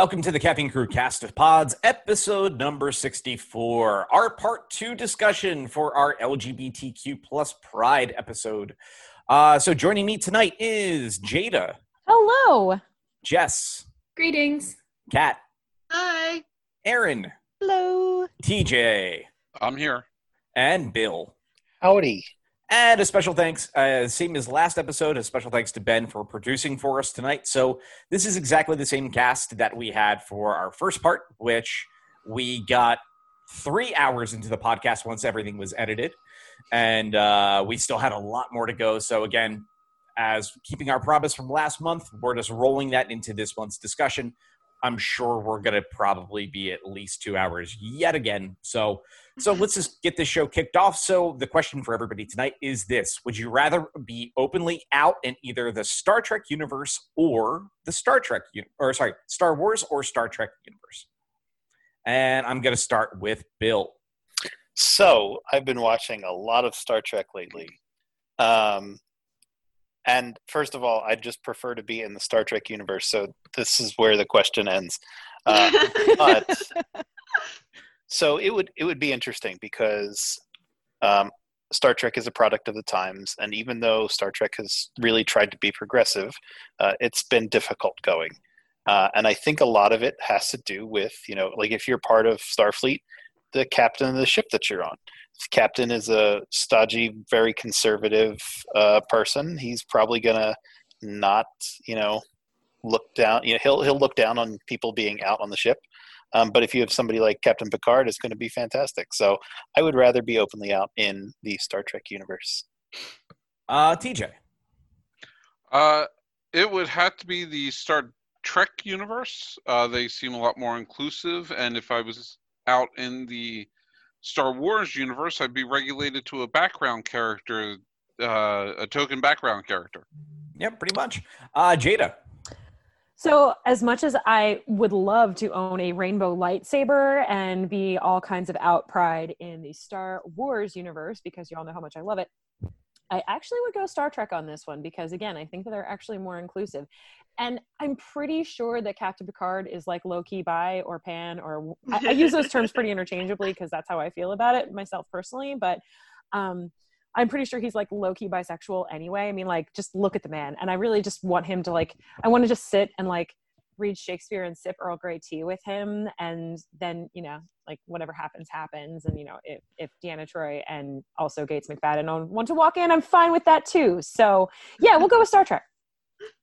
welcome to the Caffeine Crew Cast of Pods, episode number 64, our part two discussion for our LGBTQ plus Pride episode. Uh, so joining me tonight is Jada, Hello. Jess, Greetings. Kat, Hi. Erin, Hello. TJ, I'm here. and Bill. Howdy. And a special thanks, uh, same as last episode, a special thanks to Ben for producing for us tonight. So this is exactly the same cast that we had for our first part, which we got three hours into the podcast once everything was edited, and uh, we still had a lot more to go. So again, as keeping our promise from last month, we're just rolling that into this month's discussion. I'm sure we're going to probably be at least two hours yet again. So, so let's just get this show kicked off. So, the question for everybody tonight is this: Would you rather be openly out in either the Star Trek universe or the Star Trek, or sorry, Star Wars or Star Trek universe? And I'm going to start with Bill. So I've been watching a lot of Star Trek lately. Um, and first of all, I just prefer to be in the Star Trek universe. So this is where the question ends. Uh, but so it would it would be interesting because um, Star Trek is a product of the times, and even though Star Trek has really tried to be progressive, uh, it's been difficult going. Uh, and I think a lot of it has to do with you know like if you're part of Starfleet, the captain of the ship that you're on. If the captain is a stodgy, very conservative uh, person, he's probably gonna not you know look down. You know he'll he'll look down on people being out on the ship. Um, but if you have somebody like Captain Picard, it's going to be fantastic. So I would rather be openly out in the Star Trek universe. Uh, TJ. Uh, it would have to be the Star Trek universe. Uh, they seem a lot more inclusive, and if I was out in the Star Wars universe, I'd be regulated to a background character, uh, a token background character. Yep, pretty much. Uh, Jada. So, as much as I would love to own a rainbow lightsaber and be all kinds of out pride in the Star Wars universe, because you all know how much I love it, I actually would go Star Trek on this one because, again, I think that they're actually more inclusive. And I'm pretty sure that Captain Picard is like low key bi or pan, or I, I use those terms pretty interchangeably because that's how I feel about it myself personally. But um, I'm pretty sure he's like low key bisexual anyway. I mean, like, just look at the man. And I really just want him to like, I want to just sit and like read Shakespeare and sip Earl Grey tea with him. And then, you know, like whatever happens, happens. And, you know, if, if Deanna Troi and also Gates McFadden want to walk in, I'm fine with that too. So yeah, we'll go with Star Trek.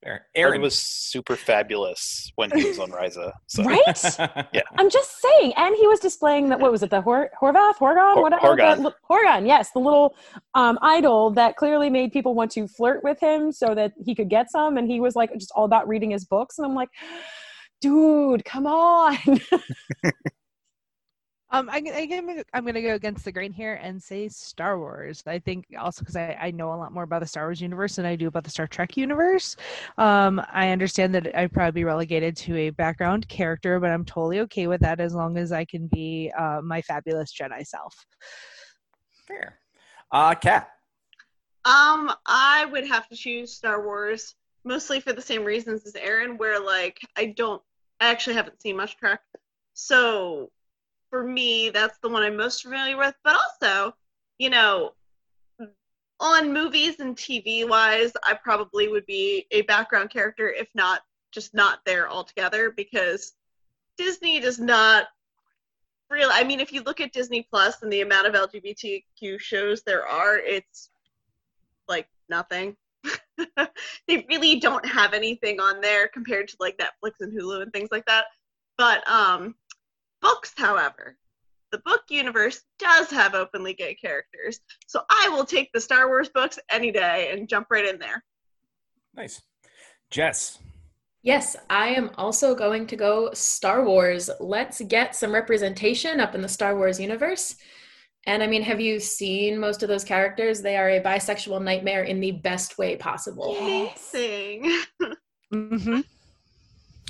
Fair. Erin Erin. was super fabulous when he was on Risa. So. Right? Yeah. I'm just saying. And he was displaying that, what was it, the Hor- Horvath? Horga'hn? Hor- Whatever. Horga'hn. that Horga'hn, yes. The little um, idol that clearly made people want to flirt with him so that he could get some. And he was like just all about reading his books. And I'm like, dude, come on. Um, I, I, I'm- I'm going to go against the grain here and say Star Wars. I think also because I, I know a lot more about the Star Wars universe than I do about the Star Trek universe. Um, I understand that I'd probably be relegated to a background character, but I'm totally okay with that as long as I can be uh, my fabulous Jedi self. Fair. Uh, Kat. Um, I would have to choose Star Wars mostly for the same reasons as Erin, where like I don't, I actually haven't seen much Trek, so for me that's the one I'm most familiar with. But also, you know, on movies and TV wise, I probably would be a background character, if not just not there altogether, because Disney does not really. I mean, if you look at Disney Plus and the amount of LGBTQ shows there are, it's like nothing. they really don't have anything on there compared to like Netflix and Hulu and things like that. But um books, however, the book universe does have openly gay characters. So I will take the Star Wars books any day and jump right in there. Nice. Jess. Yes, I am also going to go Star Wars. Let's get some representation up in the Star Wars universe. And I mean, have you seen most of those characters? They are a bisexual nightmare in the best way possible. Amazing. Mm-hmm.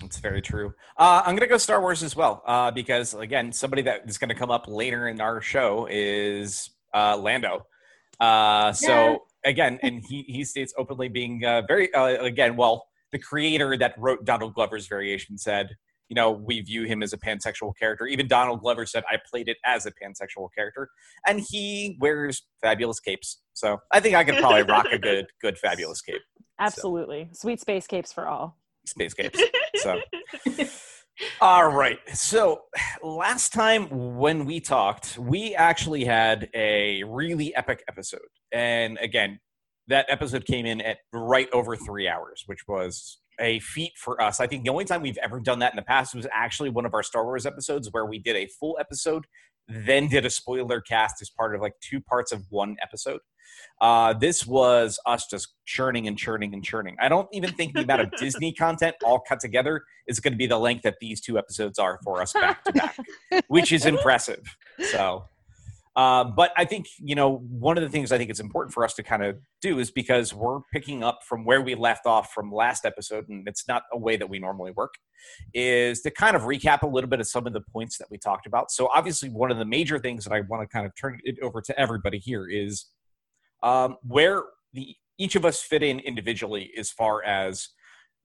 That's very true. Uh, I'm going to go Star Wars as well uh, because, again, somebody that is going to come up later in our show is uh, Lando. Uh, so, Yeah. again, and he, he states openly being uh, very, uh, again, well, the creator that wrote Donald Glover's variation said, you know we view him as a pansexual character. Even Donald Glover said I played it as a pansexual character, and he wears fabulous capes. So I think I could probably rock a good good fabulous cape. Absolutely. Sweet space capes for all. Space capes. So. All right. So last time when we talked, we actually had a really epic episode. And again, that episode came in at right over three hours, which was a feat for us. I think the only time we've ever done that in the past was actually one of our Star Wars episodes where we did a full episode, then did a spoiler cast as part of like two parts of one episode. Uh, this was us just churning and churning and churning. I don't even think the amount of Disney content all cut together is going to be the length that these two episodes are for us back to back, which is impressive. So, uh, but I think, you know, one of the things I think it's important for us to kind of do is because we're picking up from where we left off from last episode, and it's not a way that we normally work, is to kind of recap a little bit of some of the points that we talked about. So, obviously, one of the major things that I want to kind of turn it over to everybody here is um, where the each of us fit in individually as far as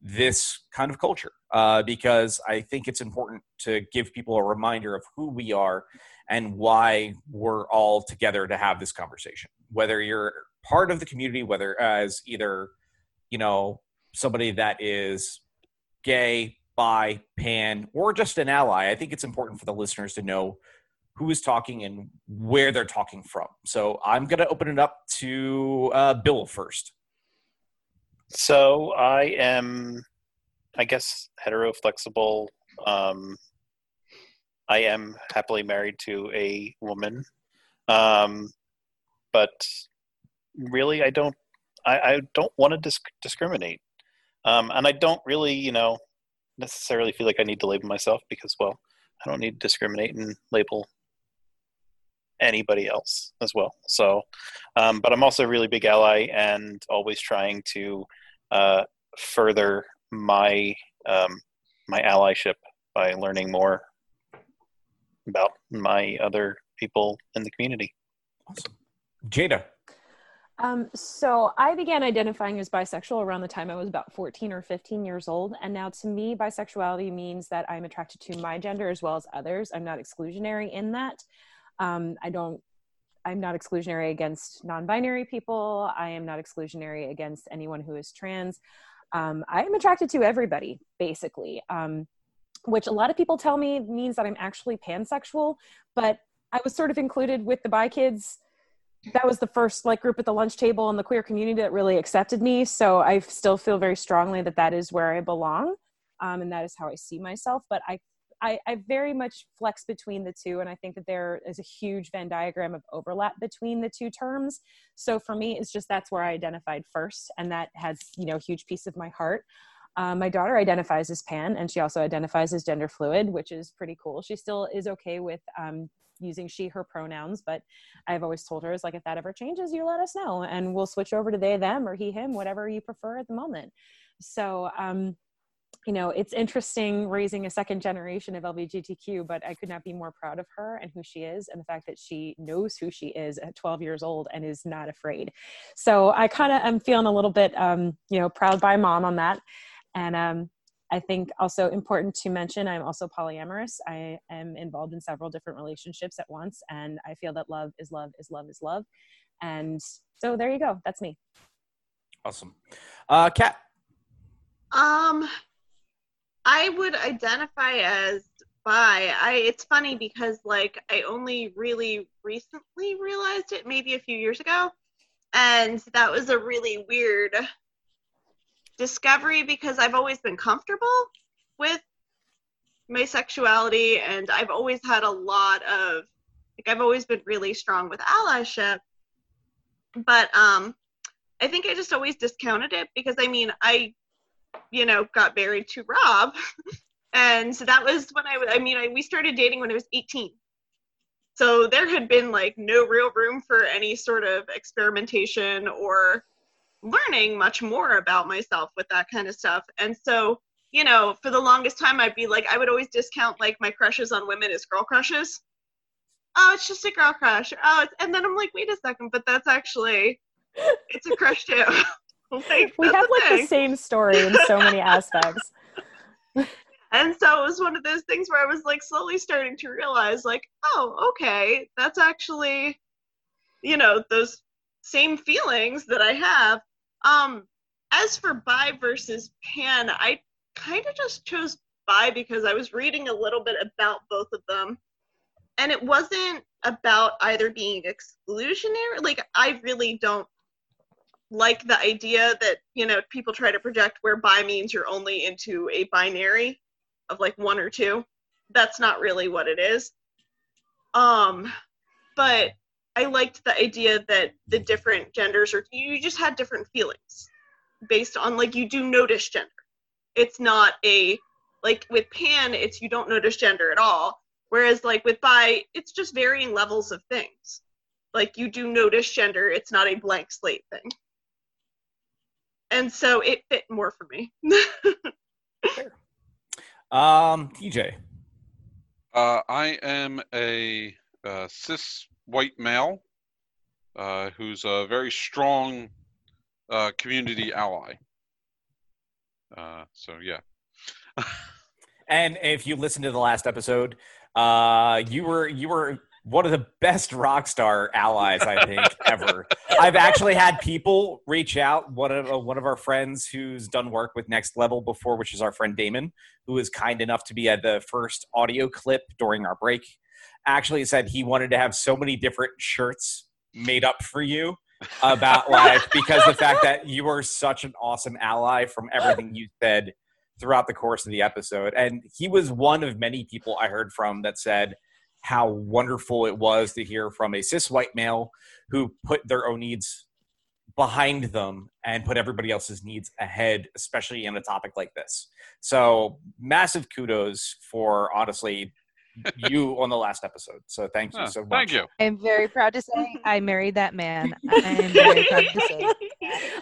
this kind of culture uh, because I think it's important to give people a reminder of who we are and why we're all together to have this conversation. Whether you're part of the community, whether as either, you know, somebody that is gay, bi, pan, or just an ally, I think it's important for the listeners to know who is talking and where they're talking from. So I'm going to open it up to uh, Bill first. So I am, I guess, hetero flexible. Um, I am happily married to a woman, um, but really, I don't. I, I don't want to disc- discriminate, um, and I don't really, you know, necessarily feel like I need to label myself because, well, I don't need to discriminate and label anybody else as well. So, um, but I'm also a really big ally and always trying to uh, further my um, my allyship by learning more about my other people in the community. Awesome. Jada. Um, so I began identifying as bisexual around the time I was about 14 or 15 years old. And now to me, bisexuality means that I'm attracted to my gender as well as others. I'm not exclusionary in that. Um, I don't, I'm not exclusionary against non binary people. I am not exclusionary against anyone who is trans. Um, I am attracted to everybody, basically, um, which a lot of people tell me means that I'm actually pansexual, but I was sort of included with the bi kids. That was the first like group at the lunch table in the queer community that really accepted me. So i still feel very strongly that that is where i belong um, and that is how i see myself. But I, I i very much flex between the two and i think that there is a huge venn diagram of overlap between the two terms. So for me it's just that's where i identified first and that has you know a huge piece of my heart um, my daughter identifies as pan and she also identifies as gender fluid which is pretty cool. She still is okay with um, using she her pronouns but i've always told her is like if that ever changes you let us know and we'll switch over to they them or he him whatever you prefer at the moment. So um you know it's interesting raising a second generation of lgbtq but i could not be more proud of her and who she is and the fact that she knows who she is at 12 years old and is not afraid. So i kind of am feeling a little bit um you know proud by mom on that and um I think also important to mention, I'm also polyamorous. I am involved in several different relationships at once, and I feel that love is love is love is love. And so there you go. That's me. Awesome. Uh, Kat. Um, I would identify as bi. I it's funny because like I only really recently realized it, maybe a few years ago, and that was a really weird discovery because I've always been comfortable with my sexuality and I've always had a lot of like I've always been really strong with allyship. But um I think I just always discounted it because I mean I you know got married to Rob and so that was when I I mean I, we started dating when I was 18. So there had been like no real room for any sort of experimentation or learning much more about myself with that kind of stuff. And so, you know, for the longest time, I'd be like, I would always discount like my crushes on women as girl crushes. Oh, it's just a girl crush. Oh, it's, and then I'm like, wait a second, but that's actually, it's a crush too. like, we have like thing. the same story in so many aspects. And so it was one of those things where I was like slowly starting to realize, like, oh, okay, that's actually, you know, those same feelings that I have. Um, as for bi versus pan, I kind of just chose bi because I was reading a little bit about both of them. And it wasn't about either being exclusionary. Like, I really don't like the idea that, you know, people try to project where bi means you're only into a binary of like one or two. That's not really what it is. Um, but I liked the idea that the different genders are you just had different feelings based on like you do notice gender. It's not a like with pan, it's you don't notice gender at all. Whereas like with bi, it's just varying levels of things. Like you do notice gender, it's not a blank slate thing. And so it fit more for me. Um, TJ. Uh, I am a uh, cis white male uh, who's a very strong uh, community ally. Uh, so yeah. And if you listened to the last episode, uh, you were you were one of the best rock star allies I think ever. I've actually had people reach out. One of uh, one of our friends who's done work with Next Level before, which is our friend Damon, who was kind enough to be at the first audio clip during our break. Actually, said he wanted to have so many different shirts made up for you about life because the fact that you were such an awesome ally from everything you said throughout the course of the episode. And he was one of many people I heard from that said how wonderful it was to hear from a cis white male who put their own needs behind them and put everybody else's needs ahead, especially in a topic like this. So, massive kudos for honestly you on the last episode. So, thank you Ah, so much. thank you. I'm very proud to say I married that man. I am very proud to say.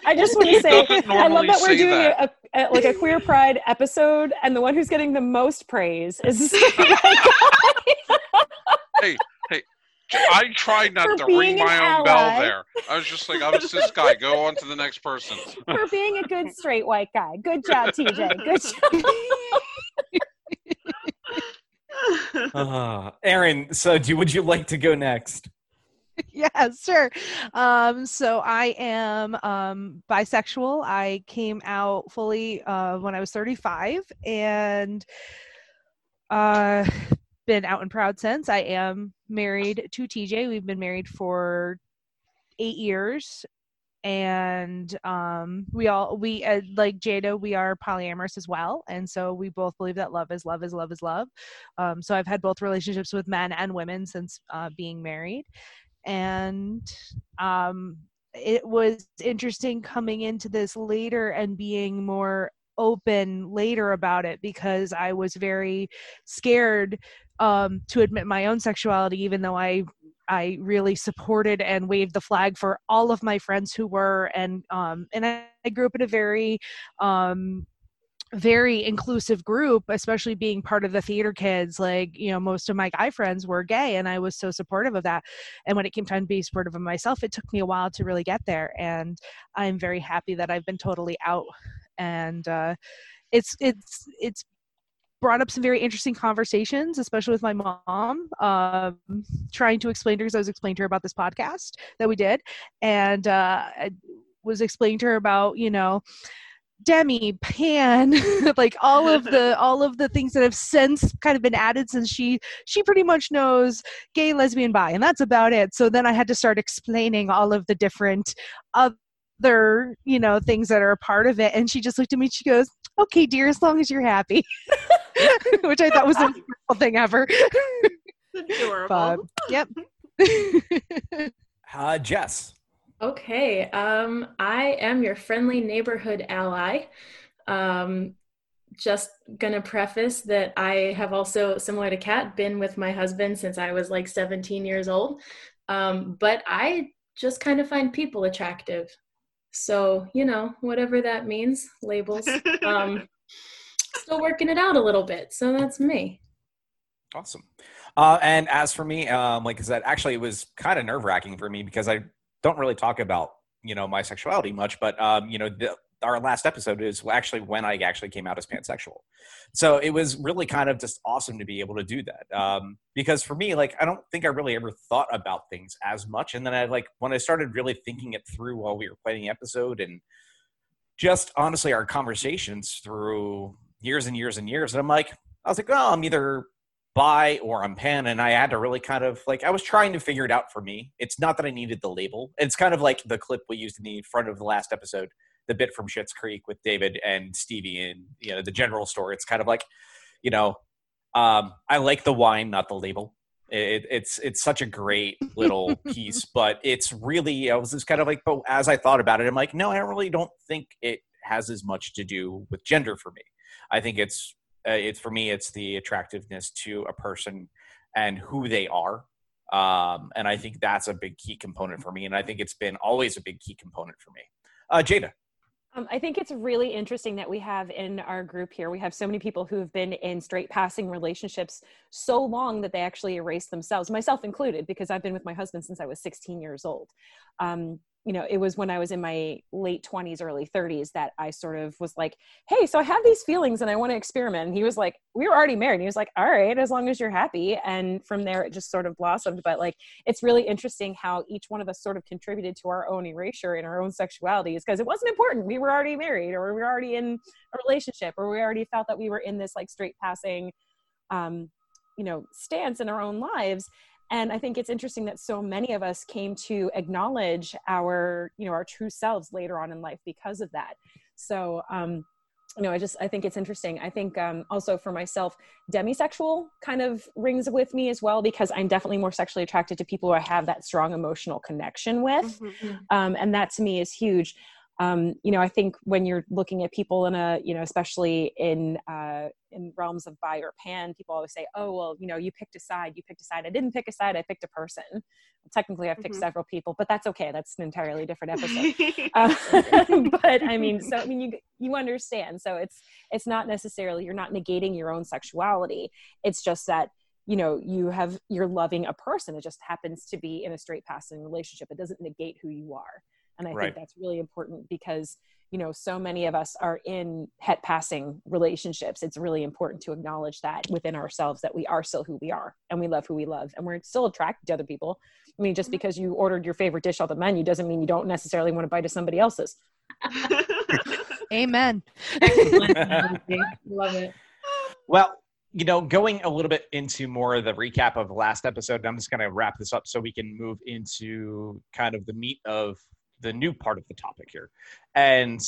I just want to say, I love that we're doing that. A, a, like a queer pride episode, and the one who's getting the most praise is hey, hey. I tried not For to ring my own ally. bell there. I was just like, I'm a cis guy. Go on to the next person. for being a good straight white guy. Good job, TJ. Good job. Uh, Erin, so do would you like to go next? yeah, sure. Um, so I am um, bisexual. I came out fully uh, when I was 35 and uh, been out and proud since. I am married to TJ. We've been married for eight years. And um, we all we uh, like Jada. We are polyamorous as well, and so we both believe that love is love is love is love. Um, so I've had both relationships with men and women since uh, being married, and um, it was interesting coming into this later and being more open later about it because I was very scared um, to admit my own sexuality, even though I I really supported and waved the flag for all of my friends who were, and um, and I, I grew up in a very um, very inclusive group especially being part of the theater kids like you know most of my guy friends were gay and i was so supportive of that. And when it came time to be supportive of myself it took me a while to really get there and i'm very happy that i've been totally out and uh, it's it's it's brought up some very interesting conversations especially with my mom um, trying to explain to her because i was explaining to her about this podcast that we did and uh, I was explaining to her about you know Demi, Pan, like all of the all of the things that have since kind of been added since she she pretty much knows gay, lesbian, bi, and that's about it. So then I had to start explaining all of the different other you know things that are a part of it, and she just looked at me. She goes, "Okay, dear, as long as you're happy," which I thought was the most beautiful thing ever. Adorable. But, yep. Uh, Jess. Okay, um, I am your friendly neighborhood ally. Um, just gonna preface that I have also, similar to Kat, been with my husband since I was like 17 years old. Um, but I just kind of find people attractive. So, you know, whatever that means, labels. Um, still working it out a little bit. So that's me. Awesome. Uh, and as for me, um, like I said, actually, it was kind of nerve wracking for me because I don't really talk about you know my sexuality much, but um, you know the our last episode is actually when I actually came out as pansexual. So it was really kind of just awesome to be able to do that. Um, because for me, like, I don't think I really ever thought about things as much. And then I like, when I started really thinking it through while we were playing the episode and just honestly our conversations through years and years and years, and I'm like, I was like, well, I'm either bi or I'm pan. And I had to really kind of like, I was trying to figure it out for me. It's not that I needed the label. It's kind of like the clip we used in the front of the last episode the bit from Schitt's Creek with David and Stevie and you know the general store. It's kind of like, you know, um, I like the wine, not the label. It, it's it's such a great little piece, but it's really I was just kind of like, but as I thought about it, I'm like, no, I really don't think it has as much to do with gender for me. I think it's uh, it's for me, it's the attractiveness to a person and who they are. Um, and I think that's a big key component for me. And I think it's been always a big key component for me. Uh, Jada. Um, I think it's really interesting that we have in our group here, we have so many people who have been in straight passing relationships so long that they actually erase themselves, myself included, because I've been with my husband since I was 16 years old. Um, you know, it was when I was in my late 20s, early 30s that I sort of was like, hey, so I have these feelings and I want to experiment. And he was like, we were already married. And he was like, all right, as long as you're happy. And from there, it just sort of blossomed. But like, it's really interesting how each one of us sort of contributed to our own erasure in our own sexualities because it wasn't important. We were already married or we were already in a relationship or we already felt that we were in this like straight passing, um, you know, stance in our own lives and i think it's interesting that so many of us came to acknowledge our you know our true selves later on in life because of that. So um you know i just i think it's interesting. I think um also for myself demisexual kind of rings with me as well because i'm definitely more sexually attracted to people who i have that strong emotional connection with. Mhm. um, and that to me is huge um, you know i think when you're looking at people in a you know especially in uh, in realms of bi or pan people always say oh well you know you picked a side you picked a side. I didn't pick a side i picked a person. Technically i've picked Mhm. several people but that's okay. That's an entirely different episode. Uh, but i mean so i mean you you understand. So it's it's not necessarily you're not negating your own sexuality. It's just that you know you have you're loving a person. It just happens to be in a straight passing relationship. It doesn't negate who you are and i Right. think that's really important because you know so many of us are in het passing relationships it's really important to acknowledge that within ourselves that we are still who we are and we love who we love and we're still attracted to other people i mean just mm-hmm. because you ordered your favorite dish on the menu doesn't mean you don't necessarily want to bite of somebody else's Amen. Love it. Well, you know, going a little bit into more of the recap of the last episode, I'm just going to wrap this up so we can move into kind of the meat of the new part of the topic here. And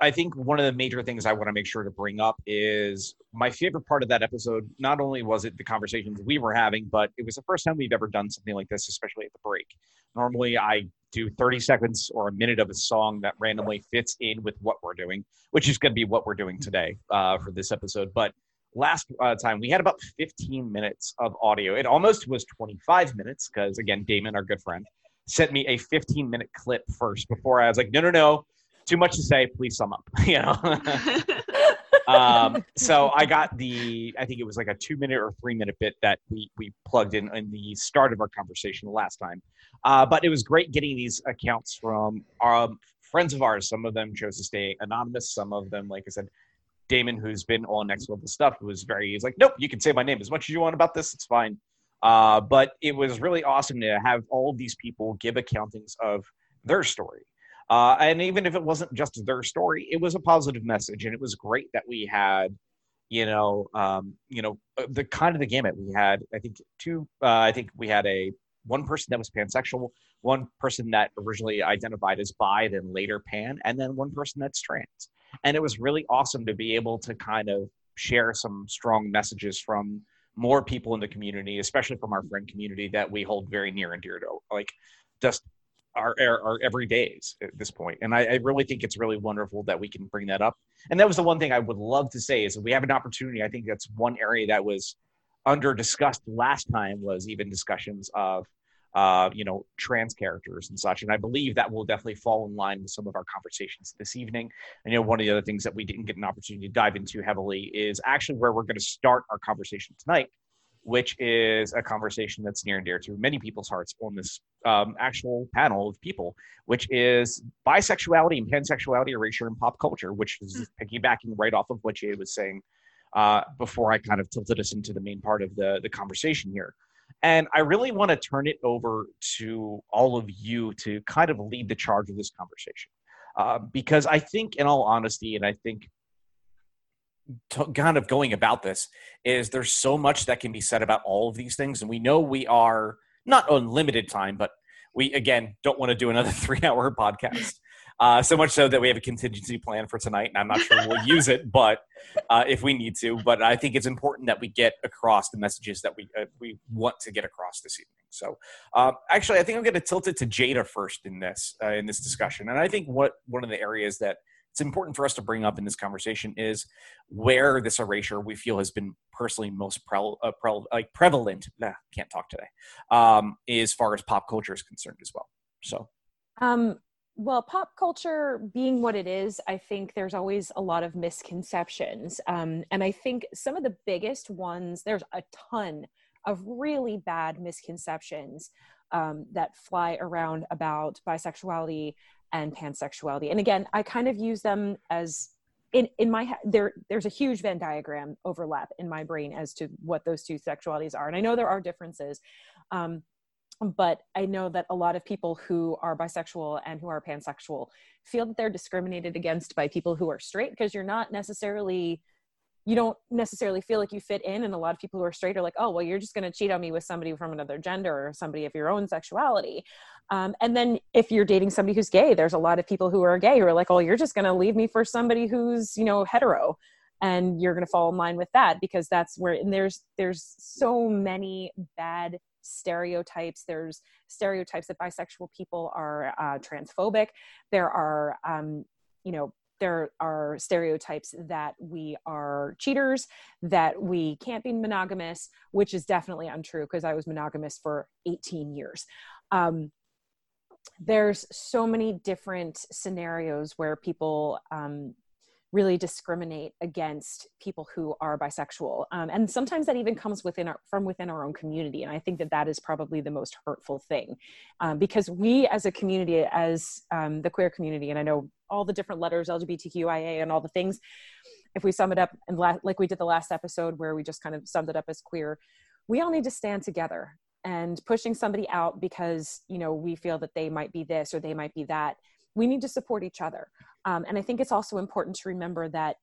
I think one of the major things I want to make sure to bring up is my favorite part of that episode. Not only was it the conversations we were having, but it was the first time we've ever done something like this, especially at the break. Normally, I do 30 seconds or a minute of a song that randomly fits in with what we're doing, which is going to be what we're doing today uh, for this episode. But last uh, time we had about 15 minutes of audio. It almost was 25 minutes because, again, Damon, our good friend, sent me a 15 minute clip first before I was like, no, no, no, too much to say. Please sum up. you know. um, so I got the, I think it was like a two minute or three minute bit that we we plugged in in the start of our conversation last time. Uh, but it was great getting these accounts from um, friends of ours. Some of them chose to stay anonymous. Some of them, like I said, Damon, who's been on next level stuff, was very. He's like, nope, you can say my name as much as you want about this. It's fine. Uh, but it was really awesome to have all these people give accountings of their story. Uh, and even if it wasn't just their story, it was a positive message, and it was great that we had, you know, um, you know, uh, the kind of the gamut. We had, I think, two. Uh, I think we had a one person that was pansexual, one person that originally identified as bi, then later pan, and then one person that's trans. And it was really awesome to be able to kind of share some strong messages from more people in the community, especially from our friend community that we hold very near and dear to, like just our, our, our everydays at this point. And I, I really think it's really wonderful that we can bring that up. And that was the one thing I would love to say is we have an opportunity. I think that's one area that was under discussed last time was even discussions of uh, you know trans characters and such. And i believe that will definitely fall in line with some of our conversations this evening. I know one of the other things that we didn't get an opportunity to dive into heavily is actually where we're going to start our conversation tonight which is a conversation that's near and dear to many people's hearts on this um, actual panel of people, which is bisexuality and pansexuality, erasure, and pop culture, which is piggybacking right off of what Jay was saying uh, before I kind of tilted us into the main part of the, the conversation here. And I really want to turn it over to all of you to kind of lead the charge of this conversation. Uh, because I think, in all honesty, and I think kind of going about this is there's so much that can be said about all of these things. And we know we are not unlimited time, but we, again, don't want to do another three hour podcast. Uh, so much so that we have a contingency plan for tonight, and I'm not sure we'll use it, but uh, if we need to. But I think it's important that we get across the messages that we uh, we want to get across this evening. So, uh, actually, I think I'm going to tilt it to Jada first in this uh, in this discussion, and I think what one of the areas that it's important for us to bring up in this conversation is where this erasure we feel has been personally most pre- uh, pre- like prevalent. Nah, can't talk today. Um, as far as pop culture is concerned as well. So. Um, well, pop culture being what it is, I think there's always a lot of misconceptions. Um, and I think some of the biggest ones, there's a ton of really bad misconceptions um, that fly around about bisexuality and pansexuality. And again, I kind of use them as in, in my there there's a huge Venn diagram overlap in my brain as to what those two sexualities are. And I know there are differences. Um, but I know that a lot of people who are bisexual and who are pansexual feel that they're discriminated against by people who are straight because you're not necessarily you don't necessarily feel like you fit in and a lot of people who are straight are like oh well you're just going to cheat on me with somebody from another gender or somebody of your own sexuality. Um, and then if you're dating somebody who's gay there's a lot of people who are gay who are like oh you're just going to leave me for somebody who's you know hetero and you're going to fall in line with that because that's where and there's there's so many bad stereotypes. There's stereotypes that bisexual people are uh, transphobic. There are, um, you know, there are stereotypes that we are cheaters, that we can't be monogamous, which is definitely untrue because I was monogamous for 18 years. Um, there's so many different scenarios where people um, really discriminate against people who are bisexual. Um, and sometimes that even comes within our from within our own community and i think that that is probably the most hurtful thing. Um, because we as a community as um, the queer community and i know all the different letters lgbtqia and all the things if we sum it up and la- like we did the last episode where we just kind of summed it up as queer we all need to stand together and pushing somebody out because you know we feel that they might be this or they might be that. We need to support each other. Um, and I think it's also important to remember that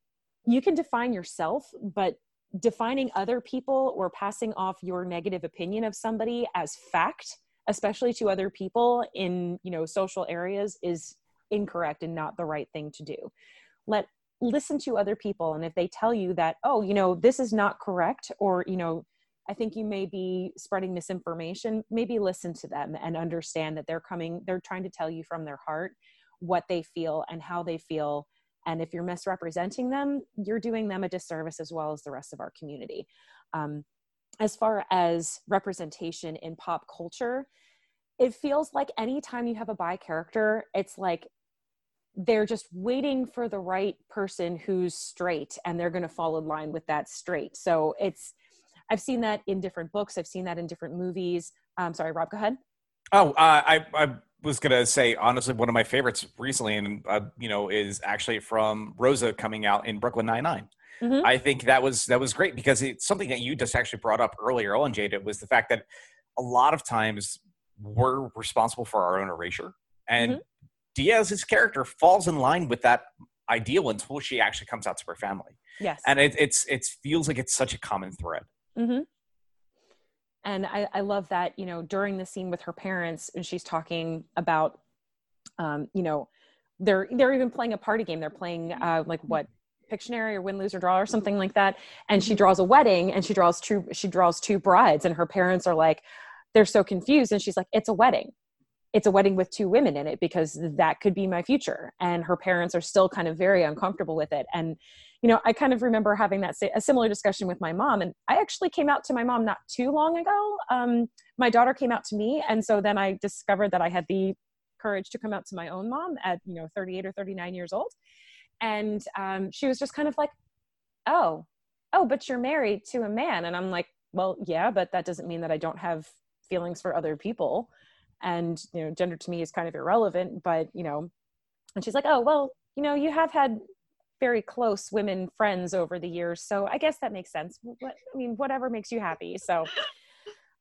you can define yourself, but defining other people or passing off your negative opinion of somebody as fact, especially to other people in you know social areas, is incorrect and not the right thing to do. Let listen to other people, and if they tell you that, oh, you know, this is not correct, or you know, I think you may be spreading misinformation, maybe listen to them and understand that they're coming, they're trying to tell you from their heart what they feel and how they feel. And if you're misrepresenting them you're doing them a disservice as well as the rest of our community. Um, as far as representation in pop culture it feels like anytime you have a bi character it's like they're just waiting for the right person who's straight and they're going to fall in line with that straight. So it's i've seen that in different books. I've seen that in different movies. Um, sorry rob go ahead. Oh uh, I, I was gonna say honestly, one of my favorites recently, and uh, you know, is actually from Rosa coming out in Brooklyn Nine mm-hmm. I think that was that was great because it's something that you just actually brought up earlier on, Jada, was the fact that a lot of times we're responsible for our own erasure, and mm-hmm. Diaz's character falls in line with that ideal until she actually comes out to her family. Yes, and it, it's it feels like it's such a common thread. Mm-hmm and I, I, love that you know during the scene with her parents and she's talking about um, you know they're they're even playing a party game. They're playing uh, like what pictionary or win lose or draw or something like that. And she draws a wedding and she draws two she draws two brides and her parents are like they're so confused and she's like it's a wedding. It's a wedding with two women in it because that could be my future. And her parents are still kind of very uncomfortable with it. And you know i kind of remember having that a similar discussion with my mom and i actually came out to my mom not too long ago. Um, my daughter came out to me and so then i discovered that i had the courage to come out to my own mom at you know 38 or 39 years old. And um, she was just kind of like oh oh but you're married to a man. And i'm like well yeah but that doesn't mean that i don't have feelings for other people. And you know gender to me is kind of irrelevant but you know. And she's like oh well you know you have had very close women friends over the years. So i guess that makes sense. What, i mean whatever makes you happy. So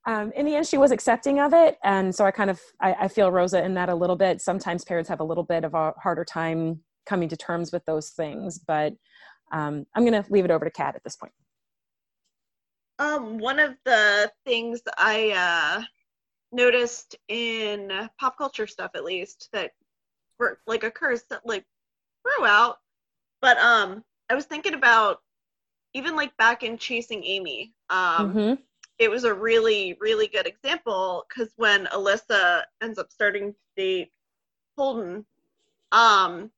um, in the end she was accepting of it. And so i kind of I, I feel rosa in that a little bit. Sometimes parents have a little bit of a harder time coming to terms with those things. But um, i'm going to leave it over to kat at this point. Um, one of the things I uh, noticed in pop culture stuff, at least, that like occurs that like throughout, but um, I was thinking about even like back in Chasing Amy. Um, Mhm. it was a really really good example because when Alyssa ends up starting to date Holden, um,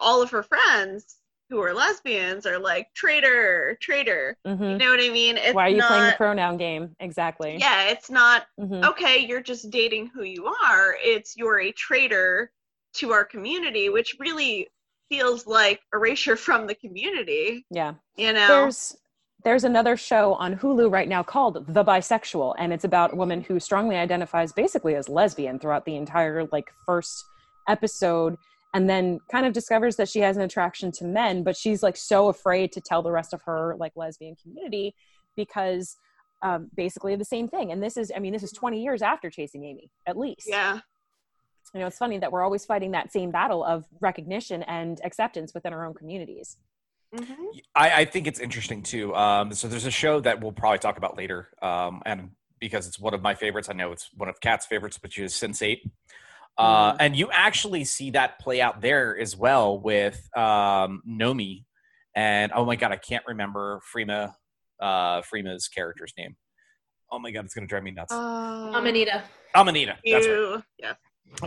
all of her friends who are lesbians are like traitor, traitor. You Mhm. know what I mean? It's why are you not, playing the pronoun game exactly Yeah, it's not Mhm. okay. You're just dating who you are. It's you're a traitor to our community, which really feels like erasure from the community. yeah You know? there's there's another show on Hulu right now called The Bisexual, and it's about a woman who strongly identifies basically as lesbian throughout the entire like first episode, and then kind of discovers that she has an attraction to men, but she's like so afraid to tell the rest of her like lesbian community because um, basically the same thing. And this is, I mean, this is 20 years after Chasing Amy, at least. yeah. You know, it's funny that we're always fighting that same battle of recognition and acceptance within our own communities. hmm I, I think it's interesting too. Um, so there's a show that we'll probably talk about later, um, and because it's one of my favorites, I know it's one of Kat's favorites, which is Sense8. Uh, Mhm. And you actually see that play out there as well with um, Nomi, and oh my god, I can't remember Freema, uh, Freema's character's name. Oh my god, it's gonna drive me nuts. Uh, Amanita. Amanita. That's right. yeah.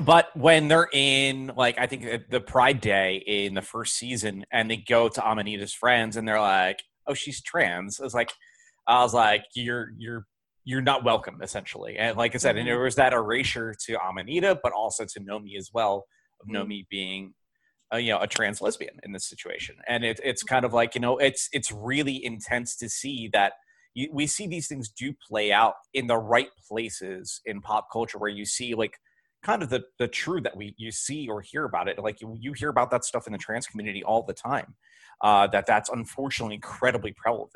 But when they're in, like, I think uh, the Pride Day in the first season, and they go to Amanita's friends, and they're like, "Oh, she's trans." I was like, I was like, "You're you're you're not welcome," essentially. And like I said, and mm-hmm. there was that erasure to Amanita, but also to Nomi as well, of mm-hmm. Nomi being, uh, you know, a trans lesbian in this situation. And it, it's mm-hmm. kind of like you know, it's it's really intense to see that. You, we see these things do play out in the right places in pop culture where you see like kind of the the true that we you see or hear about it like you, you hear about that stuff in the trans community all the time uh that that's unfortunately incredibly prevalent.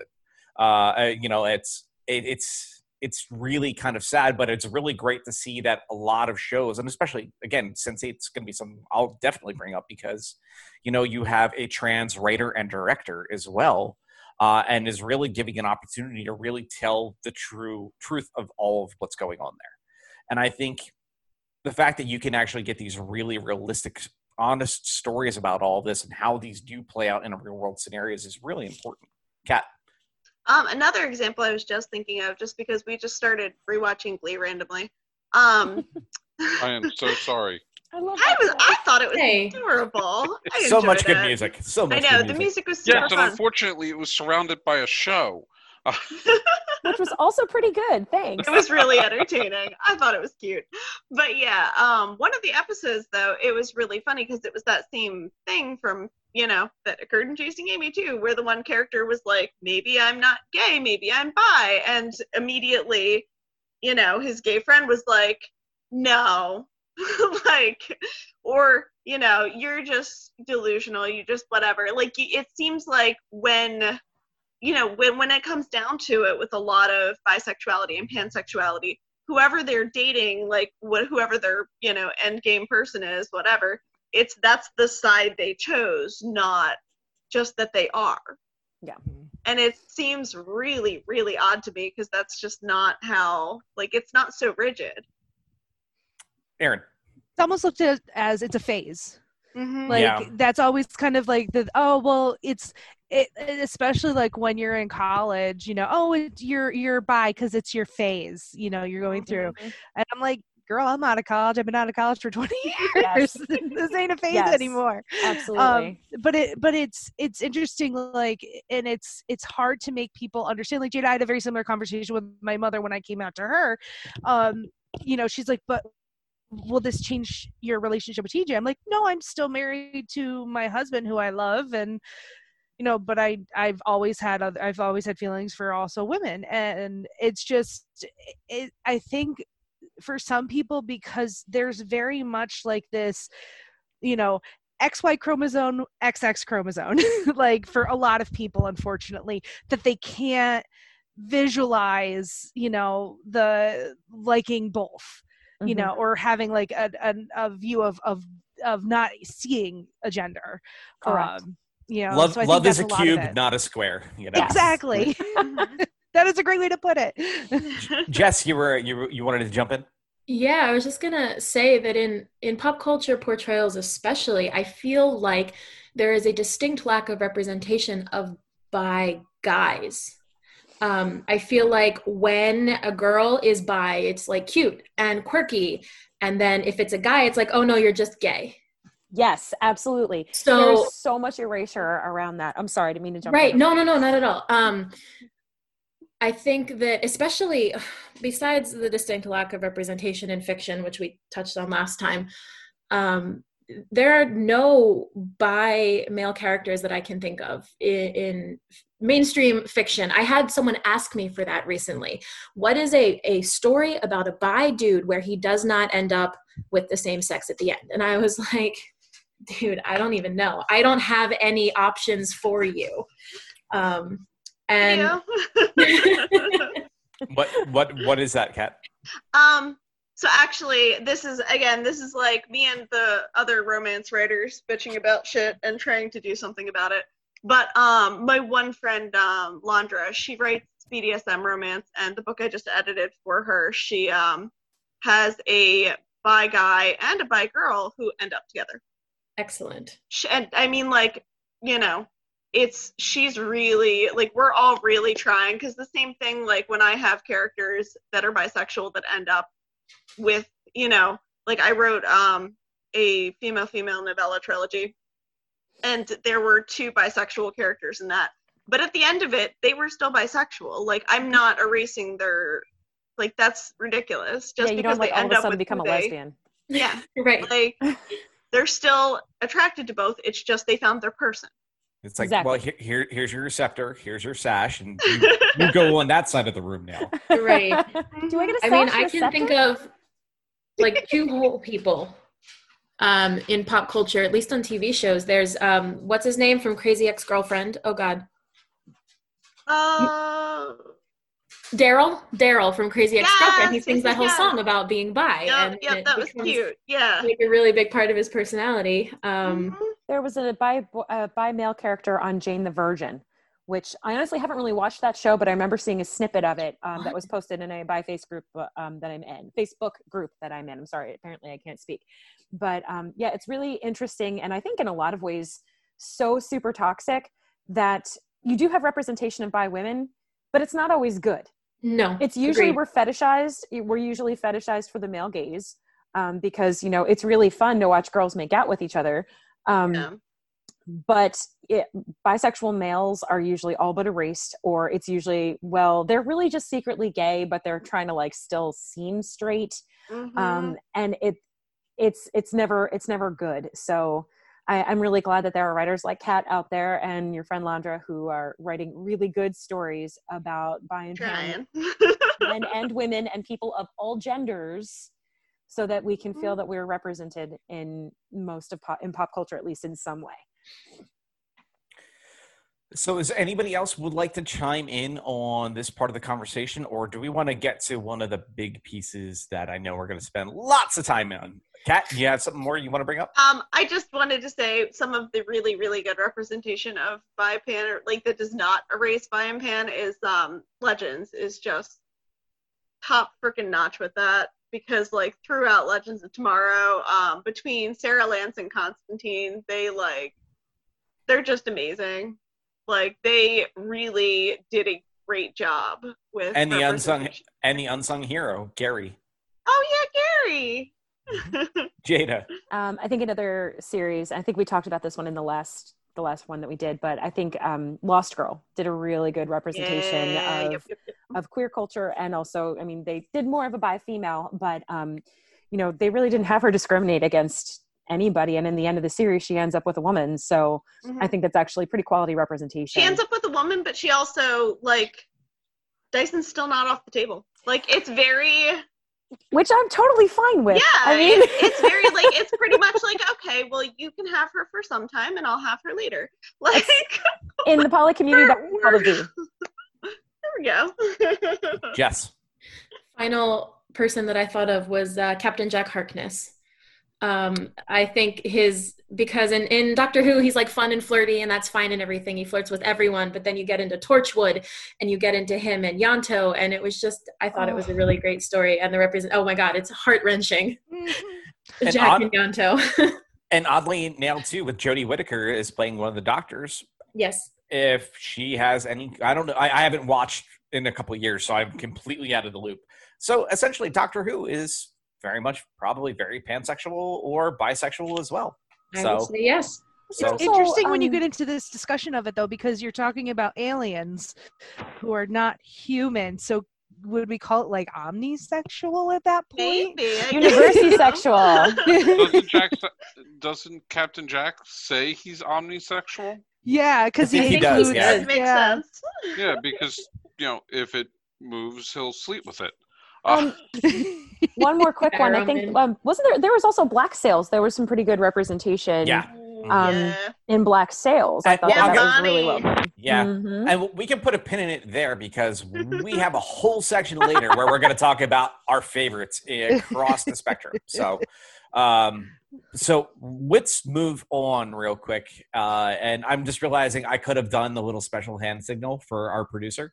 Uh uh, you know it's it, it's it's really kind of sad but it's really great to see that a lot of shows and especially again since it's going to be something i'll definitely bring up because you know you have a trans writer and director as well uh, and is really giving an opportunity to really tell the true truth of all of what's going on there. And i think the fact that you can actually get these really realistic honest stories about all this and how these do play out in a real world scenarios is really important kat Um, another example I was just thinking of, just because we just started rewatching Glee randomly. Um, I am so sorry. I love I was, show. I thought it was Hey. adorable. I so much enjoyed good it. music so much. I know good the music. music was super Yes, and fun. unfortunately, it was surrounded by a show. which was also pretty good. Thanks. it was really entertaining. I thought it was cute. But yeah, um, one of the episodes though, it was really funny because it was that same thing from you know that occurred in Chasing Amy too, where the one character was like, maybe I'm not gay, maybe I'm bi, and immediately, you know, his gay friend was like, no, like, or you know, you're just delusional, you just whatever. Like it seems like when you know when when it comes down to it with a lot of bisexuality and pansexuality whoever they're dating like what whoever their you know end game person is whatever it's that's the side they chose not just that they are Yeah. Mm-hmm. and it seems really really odd to me because that's just not how like it's not so rigid erin It's almost looked at as it's a phase. Mm-hmm. Like Yeah. that's always kind of like the oh well it's it, especially like when you're in college, you know, oh it, you're you're bi because it's your phase, you know, you're going through. And I'm like, girl, I'm out of college. I've been out of college for 20 years. Yes. this ain't a phase Yes. anymore. Absolutely. Um, but it but it's it's interesting like and it's it's hard to make people understand like jada i had a very similar conversation with my mother when i came out to her um you know she's like but will this change your relationship with tj i'm like no i'm still married to my husband who i love and you know but i i've always had other, i've always had feelings for also women. And it's just it, i think for some people because there's very much like this you know XY chromosome, XX chromosome, like for a lot of people, unfortunately, that they can't visualize, you know, the liking both, you Mhm. know, or having like a, a, a view of, of, of not seeing a gender. Correct. Um, you know, love so I love think is a that's cube, not a square. You know. Exactly. that is a great way to put it. Jess, you were you you wanted to jump in. Yeah, I was just gonna say that in in pop culture portrayals, especially, I feel like there is a distinct lack of representation of by guys. Um, I feel like when a girl is bi, it's like cute and quirky, and then if it's a guy, it's like, oh no, you're just gay. Yes, absolutely. So There's so much erasure around that. I'm sorry, I didn't mean to jump. right no no no not at all um i think that especially besides the distinct lack of representation in fiction which we touched on last time um there are no bi male characters that i can think of in, in mainstream fiction. I had someone ask me for that recently. What is a, a story about a bi dude where he does not end up with the same sex at the end? And i was like dude i don't even know. I don't have any options for you. Um and Yeah. What what what is that, Kat? Um, so actually, this is again, this is like me and the other romance writers bitching about shit and trying to do something about it. But um, my one friend, um, Landra, she writes BDSM romance, and the book I just edited for her, she um has a bi guy and a bi girl who end up together. excellent Sh and I mean, like, you know, it's she's really like we're all really trying because the same thing like when I have characters that are bisexual that end up with you know like I wrote um a female female novella trilogy. And there were two bisexual characters in that. But at the end of it they were still bisexual. Like I'm not erasing their like that's ridiculous. Just yeah, you because don't like they all end of a up sudden with become who a they- lesbian. yeah right. like they're still attracted to both. It's just they found their person It's like, Exactly. well, here, here here's your receptor, here's your sash, and you, you go on that side of the room now. right Do I get a I mean, sash I and a can think of like two whole people um, in pop culture, at least on TV shows. There's um, what's his name from Crazy Ex Girlfriend? Oh God, uh Darryl. Darryl from Crazy Ex Girlfriend. He sings yes, that whole yes. song about being bi, Yep, and yep, that was cute. Yeah. Like a really big part of his personality. Um, Mhm. There was a bi a bi male character on Jane the Virgin, which I honestly haven't really watched that show, but I remember seeing a snippet of it um, that was posted in a bi face group uh, um, that I'm in, Facebook group that I'm in. I'm sorry, apparently I can't speak, but um, yeah, it's really interesting, and I think in a lot of ways so super toxic that you do have representation of bi women, but it's not always good no, it's usually agreed. we're fetishized we're usually fetishized for the male gaze um, because you know it's really fun to watch girls make out with each other um, Yeah. but it, bisexual males are usually all but erased or it's usually well they're really just secretly gay but they're trying to like still seem straight Mhm. um, and it it's it's never it's never good so I, i'm really glad that there are writers like kat out there and your friend landra who are writing really good stories about bi and pan men and women and people of all genders so that we can feel that we're represented in most of pop, in pop culture at least in some way So, is anybody else would like to chime in on this part of the conversation, or do we want to get to one of the big pieces that I know we're going to spend lots of time on? Kat, you have something more you want to bring up? Um, I just wanted to say some of the really, really good representation of Biopan, or like that does not erase Biopan, is um, Legends is just top freaking notch with that because like throughout Legends of Tomorrow, um, between Sara Lance and Constantine, they like they're just amazing. Like they really did a great job with And the unsung and the unsung hero, Gary, Oh yeah, Gary. Jada. um, i think another series i think we talked about this one in the last the last one that we did but i think um, lost girl did a really good representation Yeah, of yep, yep, yep. of queer culture and also i mean they did more of a bi female but um you know they really didn't have her discriminate against anybody and in the end of the series she ends up with a woman so Mhm. i think that's actually pretty quality representation She ends up with a woman, but she also like Dyson's still not off the table. Like it's very which i'm totally fine with yeah. i mean it's very like it's pretty much like okay, well you can have her for some time and I'll have her later. Like in the poly community that's how to be there we go. Jess. final person that I thought of was uh, Captain Jack Harkness. Um, I think his because in, in Doctor Who he's like fun and flirty and that's fine and everything. He flirts with everyone, but then you get into Torchwood and you get into him and Ianto, and it was just I thought it was a really great story and the represent. Oh my god, it's heart wrenching. And Jack odd- and Ianto. And oddly, now too, with Jodie Whittaker is playing one of the doctors. yes. If she has any, I don't know. I, I haven't watched in a couple of years, so I'm completely out of the loop. So essentially, Doctor Who is very much probably very pansexual or bisexual as well. I So, would say yes. so It's interesting when you um, get into this discussion of it though, because you're talking about aliens who are not human. So would we call it like omnisexual at that point? Maybe. University sexual doesn't Jack? Doesn't Captain Jack say he's omnisexual? Yeah, because I think he does, yeah. It makes yeah. sense. Yeah, because you know if it moves, he'll sleep with it. Uh, um, one more quick one i think um, wasn't there there was also black sails there was some pretty good representation Yeah. Um, yeah. in black sails. i thought well, that, I'm was really well gonna- done yeah. Mhm. And we can put a pin in it there because we have a whole section later where we're going to talk about our favorites across the spectrum. So, um, so let's move on real quick. Uh, and I'm just realizing I could have done the little special hand signal for our producer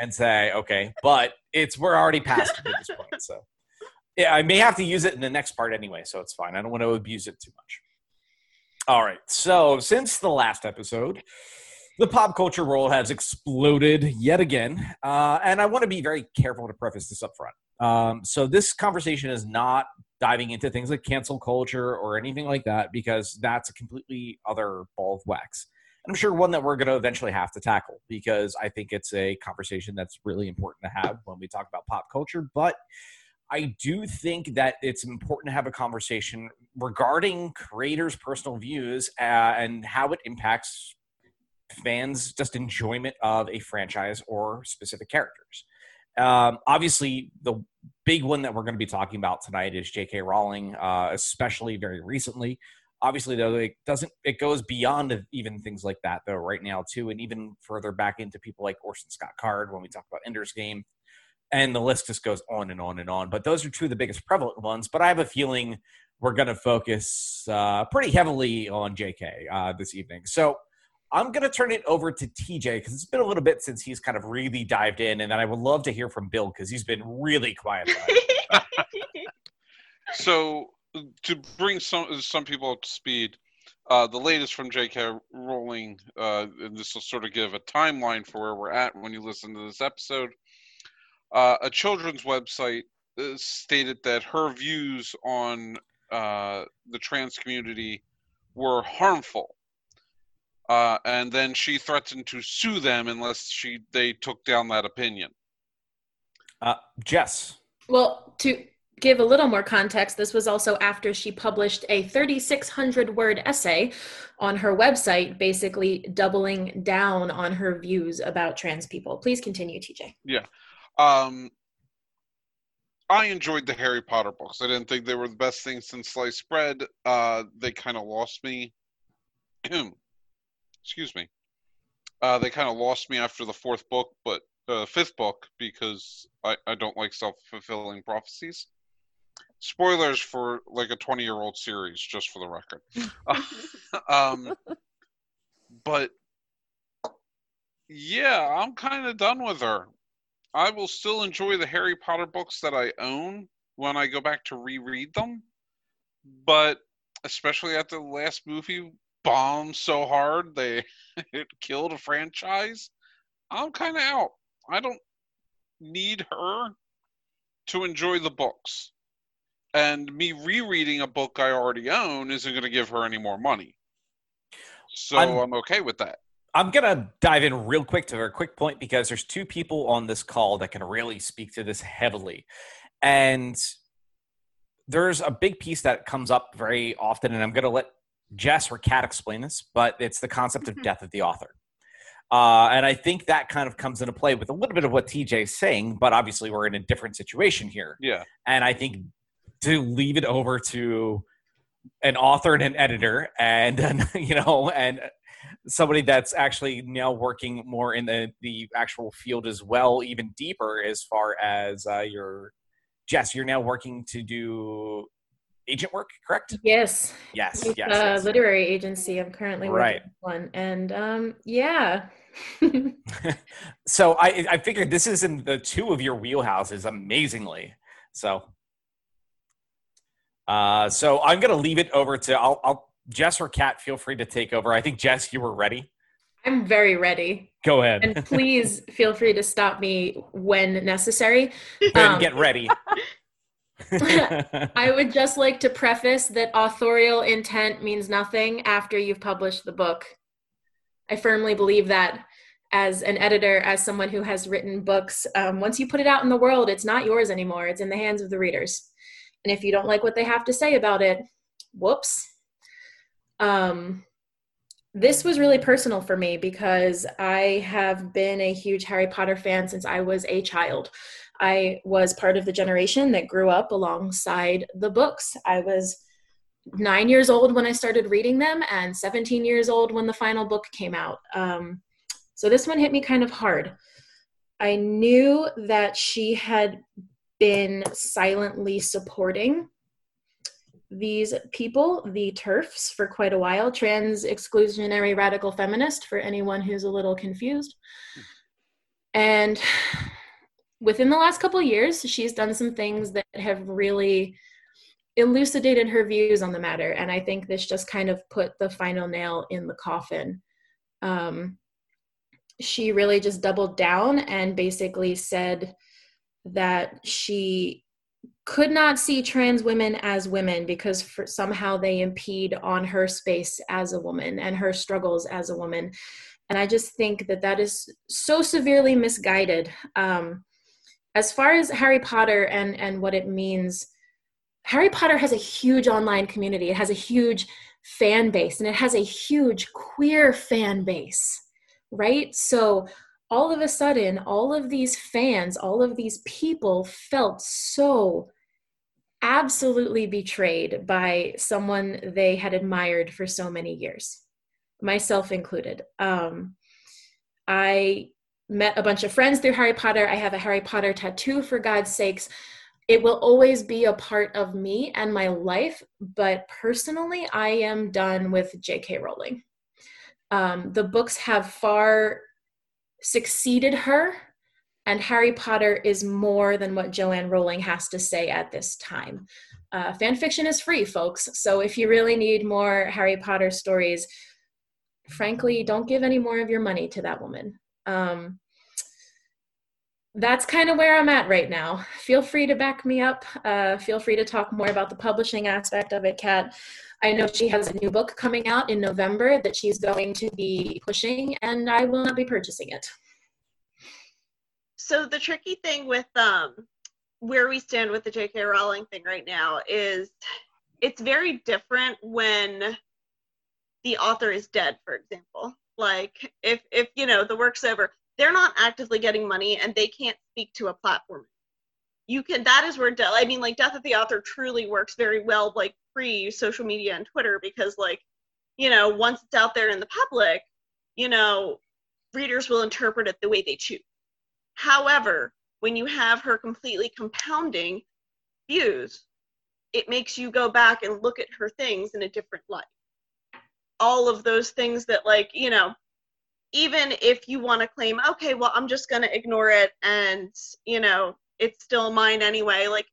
and say, okay, but it's we're already past at this point. So, yeah, I may have to use it in the next part anyway, so it's fine. I don't want to abuse it too much. All right. So, since the last episode, the pop culture role has exploded yet again. Uh, and I want to be very careful to preface this up front. Um, so, this conversation is not diving into things like cancel culture or anything like that because that's a completely other ball of wax. I'm sure one that we're going to eventually have to tackle because I think it's a conversation that's really important to have when we talk about pop culture. But I do think that it's important to have a conversation regarding creators' personal views uh, and how it impacts fans' just enjoyment of a franchise or specific characters. Um, obviously, the big one that we're going to be talking about tonight is J.K. Rowling, uh, especially very recently. Obviously, though, it doesn't. It goes beyond even things like that, though. Right now, too, and even further back into people like Orson Scott Card when we talk about Ender's Game, and the list just goes on and on and on. But those are two of the biggest prevalent ones. But I have a feeling we're going to focus uh, pretty heavily on J.K. Uh, this evening. So I'm going to turn it over to TJ because it's been a little bit since he's kind of really dived in, and then I would love to hear from Bill because he's been really quiet. So to bring some some people up to speed, uh, the latest from J.K. Rowling, uh, and this will sort of give a timeline for where we're at when you listen to this episode. Uh, a children's website uh, stated that her views on uh, the trans community were harmful, uh, and then she threatened to sue them unless she they took down that opinion. Uh, Jess, Well, to give a little more context, this was also after she published a 3,600 word essay on her website, basically doubling down on her views about trans people. Please continue, TJ. Um, I enjoyed the Harry Potter books. I didn't think they were the best thing since sliced bread. Uh, they kind of lost me. Excuse me. Uh, they kind of lost me after the fourth book, but uh, fifth book because I, I don't like self fulfilling prophecies. Spoilers for like a twenty year old series, just for the record. um, but yeah, I'm kind of done with her. I will still enjoy the Harry Potter books that I own when I go back to reread them. But especially after the last movie bombed so hard they it killed a franchise, I'm kind of out. I don't need her to enjoy the books. And me rereading a book I already own isn't going to give her any more money. So I'm- I'm okay with that. I'm gonna dive in real quick to a quick point because there's two people on this call that can really speak to this heavily, and there's a big piece that comes up very often, and I'm going to let Jess or Kat explain this, but it's the concept of Mhm. death of the author. Uh, and I think that kind of comes into play with a little bit of what TJ is saying, but obviously we're in a different situation here. Yeah. And I think to leave it over to an author and an editor and, you know, and somebody that's actually now working more in the, the actual field as well, even deeper as far as uh, your, Jess, you're now working to do agent work, correct? Yes. Yes, yes. yes. literary agency I'm currently working Right. one. And um yeah. so I I figured this is in the two of your wheelhouses amazingly. So uh so I'm gonna leave it over to I'll I'll Jess or Kat, feel free to take over. I think Jess, you were ready. I'm very ready. Go ahead. And please feel free to stop me when necessary. Then um, get ready. I would just like to preface that authorial intent means nothing after you've published the book. I firmly believe that as an editor, as someone who has written books, um, once you put it out in the world, it's not yours anymore. It's in the hands of the readers. And if you don't like what they have to say about it, whoops. Um, this was really personal for me because I have been a huge Harry Potter fan since I was a child. I was part of the generation that grew up alongside the books. I was nine years old when I started reading them, and 17 years old when the final book came out. Um, so this one hit me kind of hard. I knew that she had been silently supporting these people, the TERFs, for quite a while. Trans exclusionary radical feminist, for anyone who's a little confused. And within the last couple years, she's done some things that have really elucidated her views on the matter. And I think this just kind of put the final nail in the coffin. Um, she really just doubled down and basically said that she could not see trans women as women because for, somehow they impede on her space as a woman and her struggles as a woman. And i just think that that is so severely misguided. Um, as far as harry potter and and what it means harry potter has a huge online community. It has a huge fan base and it has a huge queer fan base right? So all of a sudden, all of these fans, all of these people felt so absolutely betrayed by someone they had admired for so many years, myself included. Um, I met a bunch of friends through Harry Potter. I have a Harry Potter tattoo, for God's sakes. It will always be a part of me and my life, but personally, I am done with J.K. Rowling. Um, the books have far succeeded her and harry potter is more than what joanne rowling has to say at this time. Uh, fan fiction is free folks so if you really need more harry potter stories frankly don't give any more of your money to that woman. Um, that's kind of where i'm at right now. Feel free to back me up. Uh, feel free to talk more about the publishing aspect of it kat I know she has a new book coming out in November that she's going to be pushing, and I will not be purchasing it. So the tricky thing with um where we stand with the J.K. Rowling thing right now is it's very different when the author is dead, for example. Like if if you know the work's over, they're not actively getting money and they can't speak to a platform. You can that is where de- I mean like Death of the Author truly works very well like pre social media and Twitter because like you know once it's out there in the public, you know readers will interpret it the way they choose. However, when you have her completely compounding views, it makes you go back and look at her things in a different light. All of those things that, like, you know, even if you want to claim, okay, well, I'm just going to ignore it and, you know, it's still mine anyway, like,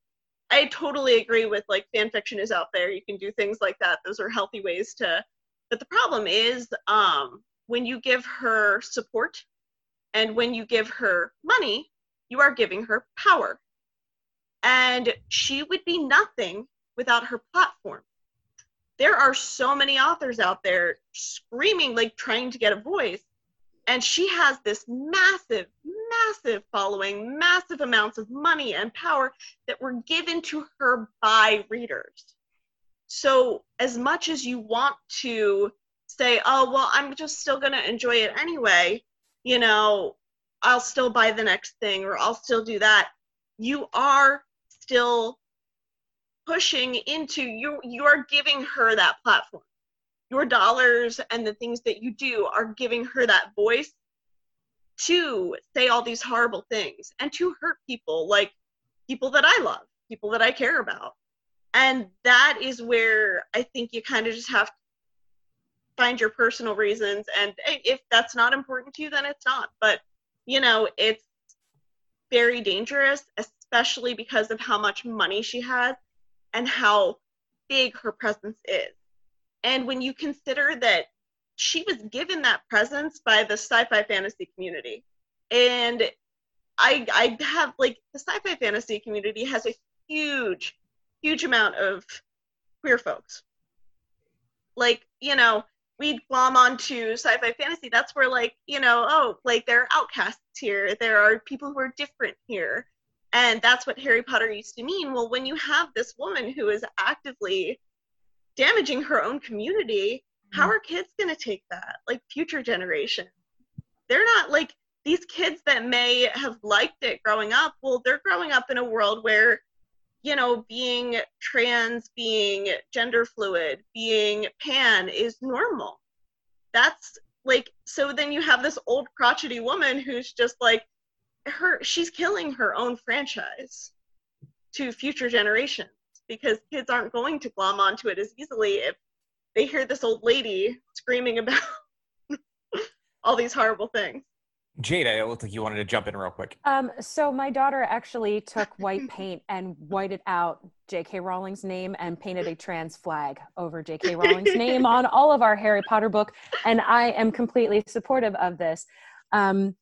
I totally agree with like fan fiction is out there. You can do things like that. Those are healthy ways to. But the problem is um, when you give her support and when you give her money, you are giving her power. And she would be nothing without her platform. There are so many authors out there screaming, like trying to get a voice. And she has this massive, massive following, massive amounts of money and power that were given to her by readers. So, as much as you want to say, oh, well, I'm just still going to enjoy it anyway, you know, I'll still buy the next thing or I'll still do that, you are still pushing into you you are giving her that platform your dollars and the things that you do are giving her that voice to say all these horrible things and to hurt people like people that I love, people that I care about. And that is where I think you kind of just have to find your personal reasons. And if that's not important to you, then it's not. But, you know, it's very dangerous, especially because of how much money she has and how big her presence is. And when you consider that she was given that presence by the sci-fi fantasy community, and I I have like the sci-fi fantasy community has a huge, huge amount of queer folks. Like you know, we'd glom onto sci-fi fantasy. That's where like you know, oh, like there are outcasts here. There are people who are different here and that's what harry potter used to mean well when you have this woman who is actively damaging her own community how mm-hmm. are kids going to take that? Like future generation. They're not like these kids that may have liked it growing up well they're growing up in a world where you know being trans being gender fluid being pan is normal. That's like so then you have this old crotchety woman who's just like her she's killing her own franchise to future generations because kids aren't going to glom onto it as easily if they hear this old lady screaming about all these horrible things. Jada, it looked like you wanted to jump in real quick. Um, so my daughter actually took white paint and whited out J.K. Rowling's name and painted a trans flag over J.K. Rowling's name on all of our Harry Potter book, and I am completely supportive of this. Um,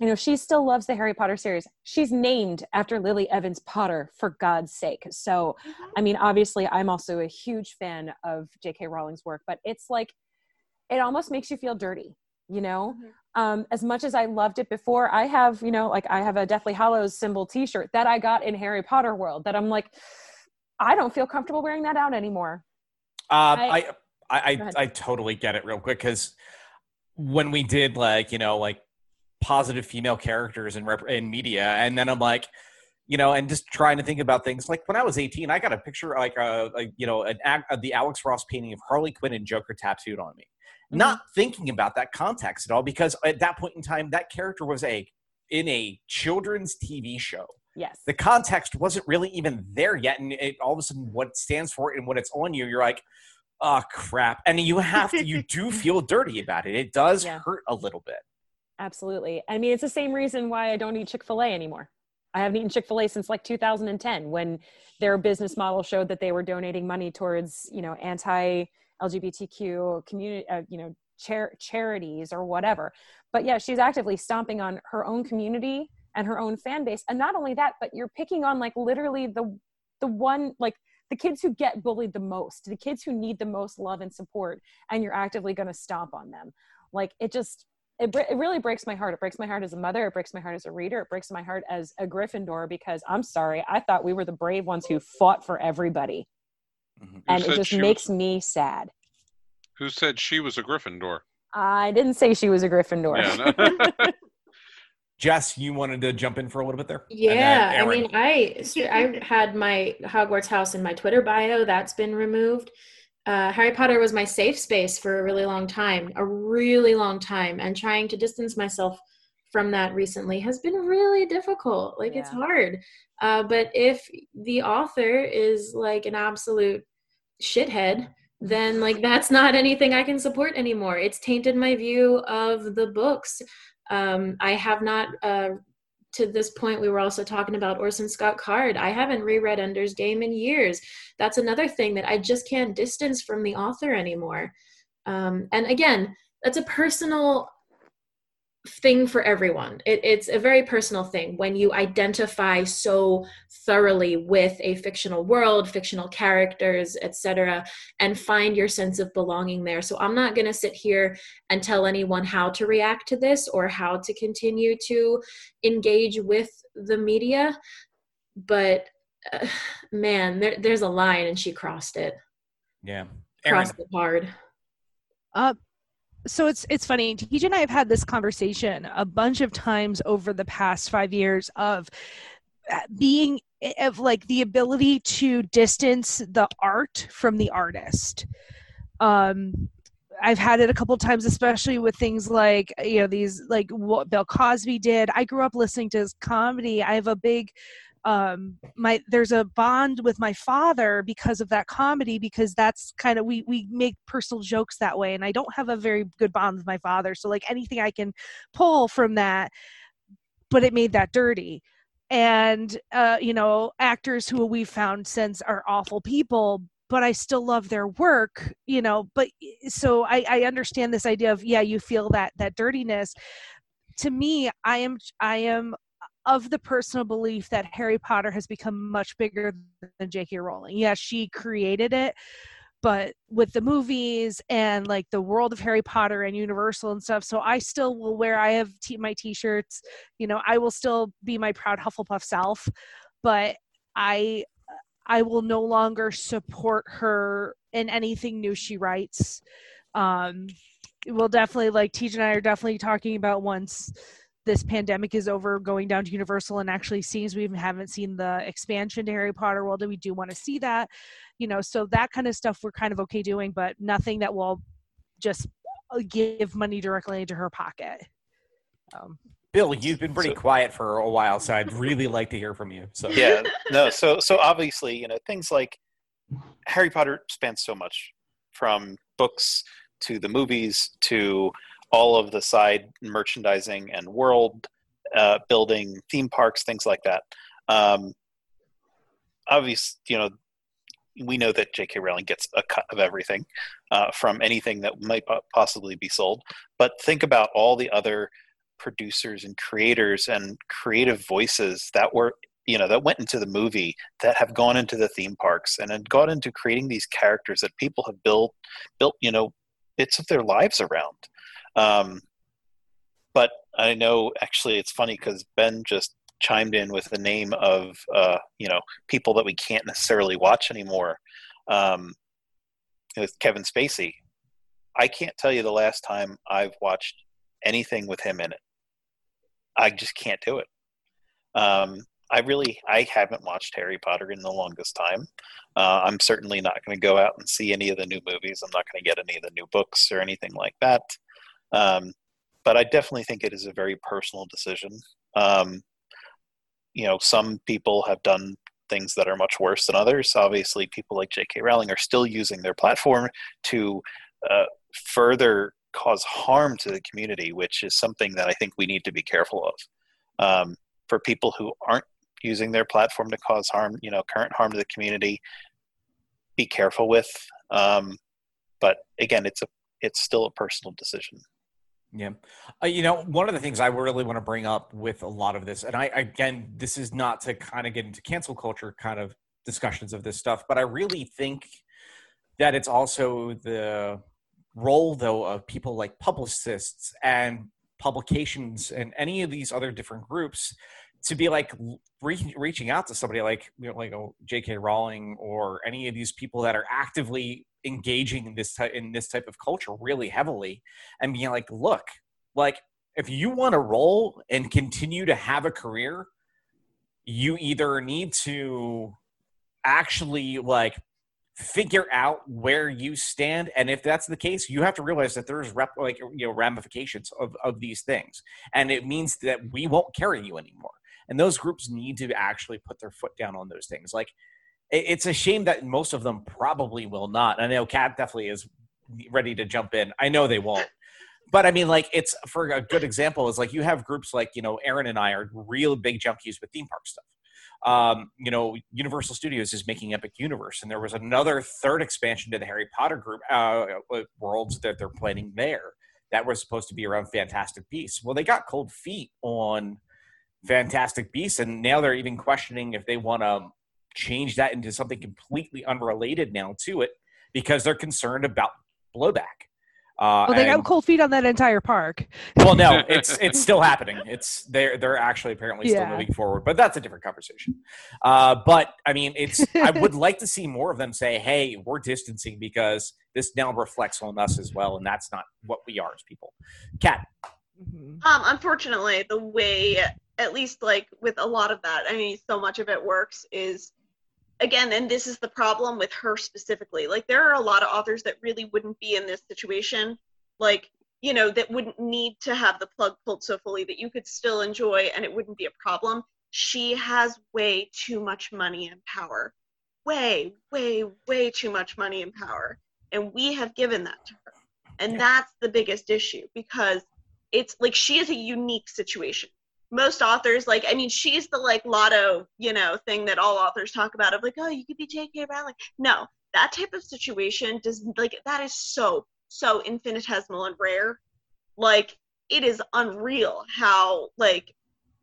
you know, she still loves the Harry Potter series. She's named after Lily Evans Potter, for God's sake. So, mm-hmm. I mean, obviously, I'm also a huge fan of J.K. Rowling's work, but it's like, it almost makes you feel dirty, you know? Mm-hmm. Um, as much as I loved it before, I have, you know, like I have a Deathly Hallows symbol t shirt that I got in Harry Potter world that I'm like, I don't feel comfortable wearing that out anymore. Uh, I, I, I, I, I totally get it real quick because when we did like, you know, like positive female characters in rep- in media, and then I'm like, you know, and just trying to think about things like when I was 18, I got a picture like a, a you know an uh, the Alex Ross painting of Harley Quinn and Joker tattooed on me, mm-hmm. not thinking about that context at all because at that point in time that character was a in a children's TV show. Yes. The context wasn't really even there yet. And it, all of a sudden, what it stands for and what it's on you, you're like, oh, crap. And you have to, you do feel dirty about it. It does yeah. hurt a little bit. Absolutely. I mean, it's the same reason why I don't eat Chick fil A anymore. I haven't eaten Chick fil A since like 2010 when their business model showed that they were donating money towards, you know, anti LGBTQ community, uh, you know, char- charities or whatever. But yeah, she's actively stomping on her own community and her own fan base. And not only that, but you're picking on like literally the, the one, like the kids who get bullied the most, the kids who need the most love and support, and you're actively going to stomp on them. Like it just, it, it really breaks my heart. It breaks my heart as a mother. It breaks my heart as a reader. It breaks my heart as a Gryffindor because I'm sorry, I thought we were the brave ones who fought for everybody, mm-hmm. and it just makes was, me sad. Who said she was a Gryffindor? I didn't say she was a Gryffindor. Yeah, no. Jess, you wanted to jump in for a little bit there. Yeah, I mean, I I had my Hogwarts house in my Twitter bio. That's been removed uh, Harry Potter was my safe space for a really long time, a really long time, and trying to distance myself from that recently has been really difficult. Like yeah. it's hard. Uh, but if the author is like an absolute shithead, then like that's not anything I can support anymore. It's tainted my view of the books. Um, I have not uh, to this point, we were also talking about Orson Scott Card. I haven't reread Ender's Game in years. That's another thing that I just can't distance from the author anymore. Um, and again, that's a personal thing for everyone. It, it's a very personal thing when you identify so thoroughly with a fictional world, fictional characters, etc., and find your sense of belonging there. So I'm not going to sit here and tell anyone how to react to this or how to continue to engage with the media, but uh, man, there, there's a line and she crossed it. Yeah. Erin. Crossed it hard. Uh, so it's it's funny. TJ and I have had this conversation a bunch of times over the past five years of uh, being of like the ability to distance the art from the artist. Um, I've had it a couple times, especially with things like you know these like what Bill Cosby did. I grew up listening to his comedy. I have a big um my there's a bond with my father because of that comedy because that's kind of we we make personal jokes that way and i don't have a very good bond with my father so like anything i can pull from that but it made that dirty and uh you know actors who we've found since are awful people but I still love their work, you know. But so I, I understand this idea of yeah, you feel that that dirtiness. To me, I am I am of the personal belief that Harry Potter has become much bigger than J.K. Rowling. Yes, she created it, but with the movies and like the world of Harry Potter and Universal and stuff, so I still will wear. I have t- my T-shirts. You know, I will still be my proud Hufflepuff self, but I I will no longer support her in anything new she writes. Um, we'll definitely like TJ and I are definitely talking about once this pandemic is over going down to universal and actually seems we haven't seen the expansion to harry potter world and we do want to see that you know so that kind of stuff we're kind of okay doing but nothing that will just uh, give money directly into her pocket um, Bill, you've been pretty so, quiet for a while, so I'd really like to hear from you. So yeah, no, so so obviously, you know, things like Harry Potter spans so much, from books to the movies to all of the side merchandising and world uh, building, theme parks, things like that. Um, obviously, you know, we know that J.K. Rowling gets a cut of everything uh, from anything that might possibly be sold. But think about all the other producers and creators and creative voices that were you know that went into the movie that have gone into the theme parks and had gone into creating these characters that people have built built you know bits of their lives around um, but I know actually it's funny because Ben just chimed in with the name of uh, you know people that we can't necessarily watch anymore. Um, with Kevin Spacey, I can't tell you the last time I've watched anything with him in it. I just can't do it. Um, I really I haven't watched Harry Potter in the longest time. Uh, I'm certainly not going to go out and see any of the new movies. I'm not going to get any of the new books or anything like that. Um, but I definitely think it is a very personal decision. Um, you know, some people have done things that are much worse than others. Obviously, people like J.K. Rowling are still using their platform to uh, further cause harm to the community, which is something that I think we need to be careful of. Um, for people who aren't using their platform to cause harm, you know, current harm to the community, be careful with. Um, but again, it's a it's still a personal decision. Yeah. Uh, you know, one of the things I really want to bring up with a lot of this, and I, again, this is not to kind of get into cancel culture kind of discussions of this stuff, but I really think that it's also the role, though, of people like publicists and publications and any of these other different groups to be like re- reaching out to somebody like you know, like a J.K. Rowling or any of these people that are actively engaging in this type in this type of culture really heavily and being like, look, like if you want to roll and continue to have a career, you either need to actually like figure out where you stand and if that's the case you have to realize that there's rep like you know ramifications of, of these things and it means that we won't carry you anymore. And those groups need to actually put their foot down on those things. Like it's a shame that most of them probably will not. I know kat definitely is ready to jump in. I know they won't. But i mean like it's for a good example is like you have groups like you know erin and i are real big junkies with theme park stuff. Um, you know, Universal Studios is making Epic Universe, and there was another third expansion to the Harry Potter group uh, worlds that they're planning there that was supposed to be around Fantastic Beasts. Well, they got cold feet on Fantastic Beasts, and now they're even questioning if they want to change that into something completely unrelated now to it because they're concerned about blowback. Uh, Well, they and- got cold feet on that entire park. well, no, it's it's still happening. It's they're they're actually apparently still Yeah. moving forward, but that's a different conversation. Uh, but I mean, it's I would like to see more of them say, "Hey, we're distancing because this now reflects on us as well, and that's not what we are as people." Kat, Mhm. Um, unfortunately, the way, at least like with a lot of that, I mean, so much of it works is, again, and this is the problem with her specifically. Like, there are a lot of authors that really wouldn't be in this situation, like, you know, that wouldn't need to have the plug pulled so fully that you could still enjoy and it wouldn't be a problem. She has way too much money and power. Way, way, way too much money and power. And we have given that to her. And that's the biggest issue because it's like she is a unique situation most authors like i mean she's the like lotto you know thing that all authors talk about of like oh you could be jk rowling. No that type of situation does like that is so so infinitesimal and rare. Like it is unreal how like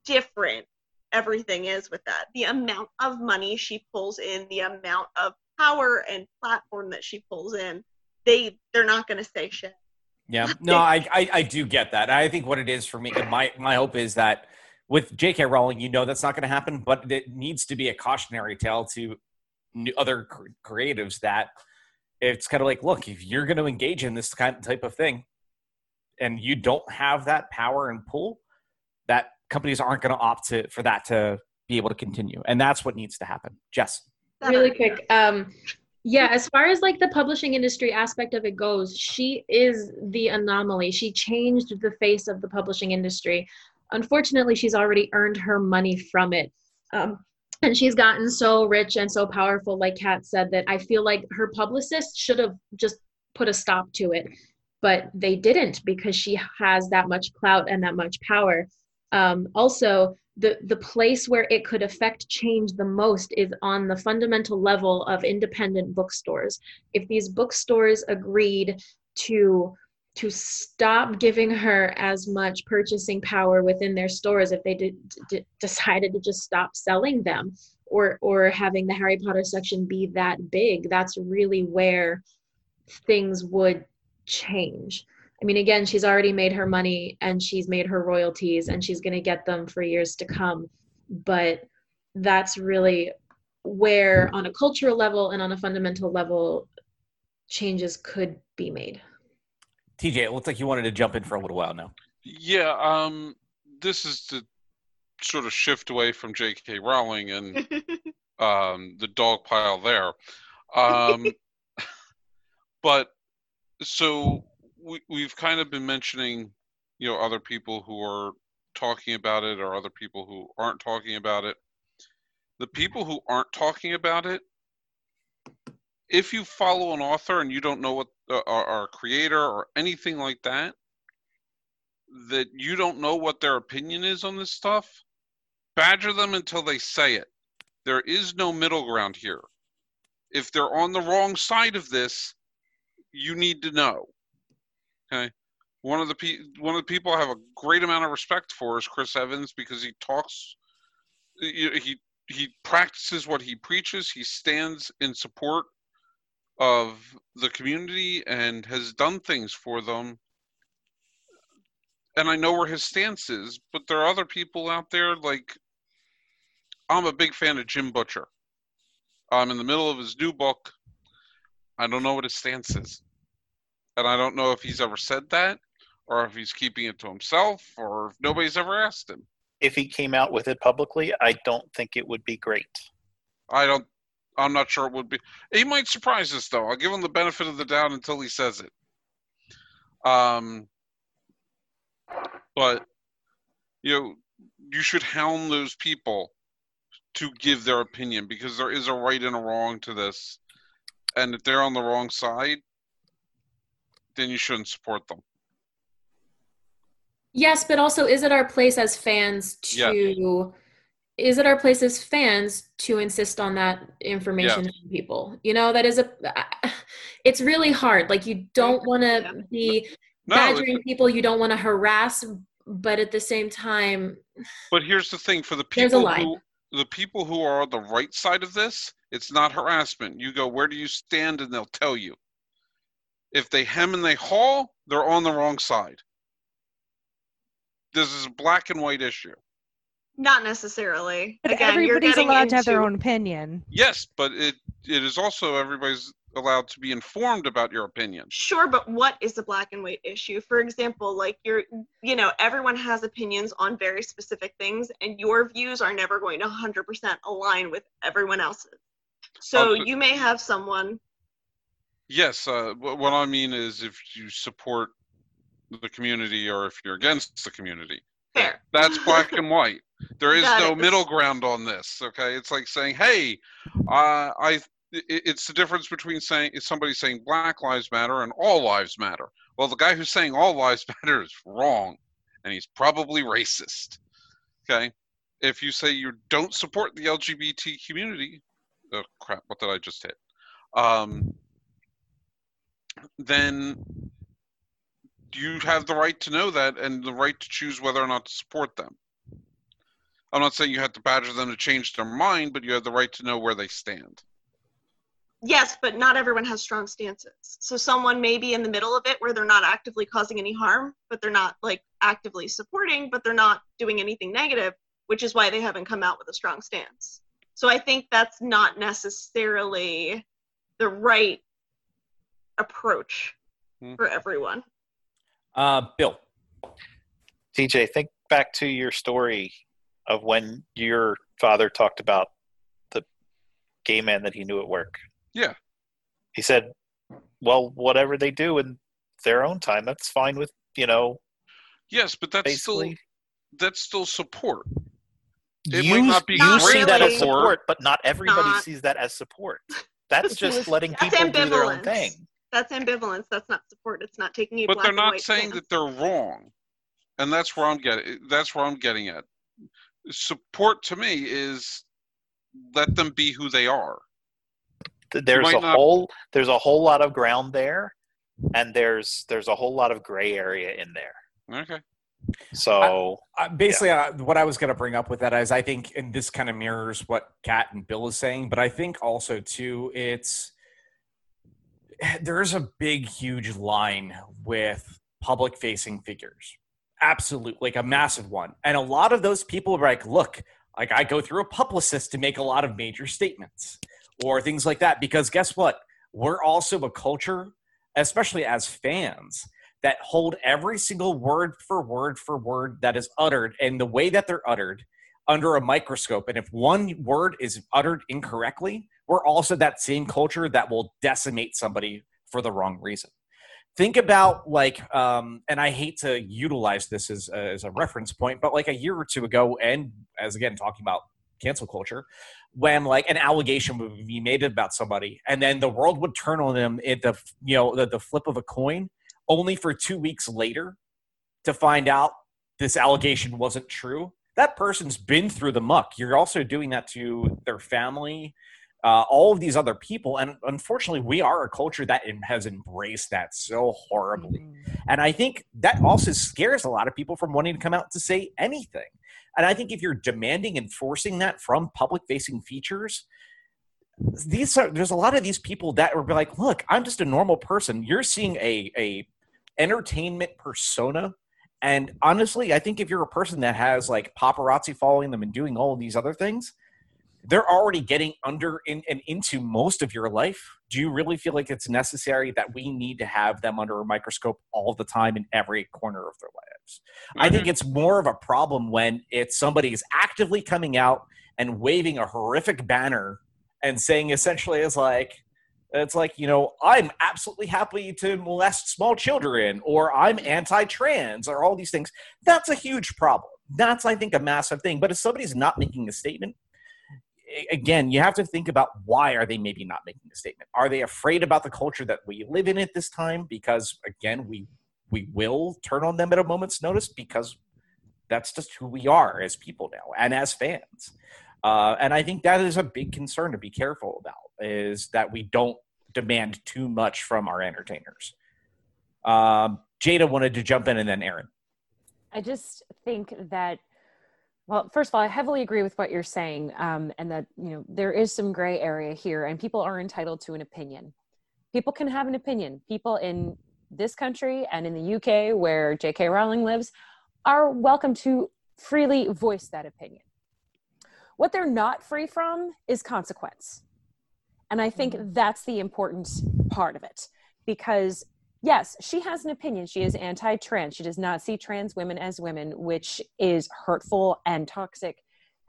different everything is with that. The amount of money she pulls in the amount of power and platform that she pulls in they they're not going to say shit. Yeah, no, I, I I do get that. I think what it is for me, my my hope is that with J.K. Rowling, you know that's not going to happen, but it needs to be a cautionary tale to other cr- creatives that it's kind of like, look, if you're going to engage in this kind of type of thing, and you don't have that power and pull, that companies aren't going to opt for that to be able to continue, and that's what needs to happen. Jess, really quick um yeah as far as like the publishing industry aspect of it goes she is the anomaly she changed the face of the publishing industry unfortunately she's already earned her money from it. Um, and she's gotten so rich and so powerful like kat said that i feel like her publicist should have just put a stop to it. But they didn't because she has that much clout and that much power. Um, also the the place where it could affect change the most is on the fundamental level of independent bookstores. If these bookstores agreed to to stop giving her as much purchasing power within their stores if they did, d- decided to just stop selling them or or having the harry potter section be that big that's really where things would change I mean, again, she's already made her money and she's made her royalties and she's going to get them for years to come. But that's really where, on a cultural level and on a fundamental level, changes could be made. TJ, it looks like you wanted to jump in for a little while now. Yeah, um, this is to sort of shift away from J.K. Rowling and um, the dog pile there. Um, but so we, we've kind of been mentioning, you know, other people who are talking about it or other people who aren't talking about it. The people who aren't talking about it, if you follow an author and you don't know what Uh, or, or a creator or anything like that, that you don't know what their opinion is on this stuff, badger them until they say it. There is no middle ground here. If they're on the wrong side of this, you need to know. Okay. One of the pe- one of the people I have a great amount of respect for is Chris Evans because he talks he, he practices what he preaches. He stands in support of the community and has done things for them and I know where his stance is, but there are other people out there like I'm a big fan of Jim Butcher. I'm in the middle of his new book. I don't know what his stance is. And I don't know if he's ever said that or if he's keeping it to himself or if nobody's ever asked him. If he came out with it publicly, I don't think it would be great. I don't I'm not sure it would be. He might surprise us though. I'll give him the benefit of the doubt until he says it. Um but you know you should hound those people to give their opinion because there is a right and a wrong to this and if they're on the wrong side then you shouldn't support them Yes, but also, is it our place as fans to? Is it our place as fans to insist on that information from people? You know, that is a. It's really hard. Like you don't want Yeah. to be No, badgering people you don't want to harass, but at the same time, but here's the thing: for the There's a people line. who the people who are on the right side of this, it's not harassment. You go, where do you stand, and they'll tell you. If they hem and they haul, they're on the wrong side. This is a black and white issue. Not necessarily. But Again, you're everybody's getting allowed to have their own opinion. Yes, but it it is also everybody's allowed to be informed about your opinion. Sure, but what is a black and white issue? For example, like you're, you know, everyone has opinions on very specific things, and your views are never going to 100% align with everyone else's. So so- you may have someone, Yes, uh, what I mean is if you support the community or if you're against the community. Fair. That's black and white. There is That no is. middle ground on this. Okay, it's like saying, "Hey, uh, I." i- It's the difference between saying is somebody saying Black Lives Matter and All Lives Matter. Well, the guy who's saying All Lives Matter is wrong, and he's probably racist. Okay, if you say you don't support the LGBT community, oh crap, what did I just hit? Um, then you have the right to know that and the right to choose whether or not to support them. I'm not saying you have to badger them to change their mind, but you have the right to know where they stand. Yes, but not everyone has strong stances. So someone may be in the middle of it where they're not actively causing any harm, but they're not like actively supporting, but they're not doing anything negative, which is why they haven't come out with a strong stance. So I think that's not necessarily the right approach Hmm. for everyone. Uh, Bill. TJ, think back to your story of when your father talked about the gay man that he knew at work. Yeah. He said, "Well, whatever they do in their own time, that's fine with you know." Yes, but that's still that's still support. It you, might not be you see that as support. support, but not everybody Not- sees that as support. That's just letting people do their own thing. That's ambivalence. That's not support. It's not taking a But black they're and not white saying stance. that they're wrong, and that's where I'm getting. That's where I'm getting at. Support to me is let them be who they are. There's a not- whole there's a whole lot of ground there, and there's there's a whole lot of gray area in there. Okay. So Uh, basically, uh, what I was going to bring up with that is I think, and this kind of mirrors what Kat and Bill is saying, but I think also too, it's there's a big, huge line with public facing figures. Absolutely, like a massive one. And a lot of those people are like, look, like I go through a publicist to make a lot of major statements or things like that. Because guess what? We're also a culture, especially as fans, that hold every single word for word for word that is uttered and the way that they're uttered under a microscope. And if one word is uttered incorrectly, we're also that same culture that will decimate somebody for the wrong reason. Think about like, um, and I hate to utilize this as, as a reference point, but like a year or two ago, and as again talking about cancel culture, when like an allegation would be made about somebody, and then the world would turn on them at the you know the, the flip of a coin, only for two weeks later to find out this allegation wasn't true. That person's been through the muck. You're also doing that to their family, uh, all of these other people. And unfortunately, we are a culture that has embraced that so horribly. And I think that also scares a lot of people from wanting to come out to say anything. And I think if you're demanding and forcing that from public facing features, these are there's a lot of these people that are like, look, I'm just a normal person. You're seeing a a entertainment persona. And honestly, I think if you're a person that has like paparazzi following them and doing all of these other things, they're already getting under in, and into most of your life. Do you really feel like it's necessary that we need to have them under a microscope all the time in every corner of their lives? I think mm-hmm. it's more of a problem when it's somebody is actively coming out and waving a horrific banner and saying essentially is like it's like you know i'm absolutely happy to molest small children or i'm anti-trans or all these things that's a huge problem that's i think a massive thing but if somebody's not making a statement again you have to think about why are they maybe not making a statement are they afraid about the culture that we live in at this time because again we we will turn on them at a moment's notice because that's just who we are as people now and as fans uh, and I think that is a big concern to be careful about is that we don't demand too much from our entertainers. Um, Jada wanted to jump in, and then Erin. I just think that, well, first of all, I heavily agree with what you're saying, um, and that you know there is some gray area here, and people are entitled to an opinion. People can have an opinion. People in this country and in the UK, where J.K. Rowling lives, are welcome to freely voice that opinion. What they're not free from is consequence. And I think that's the important part of it because yes, she has an opinion. She is anti trans. She does not see trans women as women, which is hurtful and toxic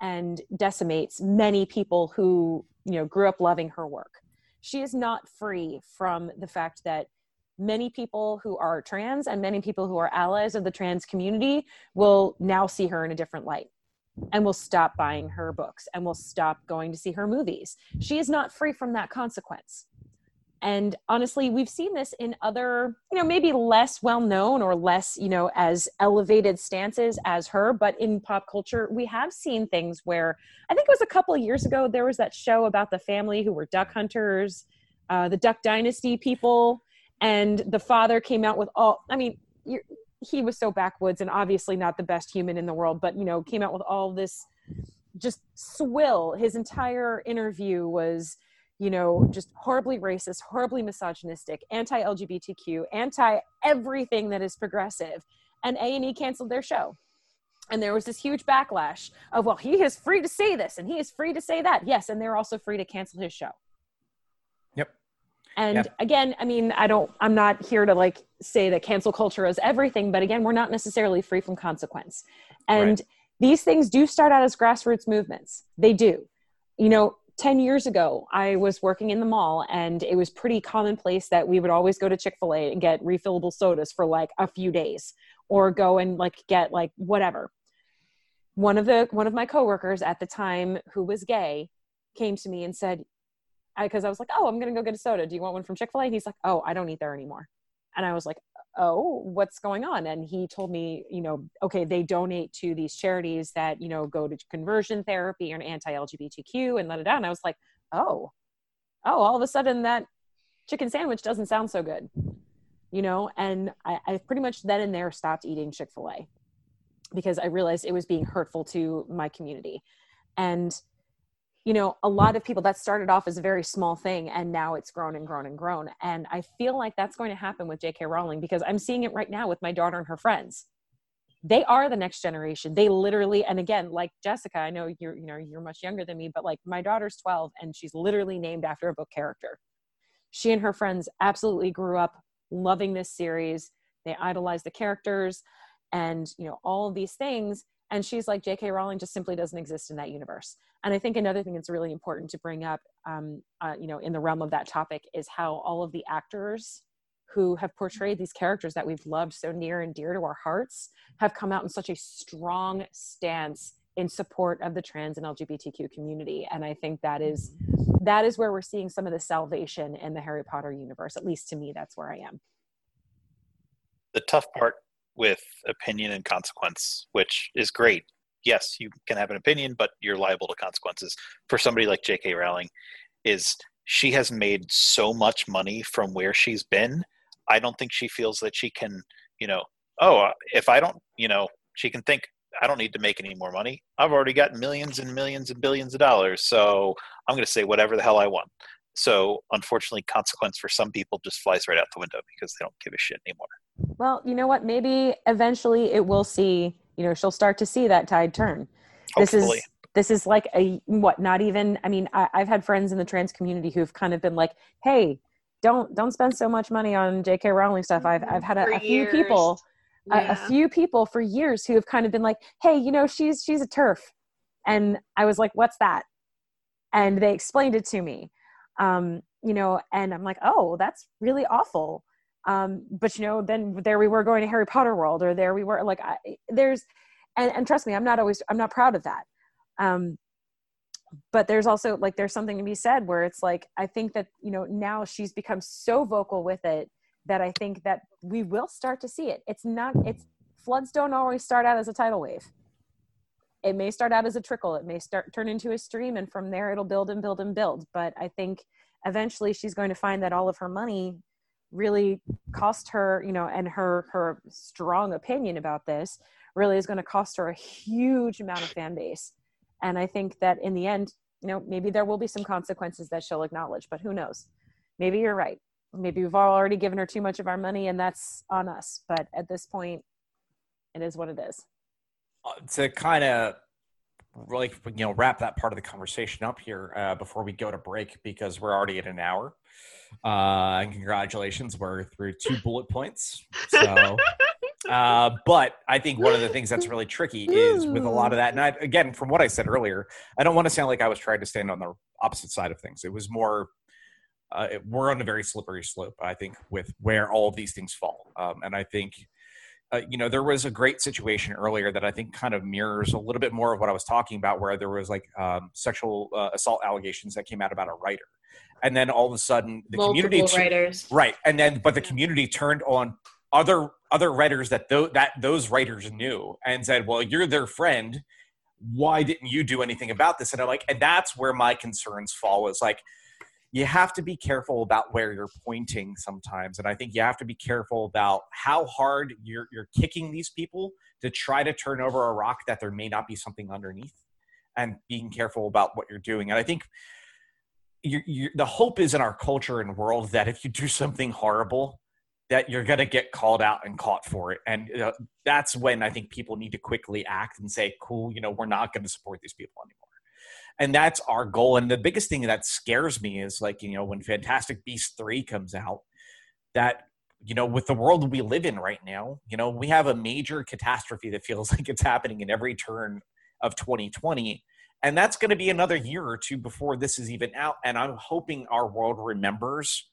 and decimates many people who, you know, grew up loving her work. She is not free from the fact that many people who are trans and many people who are allies of the trans community will now see her in a different light and will stop buying her books and will stop going to see her movies. She is not free from that consequence. And honestly, we've seen this in other, you know, maybe less well known or less, you know, as elevated stances as her, but in pop culture, we have seen things where I think it was a couple of years ago, there was that show about the family who were duck hunters, uh, the Duck Dynasty people, and the father came out with all, I mean, he was so backwoods and obviously not the best human in the world, but, you know, came out with all this just swill. His entire interview was, you know, just horribly racist, horribly misogynistic, anti-LGBTQ, anti everything that is progressive. And A&E canceled their show. And there was this huge backlash of, well, he is free to say this and he is free to say that. Yes, and they're also free to cancel his show. Yep. And Yeah. again, I mean, I don't, I'm not here to like say that cancel culture is everything, but again, we're not necessarily free from consequence. And Right. these things do start out as grassroots movements. They do. You know, 10 years ago, I was working in the mall and it was pretty commonplace that we would always go to Chick fil A and get refillable sodas for like a few days or go and like get like whatever. One of the one of my coworkers at the time who was gay came to me and said, because I, was like, oh, I'm gonna go get a soda. Do you want one from Chick Fil A? And he's like, oh, I don't eat there anymore. And I was like, oh, what's going on? And he told me, you know, okay, they donate to these charities that you know go to conversion therapy and anti-LGBTQ and da da da. And I was like, oh, oh, all of a sudden that chicken sandwich doesn't sound so good, you know. And I, I pretty much then and there stopped eating Chick Fil A because I realized it was being hurtful to my community. And you know, a lot of people that started off as a very small thing and now it's grown and grown and grown. And I feel like that's going to happen with J.K. Rowling because I'm seeing it right now with my daughter and her friends. They are the next generation. They literally, and again, like Jessica, I know you're, you know, you're much younger than me, but like my daughter's 12 and she's literally named after a book character. She and her friends absolutely grew up loving this series. They idolize the characters and, you know, all of these things and she's like j.k rowling just simply doesn't exist in that universe. And i think another thing that's really important to bring up um, uh, you know in the realm of that topic is how all of the actors who have portrayed these characters that we've loved so near and dear to our hearts have come out in such a strong stance in support of the trans and lgbtq community. And i think that is that is where we're seeing some of the salvation in the harry potter universe at least to me that's where i am. The tough part with opinion and consequence, which is great. Yes, you can have an opinion, but you're liable to consequences. For somebody like J.K. Rowling, is she has made so much money from where she's been. I don't think she feels that she can, you know, oh, uh, if I don't, you know, she can think I don't need to make any more money. I've already got millions and millions and billions of dollars, so I'm going to say whatever the hell I want. So, unfortunately, consequence for some people just flies right out the window because they don't give a shit anymore. well you know what? Maybe eventually it will see you know she'll start to see that tide turn. This Hopefully. is this is like a what not even i mean I, i've had friends in the trans community who've kind of been like hey don't don't spend so much money on jk rowling stuff. I've, I've had a, a few years. people a, a few people for years who have kind of been like hey you know she's she's a TERF. And i was like what's that? And they explained it to me um you know and i'm like oh that's really awful. Um but you know then there we were going to harry potter world or there we were like I, there's and, and trust me i'm not always i'm not proud of that. Um but there's also like there's something to be said where it's like i think that you know now she's become so vocal with it that i think that we will start to see it. It's not it's floods don't always start out as a tidal wave it may start out as a trickle it may start turn into a stream and from there it'll build and build and build but i think eventually she's going to find that all of her money really cost her, you know, and her her strong opinion about this really is going to cost her a huge amount of fan base. And I think that in the end, you know, maybe there will be some consequences that she'll acknowledge, but who knows? Maybe you're right. Maybe we've already given her too much of our money and that's on us. But at this point, it is what it is. To kind of really you know wrap that part of the conversation up here uh, before we go to break because we're already at an hour. Uh, and congratulations we're through two bullet points. So uh, but i think one of the things that's really tricky is with a lot of that and I, again from what i said earlier i don't want to sound like i was trying to stand on the opposite side of things. It was more uh, it, we're on a very slippery slope i think with where all of these things fall. Um, and i think uh, you know, there was a great situation earlier that I think kind of mirrors a little bit more of what I was talking about, where there was like um, sexual uh, assault allegations that came out about a writer, and then all of a sudden the Multiple community, writers. right, and then but the community turned on other other writers that th- that those writers knew and said, "Well, you're their friend. Why didn't you do anything about this?" And I'm like, and that's where my concerns fall. Is like you have to be careful about where you're pointing sometimes and i think you have to be careful about how hard you're, you're kicking these people to try to turn over a rock that there may not be something underneath and being careful about what you're doing and i think you you the hope is in our culture and world that if you do something horrible that you're going to get called out and caught for it and uh, that's when i think people need to quickly act and say cool you know we're not going to support these people anymore and that's our goal and the biggest thing that scares me is like you know when fantastic beast 3 comes out that you know with the world we live in right now you know we have a major catastrophe that feels like it's happening in every turn of 2020 and that's going to be another year or two before this is even out and i'm hoping our world remembers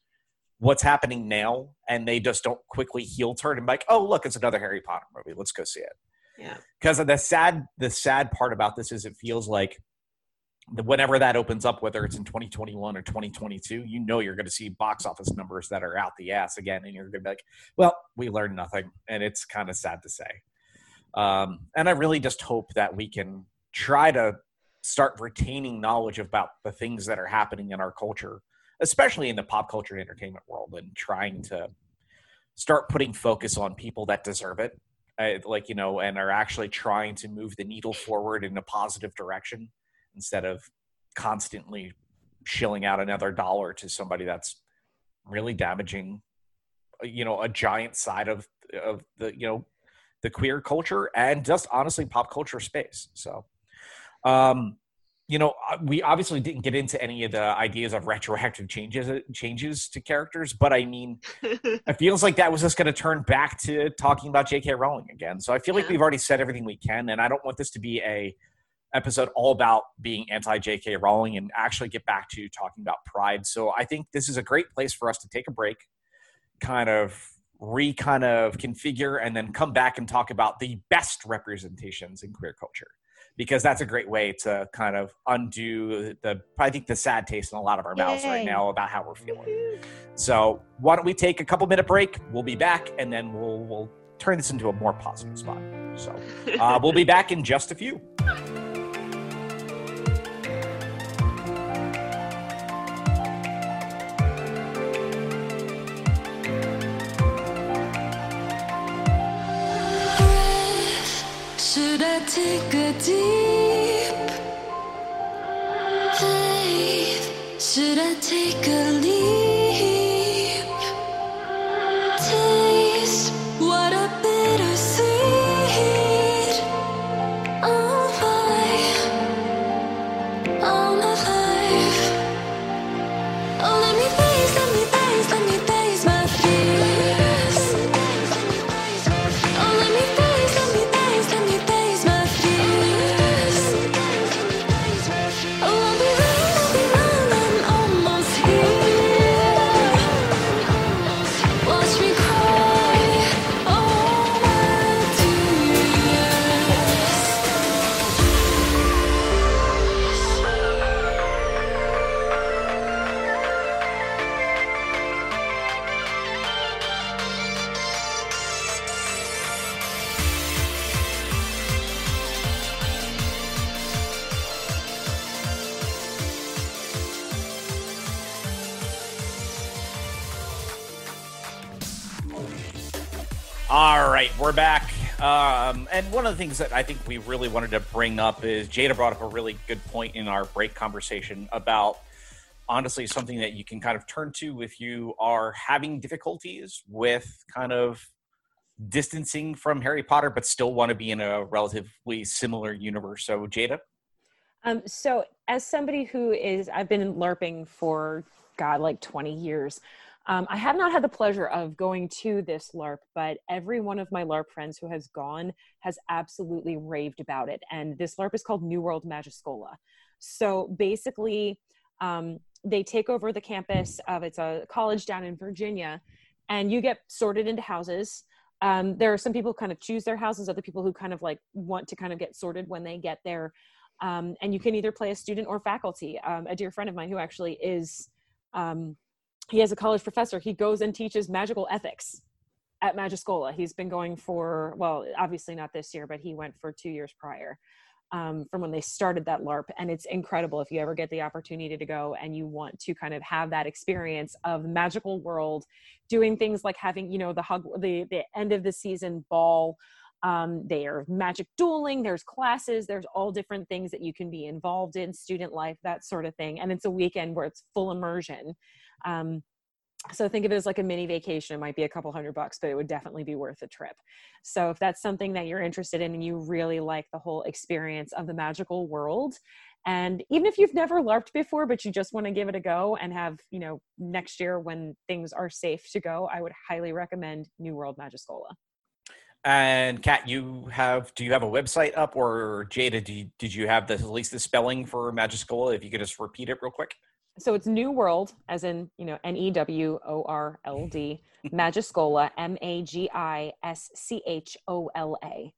what's happening now and they just don't quickly heel turn and be like oh look it's another harry potter movie let's go see it Yeah. because the sad the sad part about this is it feels like whenever that opens up whether it's in 2021 or 2022 you know you're going to see box office numbers that are out the ass again and you're going to be like well we learned nothing and it's kind of sad to say. Um, and i really just hope that we can try to start retaining knowledge about the things that are happening in our culture especially in the pop culture and entertainment world and trying to start putting focus on people that deserve it. Uh, like you know and are actually trying to move the needle forward in a positive direction instead of constantly shilling out another dollar to somebody that's really damaging you know a giant side of of the you know the queer culture and just honestly pop culture space so um you know uh, we obviously didn't get into any of the ideas of retroactive changes uh, changes to characters but i mean it feels like that was just going to turn back to talking about J.K. Rowling again. So I feel like we've already said everything we can, and I don't want this to be a episode all about being anti J.K. Rowling and actually get back to talking about pride. So I think this is a great place for us to take a break, kind of re kind of configure, and then come back and talk about the best representations in queer culture. Because that's a great way to kind of undo the, I think, the sad taste in a lot of our mouths right now about how we're feeling. So why don't we take a couple minute break? We'll be back, and then we'll we'll turn this into a more positive spot. So uh, we'll be back in just a few. Take a deep dive? Should I take a leap? We're back. Um, and one of the things that I think we really wanted to bring up is Jada brought up a really good point in our break conversation about honestly something that you can kind of turn to if you are having difficulties with kind of distancing from Harry Potter, but still want to be in a relatively similar universe. So, Jada? Um, so, as somebody who is, I've been LARPing for God, like 20 years. Um, I have not had the pleasure of going to this LARP, but every one of my LARP friends who has gone has absolutely raved about it. And this LARP is called New World Magischola. So basically, um, they take over the campus of it's a college down in Virginia, and you get sorted into houses. Um, there are some people who kind of choose their houses, other people who kind of like want to kind of get sorted when they get there. Um, and you can either play a student or faculty. Um, a dear friend of mine who actually is um, he has a college professor. He goes and teaches magical ethics at Magischola. He's been going for, well, obviously not this year, but he went for two years prior um, from when they started that LARP. And it's incredible if you ever get the opportunity to go and you want to kind of have that experience of the magical world, doing things like having, you know, the hug, the, the end of the season ball. Um, there magic dueling, there's classes, there's all different things that you can be involved in, student life, that sort of thing. And it's a weekend where it's full immersion. Um, so think of it as like a mini vacation. It might be a couple hundred bucks, but it would definitely be worth the trip. So if that's something that you're interested in and you really like the whole experience of the magical world, and even if you've never LARPed before, but you just want to give it a go and have, you know, next year when things are safe to go, I would highly recommend New World Magischola. And Kat, you have do you have a website up or Jada, you, did you have the, at least the spelling for Magischola? If you could just repeat it real quick. So it's New World, as in you know N E W O R L D, Magischola, M A G I S C H O L A.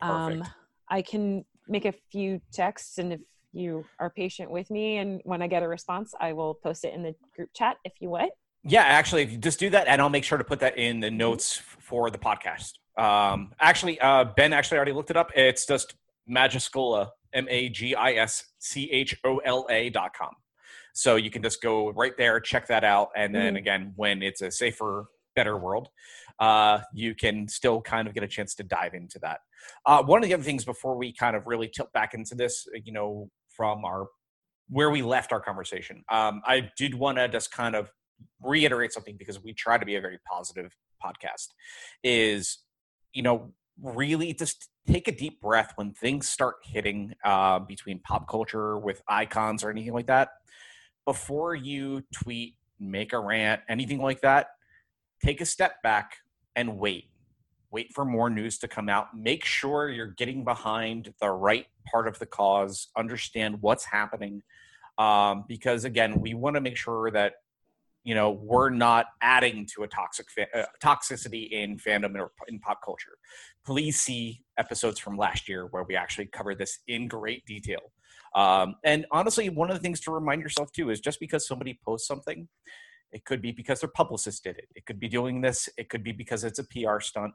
Um. I can make a few texts, and if you are patient with me, and when I get a response, I will post it in the group chat. If you would. Yeah, actually, if you just do that, and I'll make sure to put that in the notes for the podcast. Um, actually, uh, Ben actually already looked it up. It's just Magischola, M A G I S C H O L A dot com. So you can just go right there, check that out, and then Mhm. again, when it's a safer, better world, uh, you can still kind of get a chance to dive into that. Uh, one of the other things before we kind of really tilt back into this, you know, from our where we left our conversation, um, I did want to just kind of reiterate something because we try to be a very positive podcast. Is you know really just take a deep breath when things start hitting uh, between pop culture with icons or anything like that before you tweet make a rant anything like that take a step back and wait. Wait for more news to come out. Make sure you're getting behind the right part of the cause. Understand what's happening um, because again we want to make sure that you know we're not adding to a toxic uh, toxicity in fandom or in pop culture. Please see episodes from last year where we actually cover this in great detail um, and honestly one of the things to remind yourself too is just because somebody posts something it could be because their publicist did it it could be doing this it could be because it's a pr stunt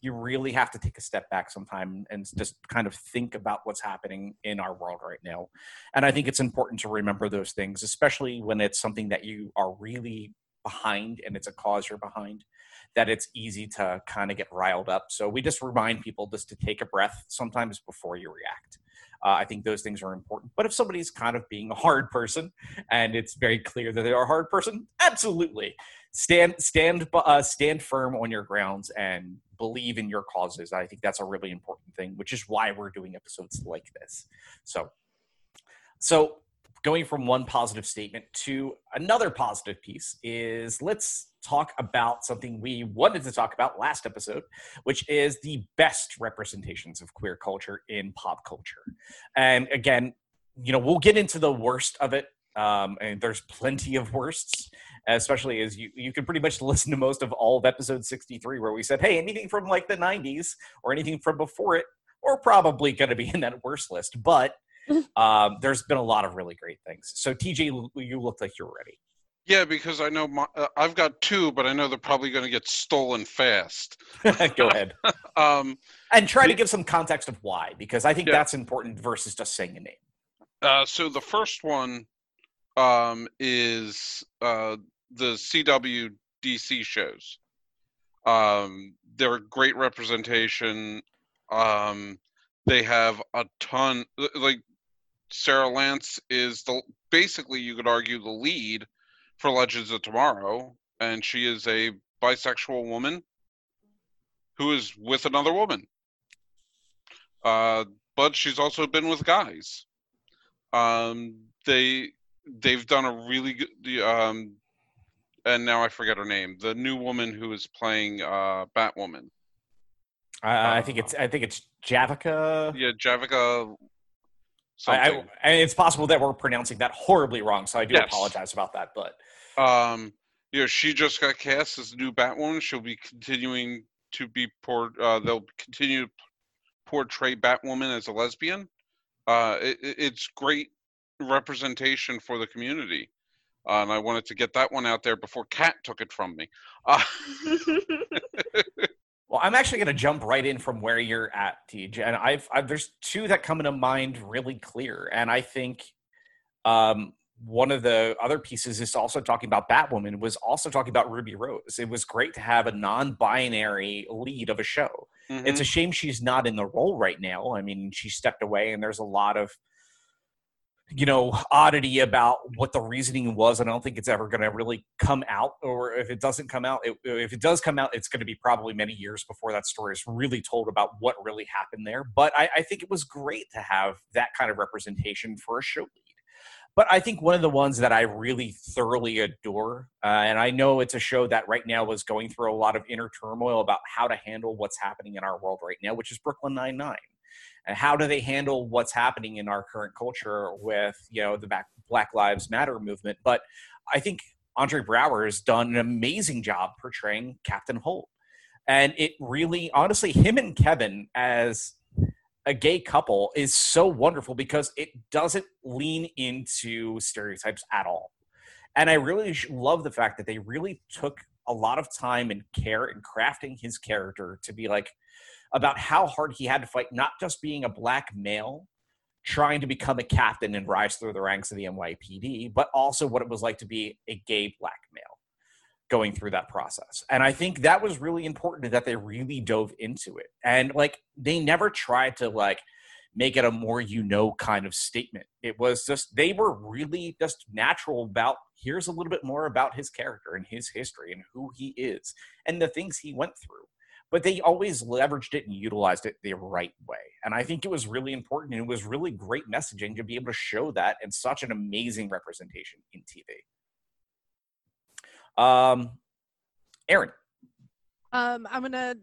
you really have to take a step back sometime and just kind of think about what's happening in our world right now and I think it's important to remember those things, especially when it's something that you are really behind and it's a cause you're behind, that it's easy to kind of get riled up. So we just remind people just to take a breath sometimes before you react. Uh, I think those things are important. But if somebody's kind of being a hard person and it's very clear that they are a hard person, absolutely stand stand uh, stand firm on your grounds and believe in your causes. I think that's a really important thing, which is why we're doing episodes like this. So so, going from one positive statement to another positive piece is let's talk about something we wanted to talk about last episode, which is the best representations of queer culture in pop culture. And again, you know, we'll get into the worst of it. Um, and there's plenty of worsts, especially as you, you can pretty much listen to most of all of episode 63, where we said, hey, anything from like the 90s or anything from before it, we're probably going to be in that worst list. But um, there's been a lot of really great things. So TJ, you look like you're ready. Yeah, because I know my, uh, I've got two, but I know they're probably going to get stolen fast. Go ahead Um, and try to give some context of why, because I think Yeah. that's important versus just saying a name. uh, so the first one um, is uh, the CW DC shows. Um, they're a great representation. Um, they have a ton. Like Sara Lance is the basically you could argue the lead for Legends of Tomorrow, and she is a bisexual woman who is with another woman. Uh, but she's also been with guys. Um, they they've done a really good. the, Um, and now I forget her name. The new woman who is playing uh, Batwoman. I, I think it's I think it's Javica. Yeah, Javica. I, I, and it's possible that we're pronouncing that horribly wrong, so I do Yes. apologize about that. But um, you know, she just got cast as the new Batwoman. She'll be continuing to be por- uh, they'll continue to portray Batwoman as a lesbian. Uh, it, it- it's great representation for the community. Uh, and I wanted to get that one out there before Kat took it from me. Well, I'm actually going to jump right in from where you're at, TJ. And I've, I've there's two that come into mind really clear, and I think um, one of the other pieces is also talking about Batwoman was also talking about Ruby Rose. It was great to have a non-binary lead of a show. It's a shame she's not in the role right now. I mean, she stepped away, and there's a lot of you know oddity about what the reasoning was. And i don't think it's ever going to really come out or if it doesn't come out it, if it does come out it's going to be probably many years before that story is really told about what really happened there. But I, I think it was great to have that kind of representation for a show lead. But i think one of the ones that i really thoroughly adore uh, and i know it's a show that right now is going through a lot of inner turmoil about how to handle what's happening in our world right now which is brooklyn 99 and how do they handle what's happening in our current culture with you know the Black, Lives Matter movement? But I think Andre Braugher has done an amazing job portraying Captain Holt, and it really, honestly, him and Kevin as a gay couple is so wonderful because it doesn't lean into stereotypes at all. And I really love the fact that they really took a lot of time and care in crafting his character to be like about how hard he had to fight, not just being a black male trying to become a captain and rise through the ranks of the NYPD, but also what it was like to be a gay black male going through that process. And I think that was really important that they really dove into it. And like they never tried to like make it a more you know kind of statement. It was just they were really just natural about here's a little bit more about his character and his history and who he is and the things he went through but they always leveraged it and utilized it the right way. And I think it was really important and it was really great messaging to be able to show that and such an amazing representation in TV. Um, Erin, Um, I'm gonna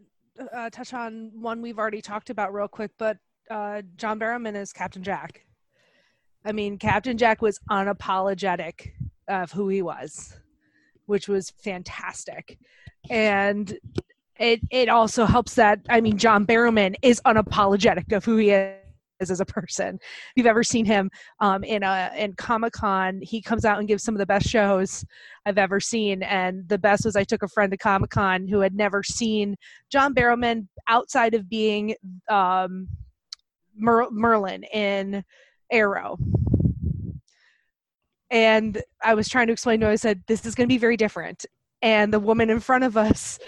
uh, touch on one we've already talked about real quick, but uh, John Barrowman is Captain Jack. I mean, Captain Jack was unapologetic of who he was, which was fantastic, and it it also helps that I mean, John Barrowman is unapologetic of who he is as a person. If you've ever seen him um, in a in Comic Con, he comes out and gives some of the best shows I've ever seen. And the best was I took a friend to Comic Con who had never seen John Barrowman outside of being um, Mer- Merlyn in Arrow. And I was trying to explain to him, I said, This is going to be very different. And the woman in front of us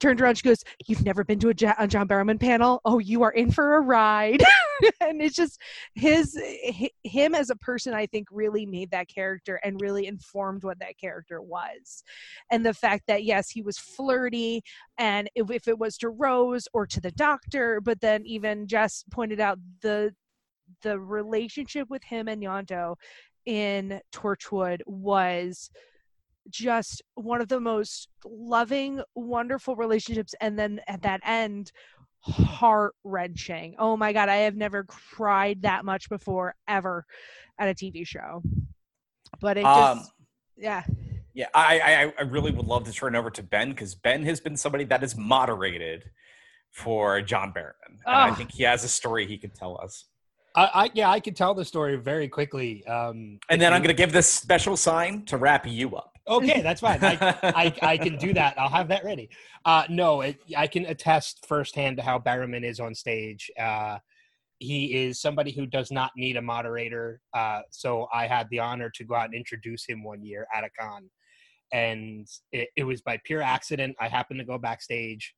turned around, she goes, You've never been to a, John Barrowman panel? Oh, you are in for a ride. and it's just his hi- him as a person i think really made that character and really informed what that character was and the fact that yes he was flirty and if, if it was to rose or to the doctor but then even jess pointed out the the relationship with him and Ianto in Torchwood was just one of the most loving, wonderful relationships. And then at that end, heart wrenching. Oh my God, I have never cried that much before ever at a TV show. But it just, Um, yeah. yeah, I, I I really would love to turn over to Ben because Ben has been somebody that has moderated for John Barrowman, and I Oh. think he has a story he could tell us. I, I yeah, I could tell the story very quickly. Um, And then I'm going to give this special sign to wrap you up. Okay, that's fine. I, I, I can do that. I'll have that ready. Uh, no, it, I can attest firsthand to how Barrowman is on stage. Uh, he is somebody who does not need a moderator. Uh, so I had the honor to go out and introduce him one year at a con. and it, it was by pure accident. I happened to go backstage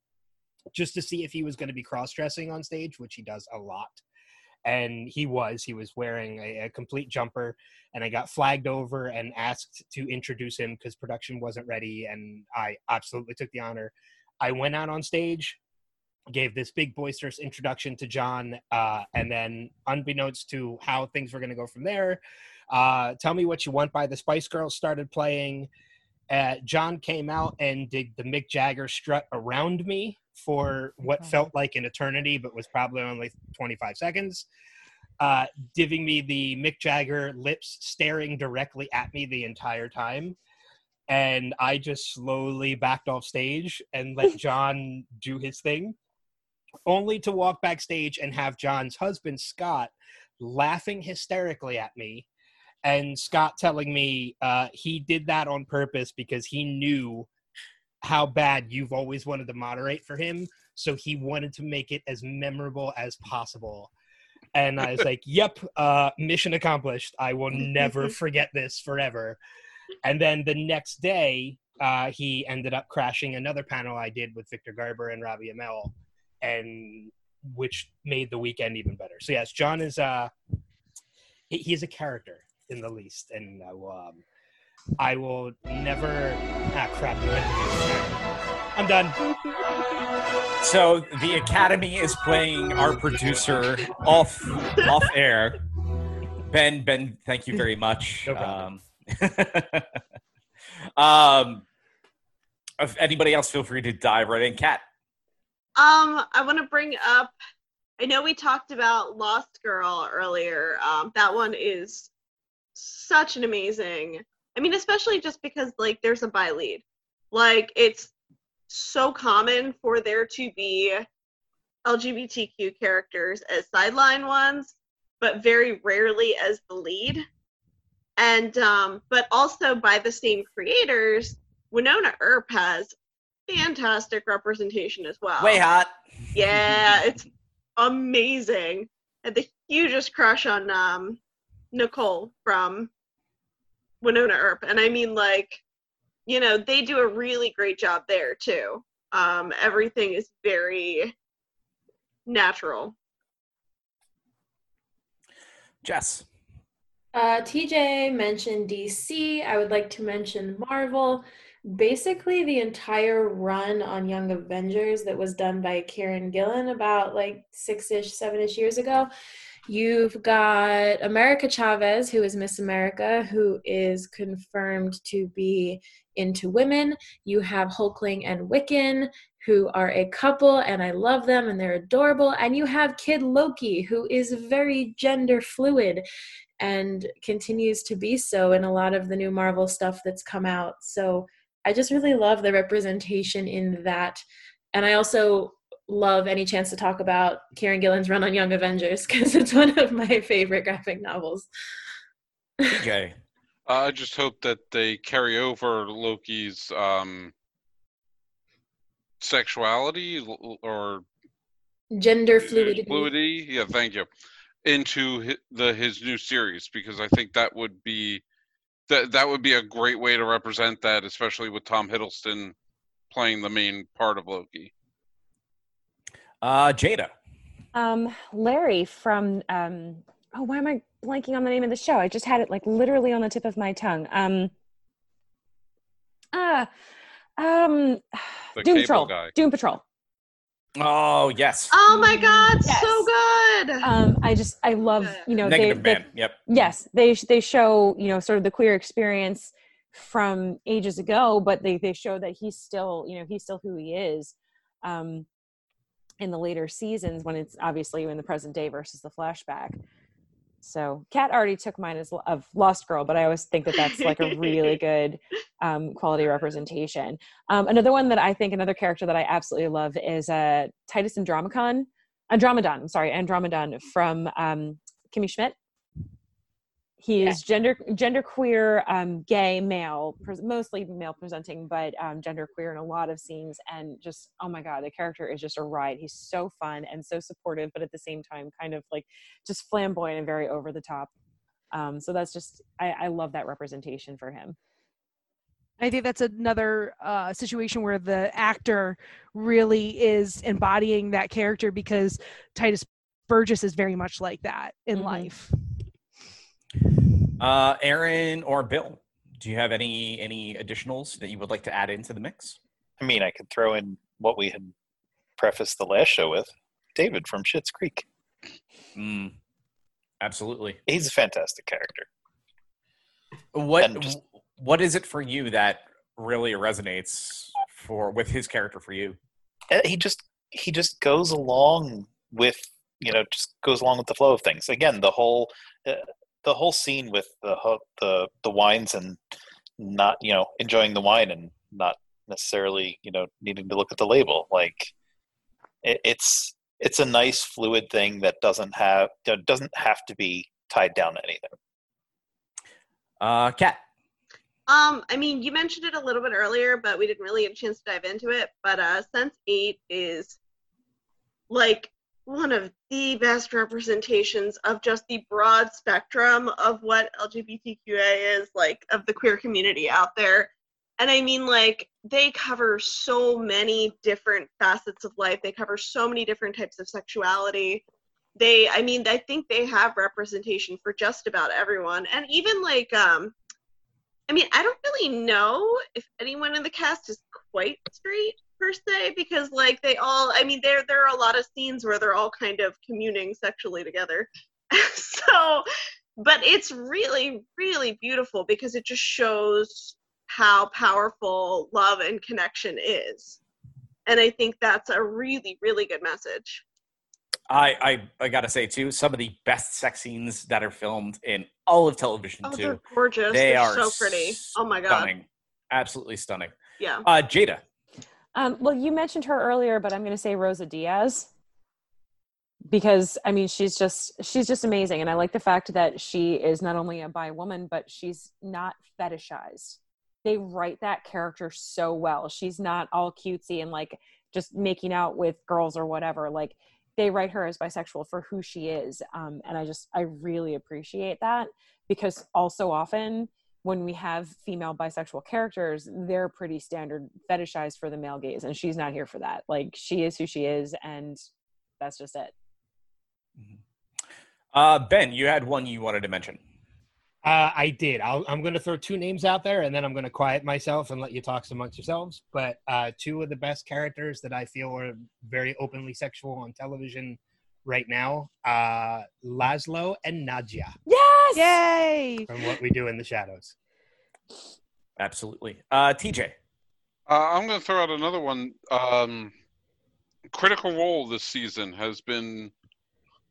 just to see if he was going to be cross dressing on stage, which he does a lot. And he was. He was wearing a, a complete jumper, and I got flagged over and asked to introduce him because production wasn't ready, and I absolutely took the honor. I went out on stage, gave this big boisterous introduction to John, uh, and then, unbeknownst to how things were going to go from there, uh, "Tell Me What You Want" by the Spice Girls started playing. Uh, John came out and did the Mick Jagger strut around me for what Okay. felt like an eternity, but was probably only 25 seconds. Uh, giving me the Mick Jagger lips staring directly at me the entire time. And I just slowly backed off stage and let John do his thing, only to walk backstage and have John's husband, Scott, laughing hysterically at me and Scott telling me uh, he did that on purpose because he knew how bad you've always wanted to moderate for him, so he wanted to make it as memorable as possible. And I was like, "Yep, uh, mission accomplished. I will never forget this forever." And then the next day, uh, he ended up crashing another panel I did with Victor Garber and Robbie Amell, and which made the weekend even better. So yes, John is uh, he, he's a character in the least, and I will, um, I will never. Ah, crap! you I'm done. So the Academy is playing our producer off off air. Ben, Ben, thank you very much. No. Um, um, if anybody else, feel free to dive right in. Kat. Um, I want to bring up. I know we talked about Lost Girl earlier. Um, that one is such an amazing. I mean, especially just because like there's a bi lead. Like it's so common for there to be LGBTQ characters as sideline ones, but very rarely as the lead. And um, but also by the same creators, Wynonna Earp has fantastic representation as well. Way hot. Yeah, it's amazing. I had the hugest crush on um Nicole from Wynonna Earp. And I mean like, you know, they do a really great job there too. Um, everything is very natural. Jess. Uh, TJ mentioned DC. I would like to mention Marvel. Basically, the entire run on Young Avengers that was done by Kieron Gillen about like six ish, seven ish years ago. You've got America Chavez, who is Miss America, who is confirmed to be into women. You have Hulkling and Wiccan, who are a couple, and I love them and they're adorable. And you have Kid Loki, who is very gender fluid and continues to be so in a lot of the new Marvel stuff that's come out. So I just really love the representation in that. And I also love any chance to talk about Kieron Gillen's run on Young Avengers because it's one of my favorite graphic novels. okay. Uh, I just hope that they carry over Loki's um, sexuality l- or Gender fluidity. fluidity. Yeah, thank you. Into hi- the his new series because I think that would be that that would be a great way to represent that, especially with Tom Hiddleston playing the main part of Loki. Uh, Jada. Um, Larry from um, oh, why am I blanking on the name of the show? I just had it like literally on the tip of my tongue. Um, ah, um, The Doom Patrol. guy. Doom Patrol. Oh yes. Oh my god, Yes. so good! Um, I just I love you know Negative they, man. Yep. yes they they show you know sort of the queer experience from ages ago but they they show that he's still you know he's still who he is um in the later seasons when it's obviously in the present day versus the flashback. So kat already took mine as of lost girl but i always think that that's like a really good um, quality representation. Um, another one that i think another character that i absolutely love is uh, titus andromedon andromedon i'm sorry andromedon from um, kimmy schmidt he is gender gender queer um, gay male pres- mostly male presenting but um, gender queer in a lot of scenes and just oh my god the character is just a ride he's so fun and so supportive but at the same time kind of like just flamboyant and very over the top um, so that's just I, I love that representation for him I think that's another uh, situation where the actor really is embodying that character because Tituss Burgess is very much like that in Mhm. life. Uh, Erin or Bill, do you have any any additionals that you would like to add into the mix? I mean, I could throw in what we had prefaced the last show with David from Schitt's Creek. Mm, absolutely. He's a fantastic character. What just- what is it for you that really resonates for with his character for you? Uh, He just he just goes along with you know just goes along with the flow of things. Again, the whole uh, the whole scene with the ho- the the wines and not you know enjoying the wine and not necessarily you know needing to look at the label like it, it's it's a nice fluid thing that doesn't have doesn't have to be tied down to anything Uh, Kat. Um, I mean, you mentioned it a little bit earlier, but we didn't really get a chance to dive into it. But uh, Sense Eight is like one of the best representations of just the broad spectrum of what LGBTQA is, like of the queer community out there. And I mean, like, they cover so many different facets of life. They cover so many different types of sexuality. They, I mean, I think they have representation for just about everyone. And even like, um, I mean, I don't really know if anyone in the cast is quite straight per se, because like they all, I mean, there there are a lot of scenes where they're all kind of communing sexually together. so, but it's really, really beautiful because it just shows how powerful love and connection is. And I think that's a really, really good message. I, I I gotta say too, some of the best sex scenes that are filmed in all of television Oh, too. they're gorgeous. They They are so pretty. Oh my god. Stunning, absolutely stunning. Yeah. Uh, Jada. Um, well, you mentioned her earlier, but I'm going to say Rosa Diaz because I mean she's just she's just amazing, and I like the fact that she is not only a bi woman, but she's not fetishized. They write that character so well. She's not all cutesy and like just making out with girls or whatever. Like they write her as bisexual for who she is, um, and I just I really appreciate that because also often when we have female bisexual characters, they're pretty standard fetishized for the male gaze, and she's not here for that. Like she is who she is, and that's just it. Uh, ben, you had one you wanted to mention. Uh, I did. I'll, I'm going to throw two names out there, and then I'm going to quiet myself and let you talk amongst yourselves. But uh, two of the best characters that I feel are very openly sexual on television right now, uh, Laszlo and Nadja Yes. Yay! from What We Do in the Shadows. Absolutely. Uh, TJ. Uh, I'm going to throw out another one. Um, Critical Role this season has been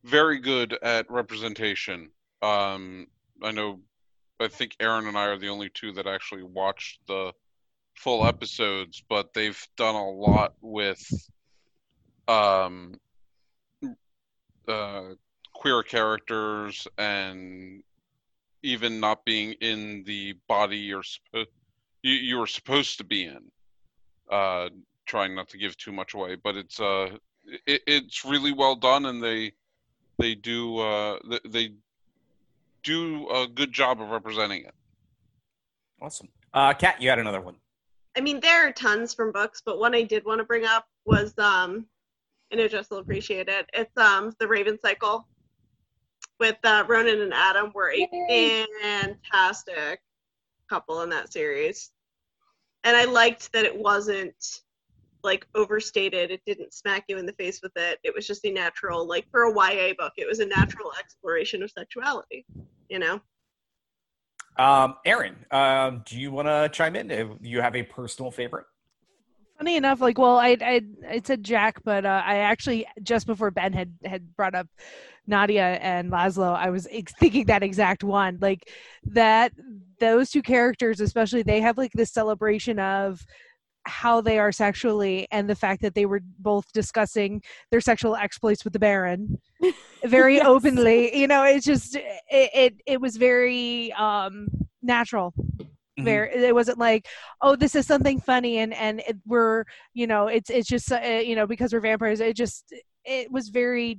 very good at representation. Um, I know, I think Erin and I are the only two that actually watched the full episodes, but they've done a lot with um, uh, queer characters and even not being in the body you're supposed you, you were supposed to be in. Uh, trying not to give too much away, but it's uh, it, it's really well done, and they they do uh, they, they do a good job of representing it. Awesome. Uh, Kat, you had another one. I mean, there are tons from books, but one I did want to bring up was um, I know Jess will appreciate it. It's um, the Raven Cycle with uh, Ronan and Adam were a Yay. fantastic couple in that series, and I liked that it wasn't like overstated. It didn't smack you in the face with it. It was just a natural, like for a YA book, it was a natural exploration of sexuality. You know. Um, Erin, um, do you want to chime in? Uh, You have a personal favorite? Funny enough, like, well, I I I said Jack, but uh, I actually just before Ben had had brought up Nadja and Laszlo, I was ex- thinking that exact one, like that those two characters, especially, they have like this celebration of how they are sexually and the fact that they were both discussing their sexual exploits with the Baron very Yes. openly. You know, it's just it it, it was very um natural Mhm. very it wasn't like oh this is something funny and and it, we're you know it's it's just uh, you know because we're vampires it just it was very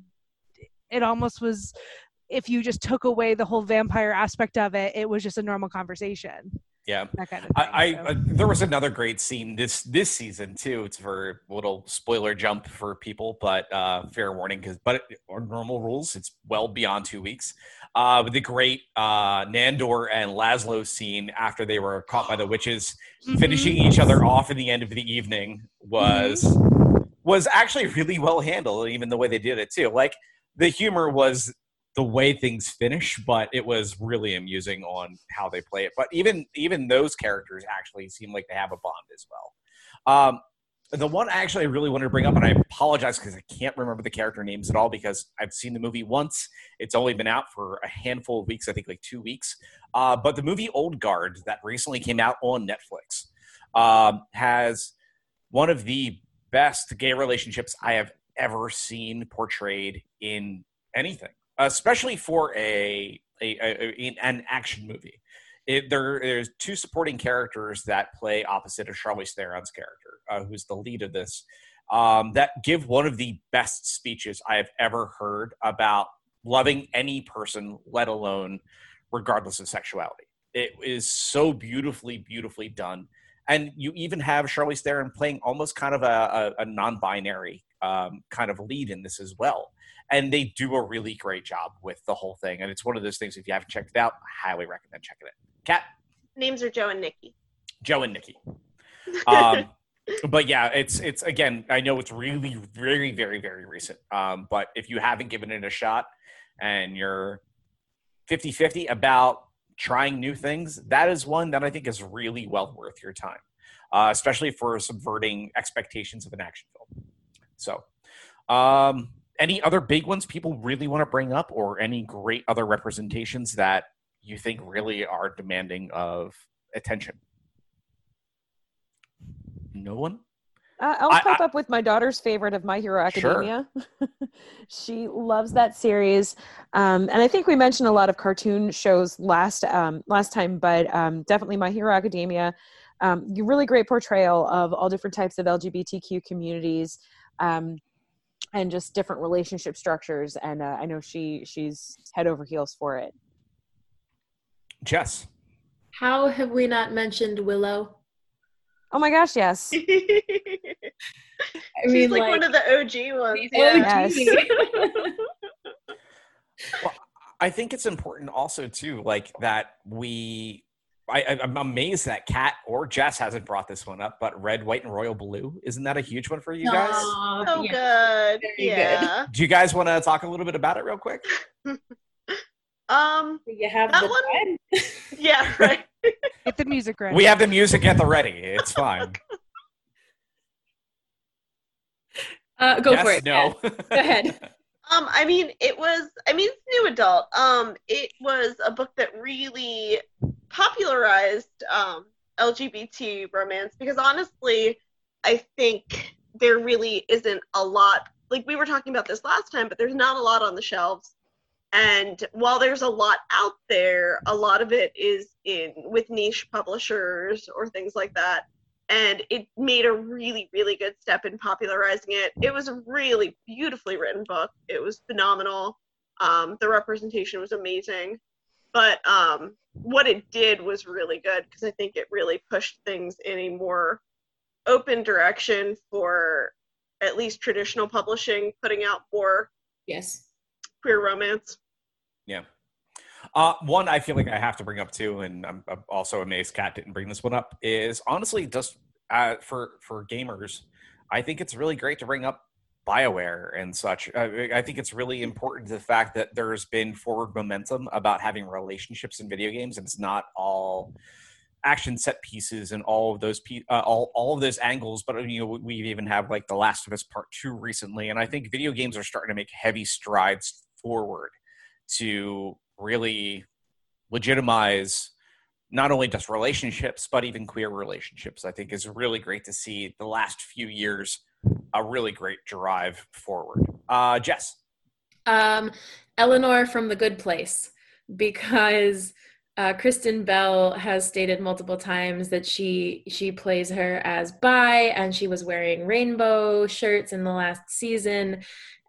it almost was if you just took away the whole vampire aspect of it it was just a normal conversation kind of thing. I, I so. uh, there was another great scene this this season too. It's for a little spoiler jump for people, but uh, fair warning because but it, our normal rules, it's well beyond two weeks. Uh, with the great uh, Nandor and Laszlo scene after they were caught by the witches, finishing each other off in the end of the evening was was actually really well handled. Even the way they did it too, like the humor was the way things finish, but it was really amusing on how they play it. But even even those characters actually seem like they have a bond as well. Um, the one actually I really wanted to bring up, and I apologize because I can't remember the character names at all because I've seen the movie once. It's only been out for a handful of weeks, I think like two weeks. Uh, but the movie Old Guard that recently came out on Netflix um, has one of the best gay relationships I have ever seen portrayed in anything especially for a, a, a- an action movie. It, there, there's two supporting characters that play opposite of Charlize Theron's character, uh, who's the lead of this, um, that give one of the best speeches I have ever heard about loving any person, let alone regardless of sexuality. It is so beautifully, beautifully done. And you even have Charlize Theron playing almost kind of a, a, a non-binary um, kind of lead in this as well and they do a really great job with the whole thing. And it's one of those things. If you haven't checked it out, I highly recommend checking it. Kat, Names are Joe and Nicky. Joe, and Nicky. Um, but yeah, it's it's again. I know it's really very very very recent. Um, but if you haven't given it a shot and you're 50-50 about trying new things, that is one that I think is really well worth your time, uh, especially for subverting expectations of an action film. So. Um, any other big ones people really want to bring up or any great other representations that you think really are demanding of attention no one Uh, I'll I- pipe up with my daughter's favorite of My Hero Sure. Academia. she loves that series, um, and I think we mentioned a lot of cartoon shows last um, last time, but um, definitely My Hero Academia. Um, you really great portrayal of all different types of LGBTQ communities, um, and just different relationship structures. And uh, I know she she's head over heels for it. jess How have we not mentioned Willow? Oh my gosh, yes. I She's like, one of the OG ones. Yeah. Yes. i think it's important also too like that we I, I- I'm amazed that Kat or Jess hasn't brought this one up, but red, white, and royal blue isn't that a huge one for you guys? Aw, so yeah. good. Very yeah. Do you guys want to talk a little bit about it real quick? Um. You have That the one- time. Yeah. Right. Get the music ready. We have the music at the ready. It's fine. Uh, go yes, for it. No. Go ahead. Um, I mean, it was. I mean, it's new adult. Um, it was a book that really popularized um, LGBT romance because honestly, I think there really isn't a lot. Like we were talking about this last time, but there's not a lot on the shelves. And while there's a lot out there, a lot of it is in with niche publishers or things like that. And it made a really, really good step in popularizing it. It was a really beautifully written book. It was phenomenal. Um, the representation was amazing. But um, what it did was really good because I think it really pushed things in a more open direction for at least traditional publishing, putting out more Yes. queer romance. Yeah. Uh, one I feel like I have to bring up too, and I'm, I'm also amazed Kat didn't bring this one up. Is honestly just uh, for for gamers, I think it's really great to bring up Bioware and such. I, I think it's really important to the fact that there's been forward momentum about having relationships in video games, and it's not all action set pieces and all of those pe- uh, all all of those angles. But you know, we even have like The Last of Us Part Two recently, and I think video games are starting to make heavy strides forward to really legitimize not only just relationships but even queer relationships. I think is really great to see the last few years a really great drive forward. Uh jess? Um, Eleanor from The Good Place, because uh, Kristen Bell has stated multiple times that she she plays her as bi, and she was wearing rainbow shirts in the last season,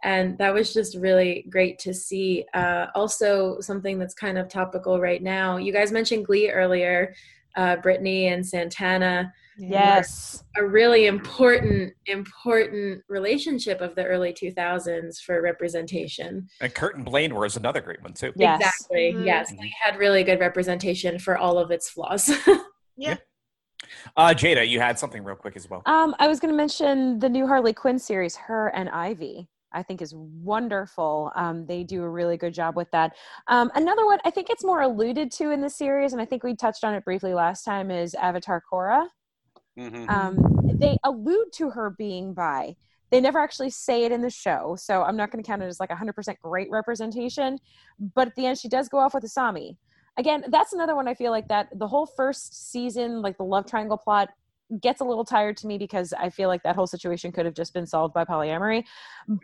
and that was just really great to see. Uh, also, something that's kind of topical right now. You guys mentioned Glee earlier. uh, Brittany and Santana. Yes. A really important, important relationship of the early 2000s for representation. And Kurt and Blaine was another great one too. Yes. Exactly. Mhm. Yes, they had really good representation for all of its flaws. Yeah. Uh, Jada, you had something real quick as well. Um, I was going to mention the new Harley Quinn series, her and Ivy. I think is wonderful. Um, they do a really good job with that. Um, another one, I think it's more alluded to in the series, and I think we touched on it briefly last time, is Avatar Korra. Mhm. Um, they allude to her being bi. They never actually say it in the show, so I'm not going to count it as like 100% great representation. But at the end, she does go off with Asami. Again, that's another one I feel like that the whole first season, like the love triangle plot, gets a little tired to me because I feel like that whole situation could have just been solved bi polyamory.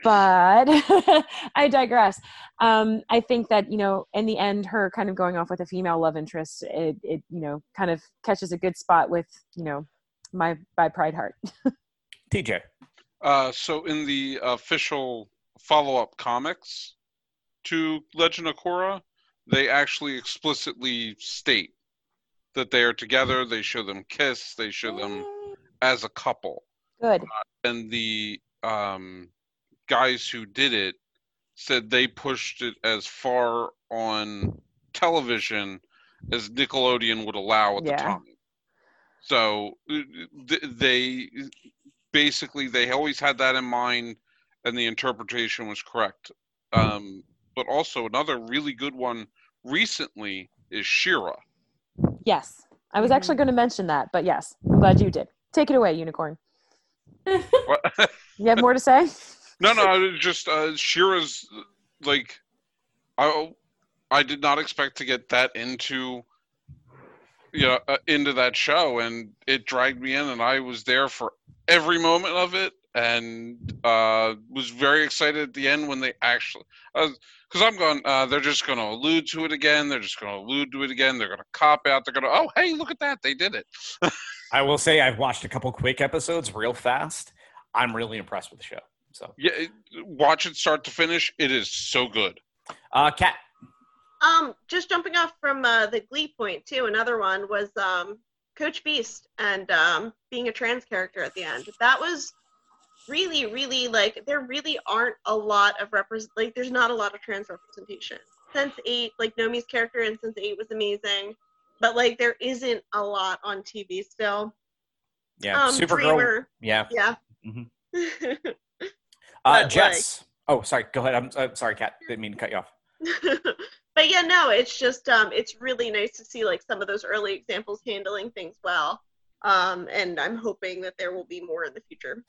But I digress. Um, I think that you know, in the end, her kind of going off with a female love interest, it, it you know, kind of catches a good spot with you know my by Pride Heart. TJ. Uh, so in the official follow-up comics to Legend of Korra, they actually explicitly state that they are together. They show them kiss. They show them as a couple. Good. And the um, guys who did it said they pushed it as far on television as Nickelodeon would allow at Yeah. the time. So uh, th- they basically they always had that in mind, and the interpretation was correct. Um, but also another really good one recently is She-Ra. Yes, I was actually going to mention that, but yes, I'm glad you did. Take it away, Unicorn. You have more to say? no, no, was just uh, She-Ra's like I I did not expect to get that into you know uh, into that show, and it dragged me in, and I was there for every moment of it, and uh, was very excited at the end when they actually because I'm going uh, they're just going to allude to it again, they're just going to allude to it again, they're going to cop out, they're going to oh hey look at that they did it. I will say I've watched a couple quick episodes real fast. I'm really impressed with the show. So, Yeah, it, watch it start to finish. It is so good. uh, Kat. Um, just jumping off from uh, the Glee point too. Another one was um, Coach Beiste and um, being a trans character at the end. That was really, really like there really aren't a lot of represent. Like there's not a lot of trans representation. Sense Eight, like Nomi's character in Sense8 was amazing, but like there isn't a lot on TV still. Yeah, um, Supergirl. Dreamer, Yeah. yeah. Mhm. but, Uh, like- oh, sorry. Go ahead. I'm, i sorry, Kat. Didn't mean to cut you off. but yeah, no, it's just um, it's really nice to see like some of those early examples handling things well. Um, and I'm hoping that there will be more in the future.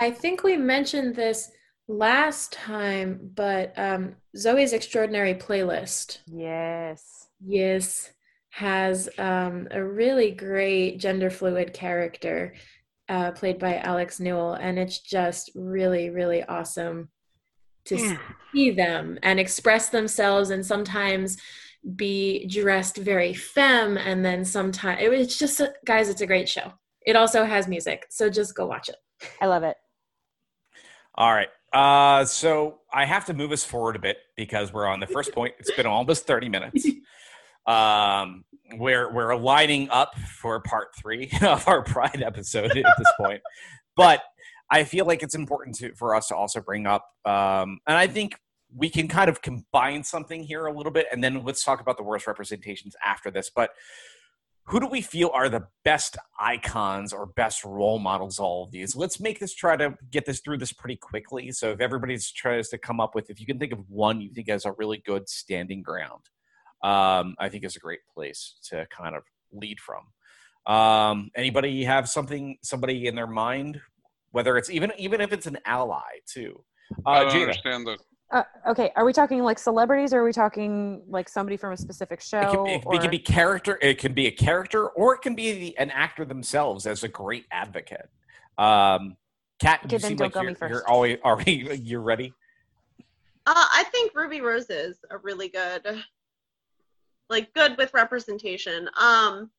I think we mentioned this last time, but um, Zoey's Extraordinary Playlist, Yes. yes, has um, a really great gender fluid character uh, played by Alex Newell, and it's just really, really awesome to see them and express themselves, and sometimes be dressed very femme, and then sometimes it was just, guys, it's a great show. It also has music, so just go watch it. I love it. All right. Uh, so I have to move us forward a bit because we're on the first point. It's been almost 30 minutes. Um, we're we're lining up for part three of our Pride episode at this point, but I feel like it's important to for us to also bring up, um, and I think we can kind of combine something here a little bit, and then let's talk about the worst representations after this. But who do we feel are the best icons or best role models of all of these? Let's make this try to get this through this pretty quickly. So if everybody's tries to come up with if you can think of one you think has a really good standing ground um, i think is a great place to kind of lead from. Um, anybody have something somebody in their mind whether it's even even if it's an ally too? I uh, don't Jada. understand the Uh, okay, are we talking like celebrities, or are we talking like somebody from a specific show? It can, be, it or... can be character. It can be a character, or it can be the, an actor themselves as a great advocate. Um, Kat, Okay, you then seem don't like you're, me you're always already you're ready. Uh, I think Ruby Rose is a really good, like, good with representation. Um,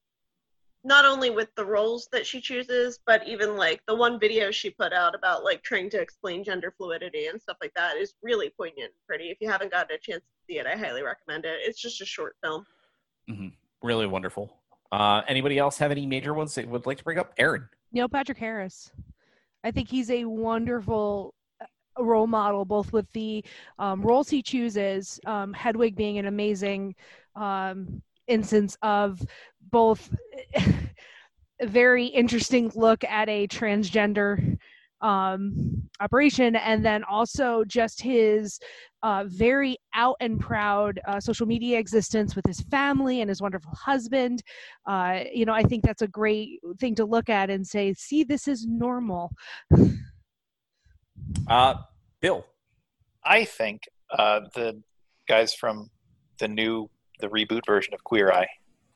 not only with the roles that she chooses, but even like the one video she put out about like trying to explain gender fluidity and stuff like that is really poignant and pretty. If you haven't gotten a chance to see it, I highly recommend it. It's just a short film. really wonderful. Uh, anybody else have any major ones they would like to bring up? Erin. Neil Patrick Harris. I think he's a wonderful uh, role model, both with the um, roles he chooses. Um, Hedwig being an amazing um, instance of both a very interesting look at a transgender um, operation, and then also just his uh, very out and proud uh, social media existence with his family and his wonderful husband. Uh, you know, I think that's a great thing to look at and say, see, this is normal. Uh, Bill. I think uh, the guys from the new the reboot version of Queer Eye,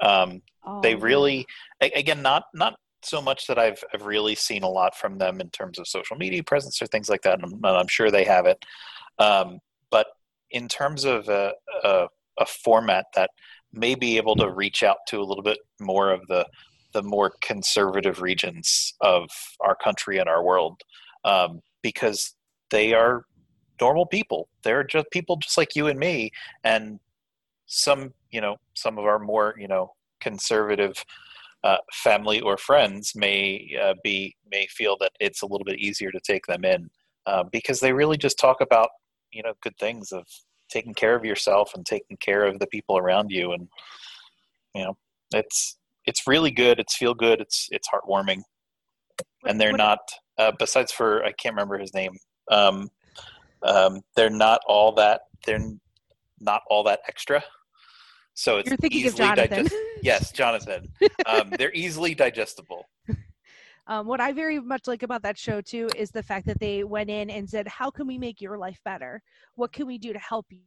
um, they Oh, really again not not so much that I've I've really seen a lot from them in terms of social media presence or things like that. And I'm, and I'm sure they have it, um, but in terms of a, a, a format that may be able to reach out to a little bit more of the the more conservative regions of our country and our world, um, because they are normal people. They're just people just like you and me, and some you know some of our more you know conservative uh, family or friends may uh, be may feel that it's a little bit easier to take them in uh, because they really just talk about you know good things of taking care of yourself and taking care of the people around you. And you know it's it's really good. It's feel good. It's it's heartwarming. And they're not uh, besides for i can't remember his name um, um, they're not all that they're not all that extra so it's You're thinking of easily Jonathan. digest- yes jonathan um, they're easily digestible Um, what I very much like about that show too is the fact that they went in and said, "How can we make your life better? What can we do to help y-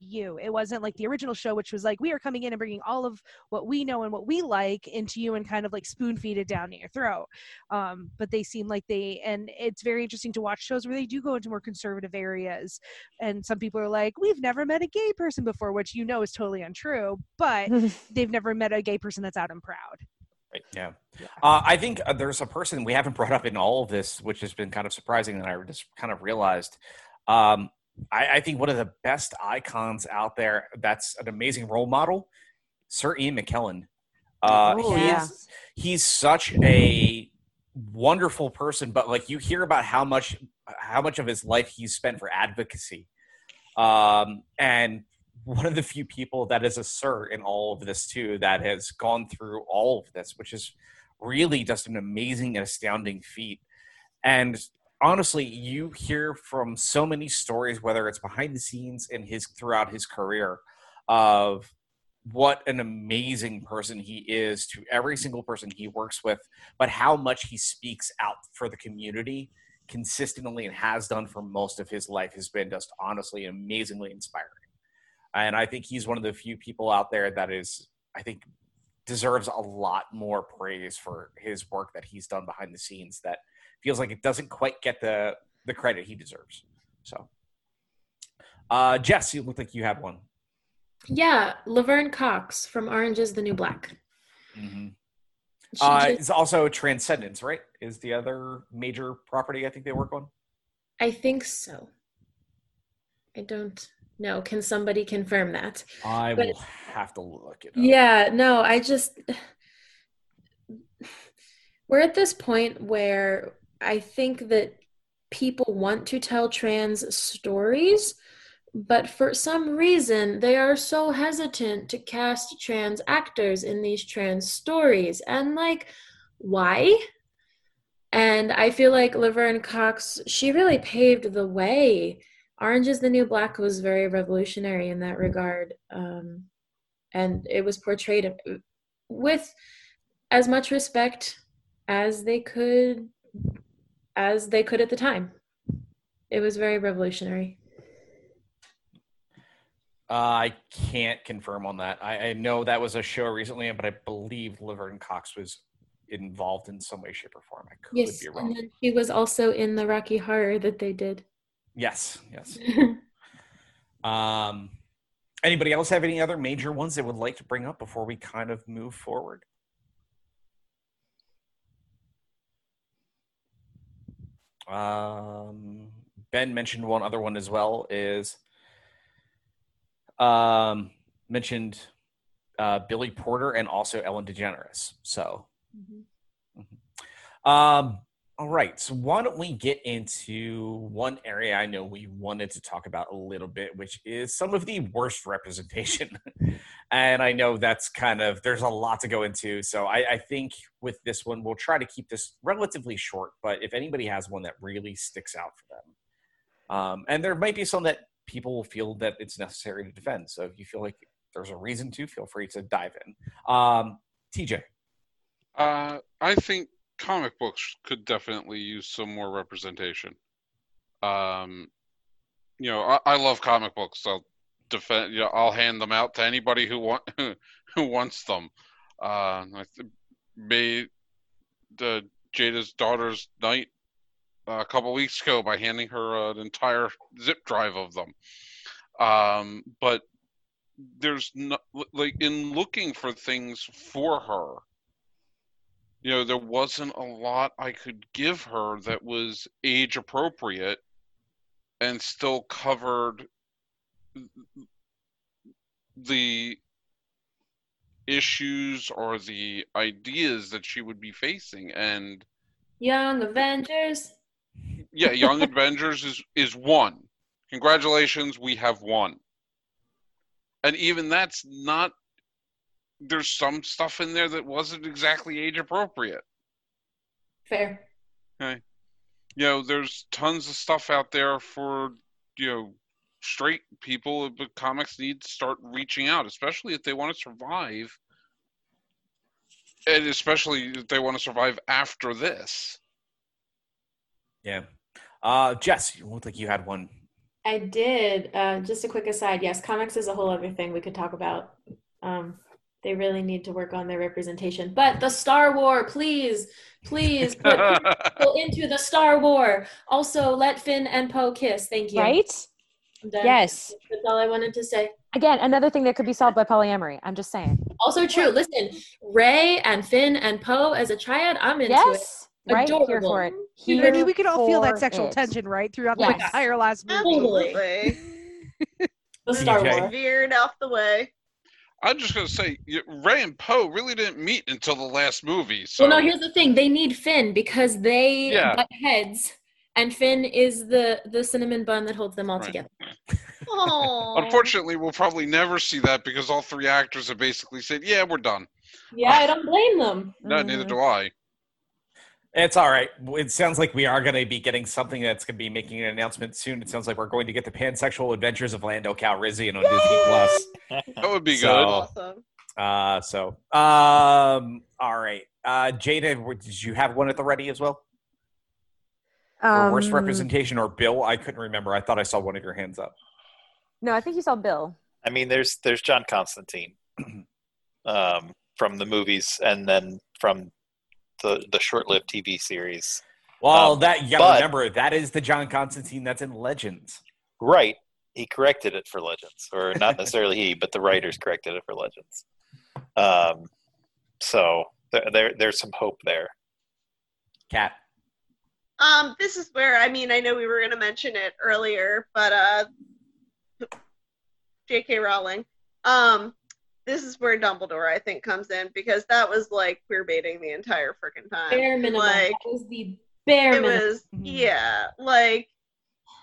you?" It wasn't like the original show, which was like, "We are coming in and bringing all of what we know and what we like into you and kind of like spoon feed it down your throat." Um, but they seem like they, and it's very interesting to watch shows where they do go into more conservative areas. And some people are like, "We've never met a gay person before," which you know is totally untrue, but they've never met a gay person that's out and proud. Yeah. Uh, I think uh, there's a person we haven't brought up in all of this, which has been kind of surprising, and I just kind of realized. Um, I, I think one of the best icons out there that's an amazing role model, Sir Ian McKellen. Uh, Oh, he's, yeah. he's such a wonderful person, but like you hear about how much how much of his life he's spent for advocacy. Um, and one of the few people that is a sir in all of this too that has gone through all of this, which is really just an amazing and astounding feat. And honestly, you hear from so many stories, whether it's behind the scenes in his throughout his career, of what an amazing person he is to every single person he works with, but how much he speaks out for the community consistently and has done for most of his life has been just honestly amazingly inspiring. And I think he's one of the few people out there that is, I think, deserves a lot more praise for his work that he's done behind the scenes that feels like it doesn't quite get the the credit he deserves. So uh Jess, you look like you had one. Yeah, Laverne Cox from Orange is the New Black. She Uh, just- it's also Transcendence, right? Is the other major property I think they work on. I think so. I don't know. Can somebody confirm that? I But- will have to look it up. Yeah, no, I just we're at this point where I think that people want to tell trans stories, but for some reason they are so hesitant to cast trans actors in these trans stories. And like, why? And I feel like Laverne Cox, she really paved the way. Orange is the New Black was very revolutionary in that regard. Um, and it was portrayed with as much respect as they could as they could at the time it was very revolutionary Uh, I can't confirm on that. I, I know that was a show recently, but I believe Laverne Cox was involved in some way, shape, or form. I could yes be and wrong. then she was also in the rocky horror that they did Yes, yes. Um, anybody else have any other major ones they would like to bring up before we kind of move forward? Um, ben mentioned one other one as well. Is um, mentioned uh, Billy Porter and also Ellen DeGeneres. So, Mhm. um, all right. So why don't we get into one area I know we wanted to talk about a little bit, which is some of the worst representation. and I know that's kind of there's a lot to go into. So I, I think with this one we'll try to keep this relatively short. But if anybody has one that really sticks out for them, um, and there might be some that people will feel that it's necessary to defend. So if you feel like there's a reason to, feel free to dive in. Um, TJ. Uh, I think comic books could definitely use some more representation. Um, you know, I, I love comic books. I'll defend. You know, I'll hand them out to anybody who want who wants them. Uh, I th- made the Jada's daughter's night uh, a couple weeks ago by handing her an entire zip drive of them. Um, but there's no like in looking for things for her you know there wasn't a lot i could give her that was age appropriate and still covered the issues or the ideas that she would be facing and Young Avengers. yeah young avengers is is one congratulations we have one and even that's not there's some stuff in there that wasn't exactly age appropriate Fair. Okay. you know there's tons of stuff out there for you know straight people but comics need to start reaching out especially if they want to survive and especially if they want to survive after this Yeah. Uh, Jess, you looked like you had one. I did. Uh, just a quick aside. Yes, comics is a whole other thing we could talk about. Um, they really need to work on their representation. But the Star War, please, please put people into the Star War. Also, let Finn and Poe kiss. Thank you. Right? Yes. That's all I wanted to say. Again, another thing that could be solved by polyamory. I'm just saying. Also true. Listen, Rey and Finn and Poe as a triad, I'm into it. Yes. Right here for it. You know, Here we could all feel that sexual it. tension, right, throughout Yes. the entire last movie. Totally. Absolutely. The Star TJ. War. Veered off the way. I'm just going to say Rey and poe really didn't meet until the last movie so Well, no, here's the thing. They need Finn because they Yeah. butt heads, and Finn is the the cinnamon bun that holds them all Right. together. Unfortunately we'll probably never see that because all three actors have basically said yeah we're done Yeah, I don't blame them. no neither do i It's all right. It sounds like we are going to be getting something that's going to be making an announcement soon. It sounds like we're going to get the pansexual adventures of Lando Calrissian on Disney Plus. that would be So- good awesome. Uh, so, um, all right. Uh, Jada, did you have one at the ready as well? Or worst Um, representation or Bill? I couldn't remember. I thought I saw one of your hands up. No, I think you saw Bill. I mean, there's there's John Constantine um, from the movies, and then from the the short-lived TV series. Well, Um, that you got to but- remember that is the John Constantine that's in Legends. Right, he corrected it for Legends, or not necessarily he, but the writers corrected it for Legends. Um, so there, there there's some hope there. Kat. Um, this is where I mean I know we were gonna mention it earlier, but uh J.K. Rowling. Um, this is where Dumbledore I think comes in because that was like queer baiting the entire freaking time. Bare minimum. Like that was the bare it minimum. was yeah, like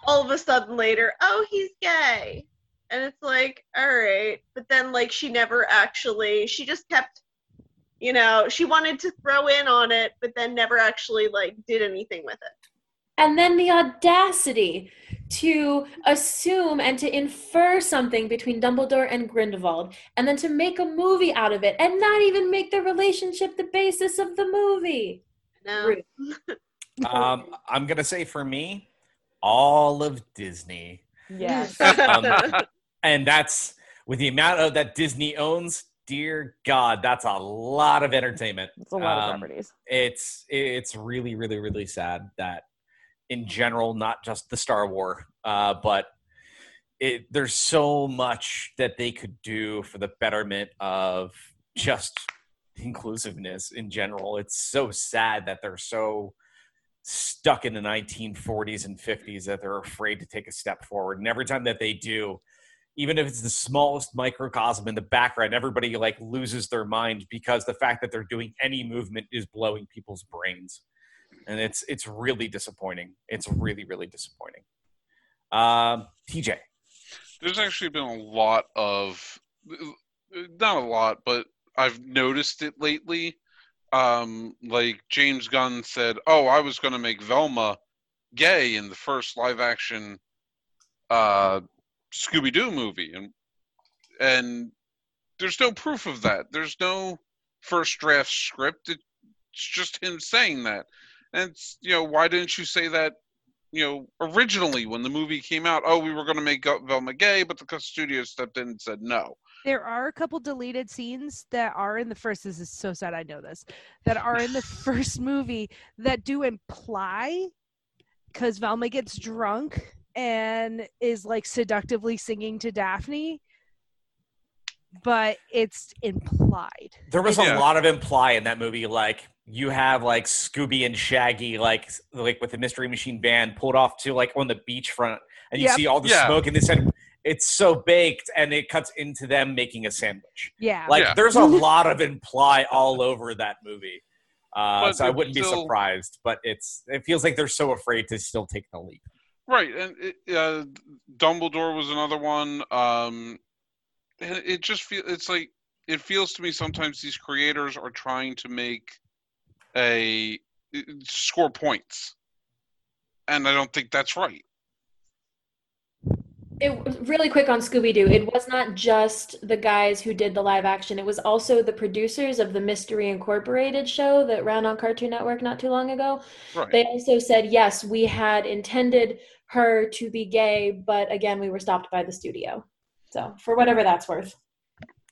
all of a sudden later, oh he's gay. And it's like, all right. But then like she never actually she just kept you know, she wanted to throw in on it, but then never actually like did anything with it. And then the audacity to assume and to infer something between Dumbledore and Grindelwald, and then to make a movie out of it, and not even make the relationship the basis of the movie. No. Um, I'm gonna say for me, all of Disney, Yes. Um, and that's with the amount of that Disney owns. Dear God, that's a lot of entertainment. It's a lot Um, of properties. It's it's really really really sad that in general, not just the Star War, uh, but it there's so much that they could do for the betterment of just inclusiveness in general. It's so sad that they're so stuck in the 1940s and 50s that they're afraid to take a step forward. And every time that they do, even if it's the smallest microcosm in the background, everybody like loses their mind because the fact that they're doing any movement is blowing people's brains, and it's it's really disappointing. It's really really disappointing. Um, TJ, There's actually been a lot of, not a lot, but I've noticed it lately. Um, like James Gunn said, "Oh, I was going to make Velma gay in the first live-action uh, Scooby-Doo movie," and and there's no proof of that. There's no first draft script. It's just him saying that. And it's, you know, why didn't you say that? You know, originally when the movie came out, oh, we were going to make Velma gay, but the studio stepped in and said no. There are a couple deleted scenes that are in the first. This is so sad. I know this. That are in the first movie that do imply because Velma gets drunk and is like seductively singing to Daphne, but it's implied. there was Yeah. a lot of imply in that movie. Like you have like Scooby and Shaggy, like like with the Mystery Machine band pulled off to like on the beachfront, and you Yep. see all the Yeah. smoke, and they said it's so baked, and it cuts into them making a sandwich. Yeah. Like Yeah. there's a lot of imply all over that movie. Uh, so I wouldn't be surprised, but it's it feels like they're so afraid to still take the leap. Right, and it, uh, Dumbledore was another one. Um, it just feels it's like it feels to me sometimes these creators are trying to make a score points, and I don't think that's right. It really quick on Scooby Doo. It was not just the guys who did the live action. It was also the producers of the Mystery Incorporated show that ran on Cartoon Network not too long ago. Right. They also said yes, we had intended her to be gay, but again, we were stopped by the studio. So for whatever that's worth.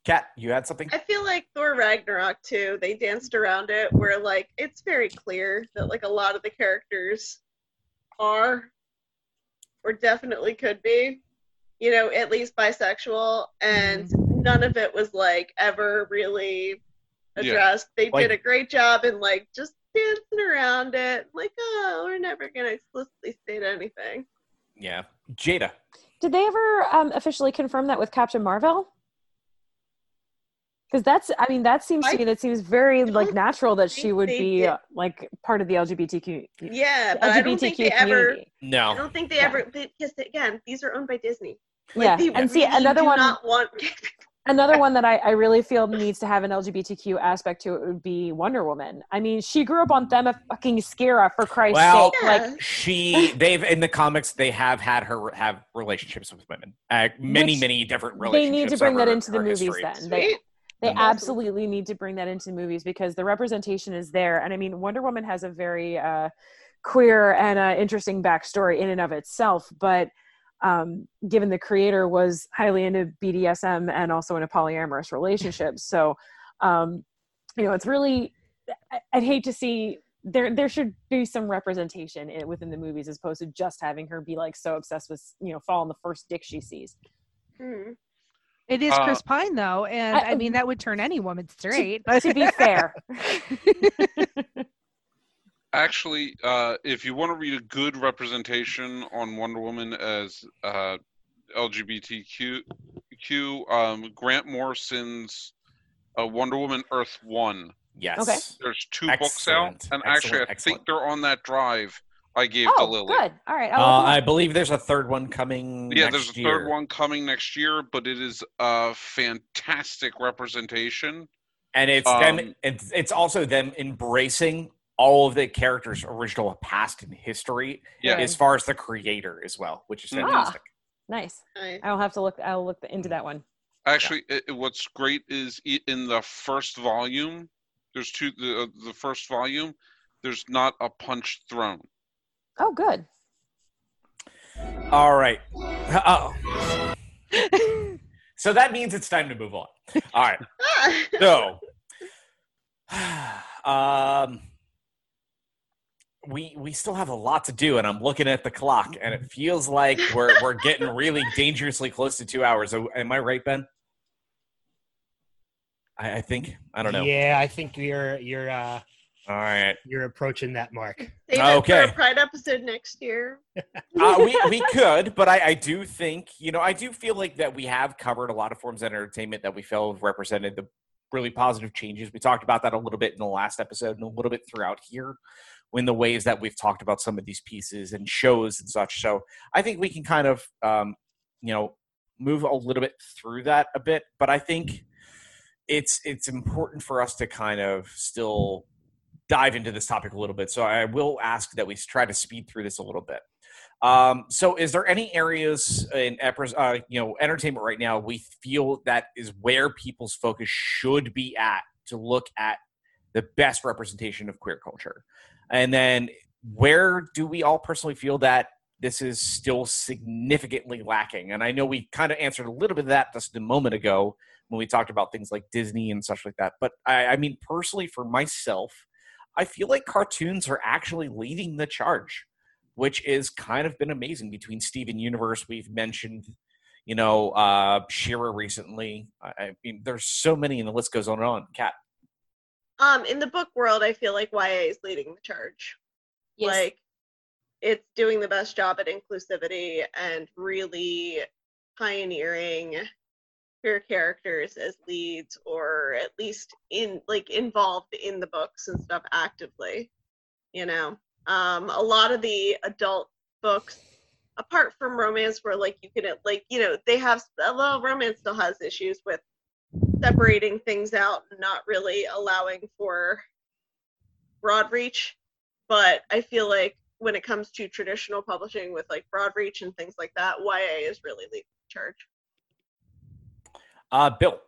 Kat, you had something? I feel like Thor Ragnarok too. They danced around it where like it's very clear that like a lot of the characters are or definitely could be, you know, at least bisexual and none of it was like ever really Yeah. addressed. They Like- did a great job in like just dancing around it. Like, oh, we're never gonna explicitly state anything. Yeah, Jada. Did they ever um, officially confirm that with Captain Marvel? Because that's, I mean, that seems to me that seems very like natural that she would be did. uh, like part of the LGBTQ Yeah, but I don't think LGBTQ they ever community. I don't think they Yeah. ever because again, these are owned by Disney. Yeah, they and see another one. Not want Another one that I, I really feel needs to have an LGBTQ aspect to it would be Wonder Woman. I mean, she grew up on them a fucking Skira for Christ's Well- sake. Yeah. Like, She, they've in the comics, they have had her have relationships with women, uh, many, Which many different relationships they need to bring that over into the movies. history. Then they Sweet. They absolutely need to bring that into movies because the representation is there. And I mean, Wonder Woman has a very uh, queer and uh, interesting backstory in and of itself, but um, given the creator was highly into BDSM and also in a polyamorous relationship, so um, you know, it's really I'd hate to see there there should be some representation in, within the movies as opposed to just having her be like so obsessed with you know fall on the first dick she sees. Hmm. It is Uh, Chris Pine though, and I- I, mean that would turn any woman straight. But to be fair. Actually, uh, if you want to read a good representation on Wonder Woman as uh, LGBTQ, Q, um, Grant Morrison's uh, Wonder Woman Earth One. Yes. Okay. There's two books out, Excellent, and actually, I excellent, excellent. think they're on that drive I gave to oh, Lily. good. All right. Uh, I'll look them I up. believe there's a third one coming. Yeah, next there's a year. third one coming next year, but it is a fantastic representation. and it's them. Um, It's, it's also them embracing all of the characters' original past and history, Yeah. as far as the creator as well, which is Mhm. fantastic. nice. Nice. I'll have to look. I'll look into that one. Actually, it, it- what's great is in the first volume, there's two. The, uh, the first volume, there's not a punch thrown. Oh, good. All right. Oh. so that means it's time to move on. All right. So, um, we we still have a lot to do, and I'm looking at the clock, and it feels like we're we're getting really dangerously close to two hours. Oh, Am I right, Ben? I, I think I don't know. Yeah, I think you're you're uh, All right. You're approaching that mark. Save it Okay. for a Pride episode next year. uh, we, we could, but I, I do think, you know, I do feel like that we have covered a lot of forms of entertainment that we feel have represented the really positive changes. We talked about that a little bit in the last episode and a little bit throughout here in the ways that we've talked about some of these pieces and shows and such. So I think we can kind of, um, you know, move a little bit through that a bit, but I think it's it's important for us to kind of still dive into this topic a little bit. So I will ask that we try to speed through this a little bit. Um, so, is there any areas in uh, you know entertainment right now we feel that is where people's focus should be at to look at the best representation of queer culture, and then where do we all personally feel that this is still significantly lacking? And I know we kind of answered a little bit of that just a moment ago when we talked about things like Disney and such like that. But I, I mean, personally, for myself, I feel like cartoons are actually leading the charge, which is kind of been amazing between Steven Universe. We've mentioned, you know, uh, She-Ra recently. I, I mean, there's so many, and the list goes on and on. Kat. Um, in the book world, I feel like YA is leading the charge. Yes. Like, it's doing the best job at inclusivity and really pioneering queer characters as leads, or at least in like involved in the books and stuff actively. You know, um, a lot of the adult books, apart from romance, where like you can like you know they have although romance still has issues with separating things out and not really allowing for broad reach but i feel like when it comes to traditional publishing with like broad reach and things like that ya is really leading the charge Uh, Bill.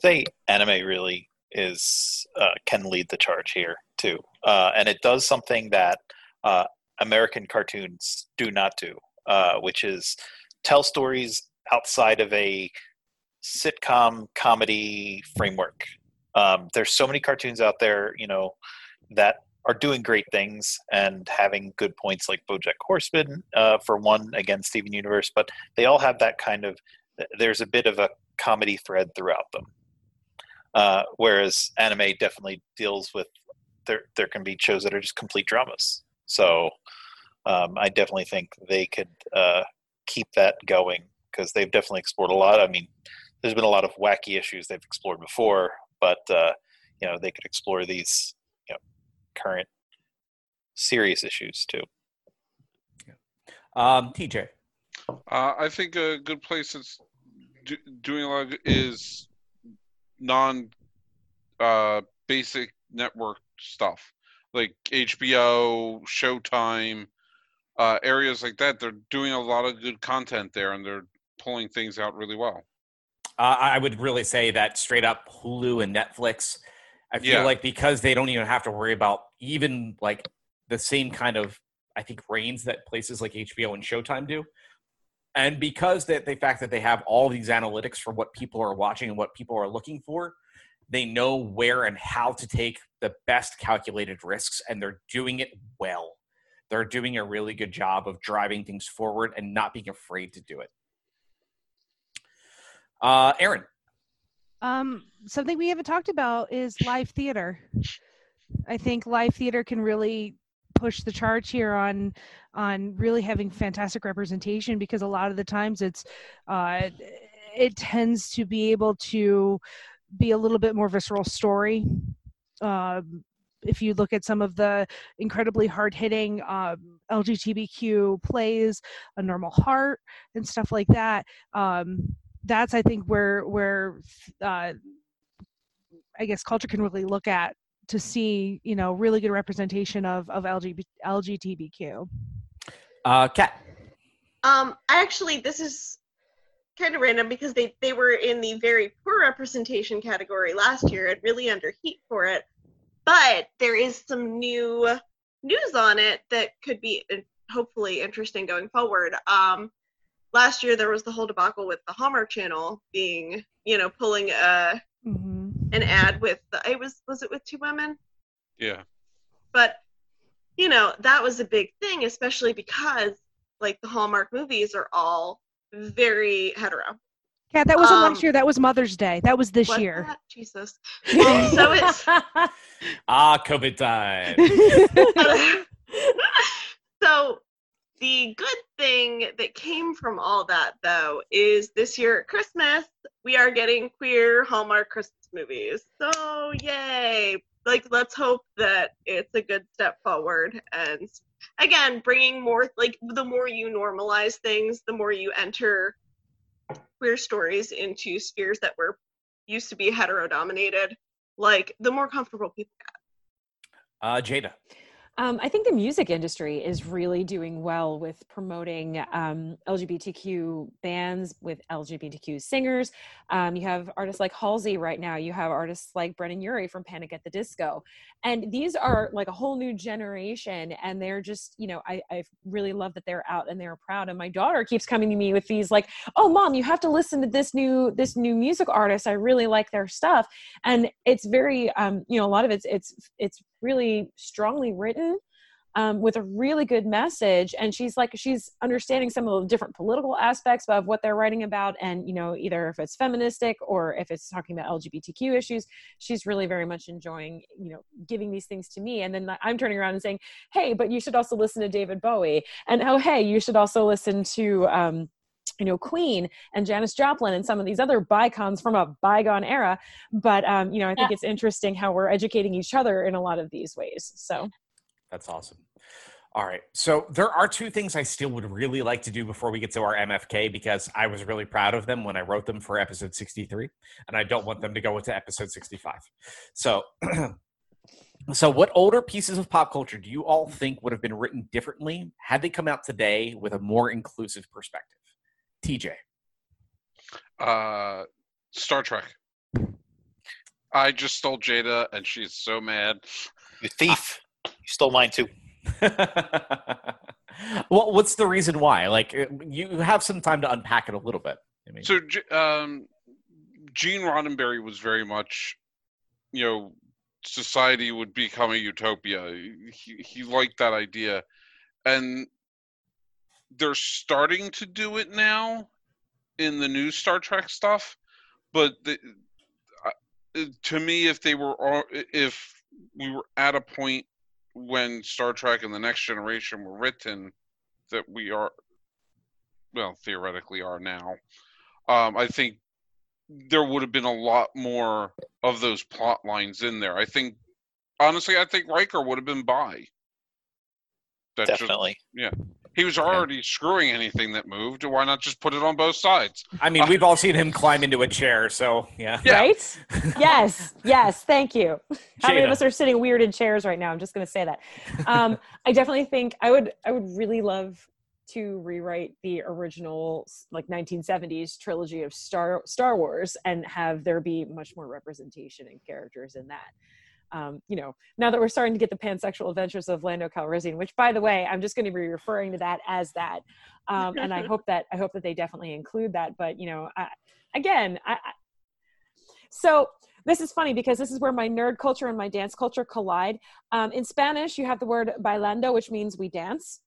say anime really is uh, can lead the charge here too, uh, and it does something that uh, American cartoons do not do, uh, which is tell stories outside of a sitcom comedy framework. Um, there's so many cartoons out there, you know, that are doing great things and having good points, like BoJack Horseman, uh, for one against Steven Universe, but they all have that kind of. There's a bit of a comedy thread throughout them. Uh, whereas anime definitely deals with there. There can be shows that are just complete dramas. So um, I definitely think they could uh, keep that going because they've definitely explored a lot. I mean, there's been a lot of wacky issues they've explored before, but uh, you know they could explore these you know current serious issues too. Um, TJ. Uh, I think a good place that's do, doing a lot is non uh, basic network stuff like HBO, Showtime, uh, areas like that. They're doing a lot of good content there, and they're pulling things out really well. Uh, I would really say that straight up Hulu and Netflix. I feel Yeah. like because they don't even have to worry about even like the same kind of I think reins that places like HBO and Showtime do, and because that the fact that they have all these analytics for what people are watching and what people are looking for, they know where and how to take the best calculated risks, and they're doing it well. They're doing a really good job of driving things forward and not being afraid to do it. Uh, Erin. Um, something we haven't talked about is live theater. I think live theater can really push the charge here on on really having fantastic representation because a lot of the times it's uh, it tends to be able to be a little bit more visceral story. Um, if you look at some of the incredibly hard hitting um, LGBTQ plays, A Normal Heart, and stuff like that, um, that's I think where where uh, I guess culture can really look at to see you know really good representation of of LGBT, LGBTQ. Uh, Kat. Um, I actually this is kind of random because they they were in the very poor representation category last year and really under heat for it. But there is some new news on it that could be uh, hopefully interesting going forward. Um, last year there was the whole debacle with the Hallmark Channel being, you know, pulling a Mm-hmm. An ad with the, it was was it with two women? Yeah. but you know that was a big thing especially because like the hallmark movies are all very hetero Yeah, that wasn't Um, last year. That was Mother's Day. That was this What's year. that? Jesus. Um, so it's Ah, COVID time. so the good thing that came from all that though is this year at Christmas we are getting queer Hallmark Christmas movies. So yay! Like let's hope that it's a good step forward and again bringing more like the more you normalize things, the more you enter queer stories into spheres that were used to be hetero-dominated. Like the more comfortable people get. Uh, Jada. Um, I think the music industry is really doing well with promoting um, LGBTQ bands with LGBTQ singers. Um, you have artists like Halsey right now. You have artists like Brendon Urie from Panic at the Disco, and these are like a whole new generation. And they're just, you know, I, I really love that they're out and they're proud. And my daughter keeps coming to me with these like, "Oh, mom, you have to listen to this new this new music artist. I really like their stuff." And it's very, um, you know, a lot of it's it's it's really strongly written um, with a really good message. And she's like she's understanding some of the different political aspects of what they're writing about. And you know either if it's feministic or if it's talking about lgbtq issues she's really very much enjoying you know giving these things to me. And then i'm turning around and saying hey but you should also listen to david bowie. And oh hey you should also listen to um, you know queen and janis joplin and some of these other bicons from a bygone era but um, you know i think Yeah. it's interesting how we're educating each other in a lot of these ways so That's awesome. All right. So there are two things I still would really like to do before we get to our MFK because I was really proud of them when I wrote them for episode 63, and I don't want them to go into episode 65. So, so what older pieces of pop culture do you all think would have been written differently had they come out today with a more inclusive perspective? TJ. Uh, Star Trek. I just stole Jada, and she's so mad. You thief. You stole mine too. well, what's the reason why? Like, uh, you have some time to unpack it a little bit. I mean, So, um, Gene Roddenberry was very much, you know, society would become a utopia. He, he liked that idea. And they're starting to do it now in the new Star Trek stuff. But the, uh, to me, if they were, all- if we were at a point when Star Trek and the Next Generation were written, that we are, well, theoretically are now, um, I think there would have been a lot more of those plot lines in there. I think, honestly, I think Riker would have been bi. Definitely. just- Definitely. He was already screwing anything that moved. Why not just put it on both sides? I mean, we've all seen him climb into a chair, so yeah. Yeah. right yes yes thank you how many of us are sitting weird in chairs right now i'm just going to say that um, i definitely think i would i would really love to rewrite the original like 1970s trilogy of star star wars and have there be much more representation and characters in that um, you know, now that we're starting to get the pansexual adventures of Lando Calrissian, which by the way, I'm just going to be referring to that as that. Um, and I hope that, I hope that they definitely include that. But, you know, I, again, I, I, so this is funny because this is where my nerd culture and my dance culture collide. Um, in Spanish, you have the word bailando, which means we dance.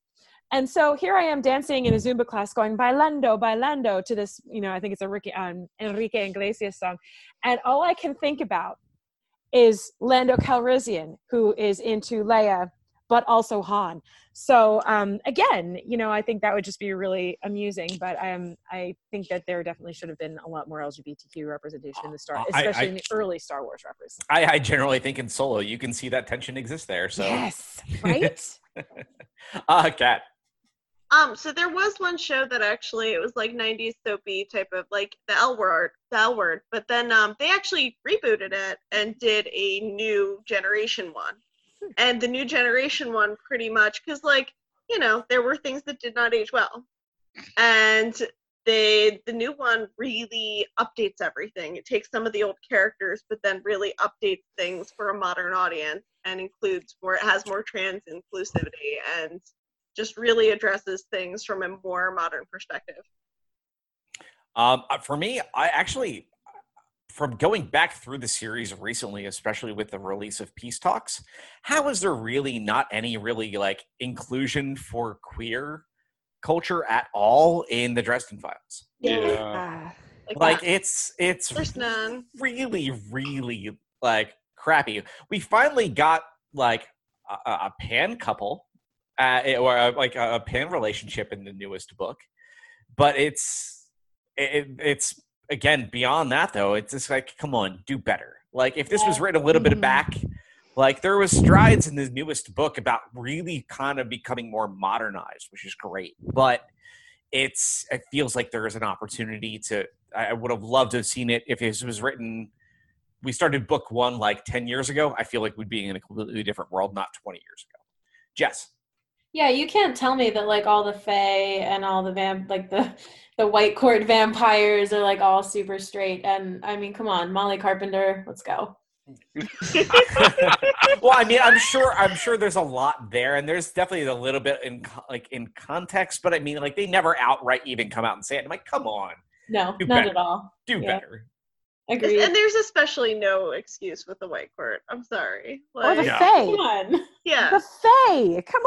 And so here I am dancing in a Zumba class going bailando, bailando to this, you know, I think it's a Ricky, um, Enrique Iglesias song. And all I can think about is Lando Calrissian, who is into Leia, but also Han. So um, again, you know, I think that would just be really amusing. But um, I think that there definitely should have been a lot more LGBTQ representation in the Star, Uh, I- especially I- in the early Star Wars references. I, I generally think in Solo, you can see that tension exists there. So, Yes, right. uh, Kat. Um, so there was one show that actually it was like 90s soapy type of like the L word, the L word, but then um, they actually rebooted it and did a new generation one, and the new generation one pretty much because like you know there were things that did not age well, and they the new one really updates everything. It takes some of the old characters, but then really updates things for a modern audience and includes more. It has more trans inclusivity and just really addresses things from a more modern perspective. Um, uh, for me, I actually, from going back through the series recently, especially with the release of Peace Talks, how is there really not any really like inclusion for queer culture at all in the Dresden Files? Yeah. Ah, like it's it's there's none. really really like crappy. We finally got like a, a a pan couple, uh, or uh, like a, a pan relationship in the newest book, but it's it, it's again beyond that though. It's just like come on, do better. Like if this was written a little bit Mhm. back, like there was strides in the newest book about really kind of becoming more modernized, which is great, but it's it feels like there is an opportunity to I would have loved to have seen it if this was written. We started book one like ten years ago. I feel like we'd be in a completely different world, not twenty years ago. Jess, Yeah, you can't tell me that like all the Fae and all the vamp like the the white court vampires are like all super straight. And I mean, come on, Molly Carpenter, let's go. well, I mean, I'm sure, I'm sure there's a lot there, and there's definitely a little bit in like in context, but I mean, like they never outright even come out and say it. I'm like, come on, No, Do not better. at all. do Yeah. better. Agreed. And there's especially no excuse with the white court. I'm sorry. Or the Yeah. Fae. Come on. yeah. The Fae. Come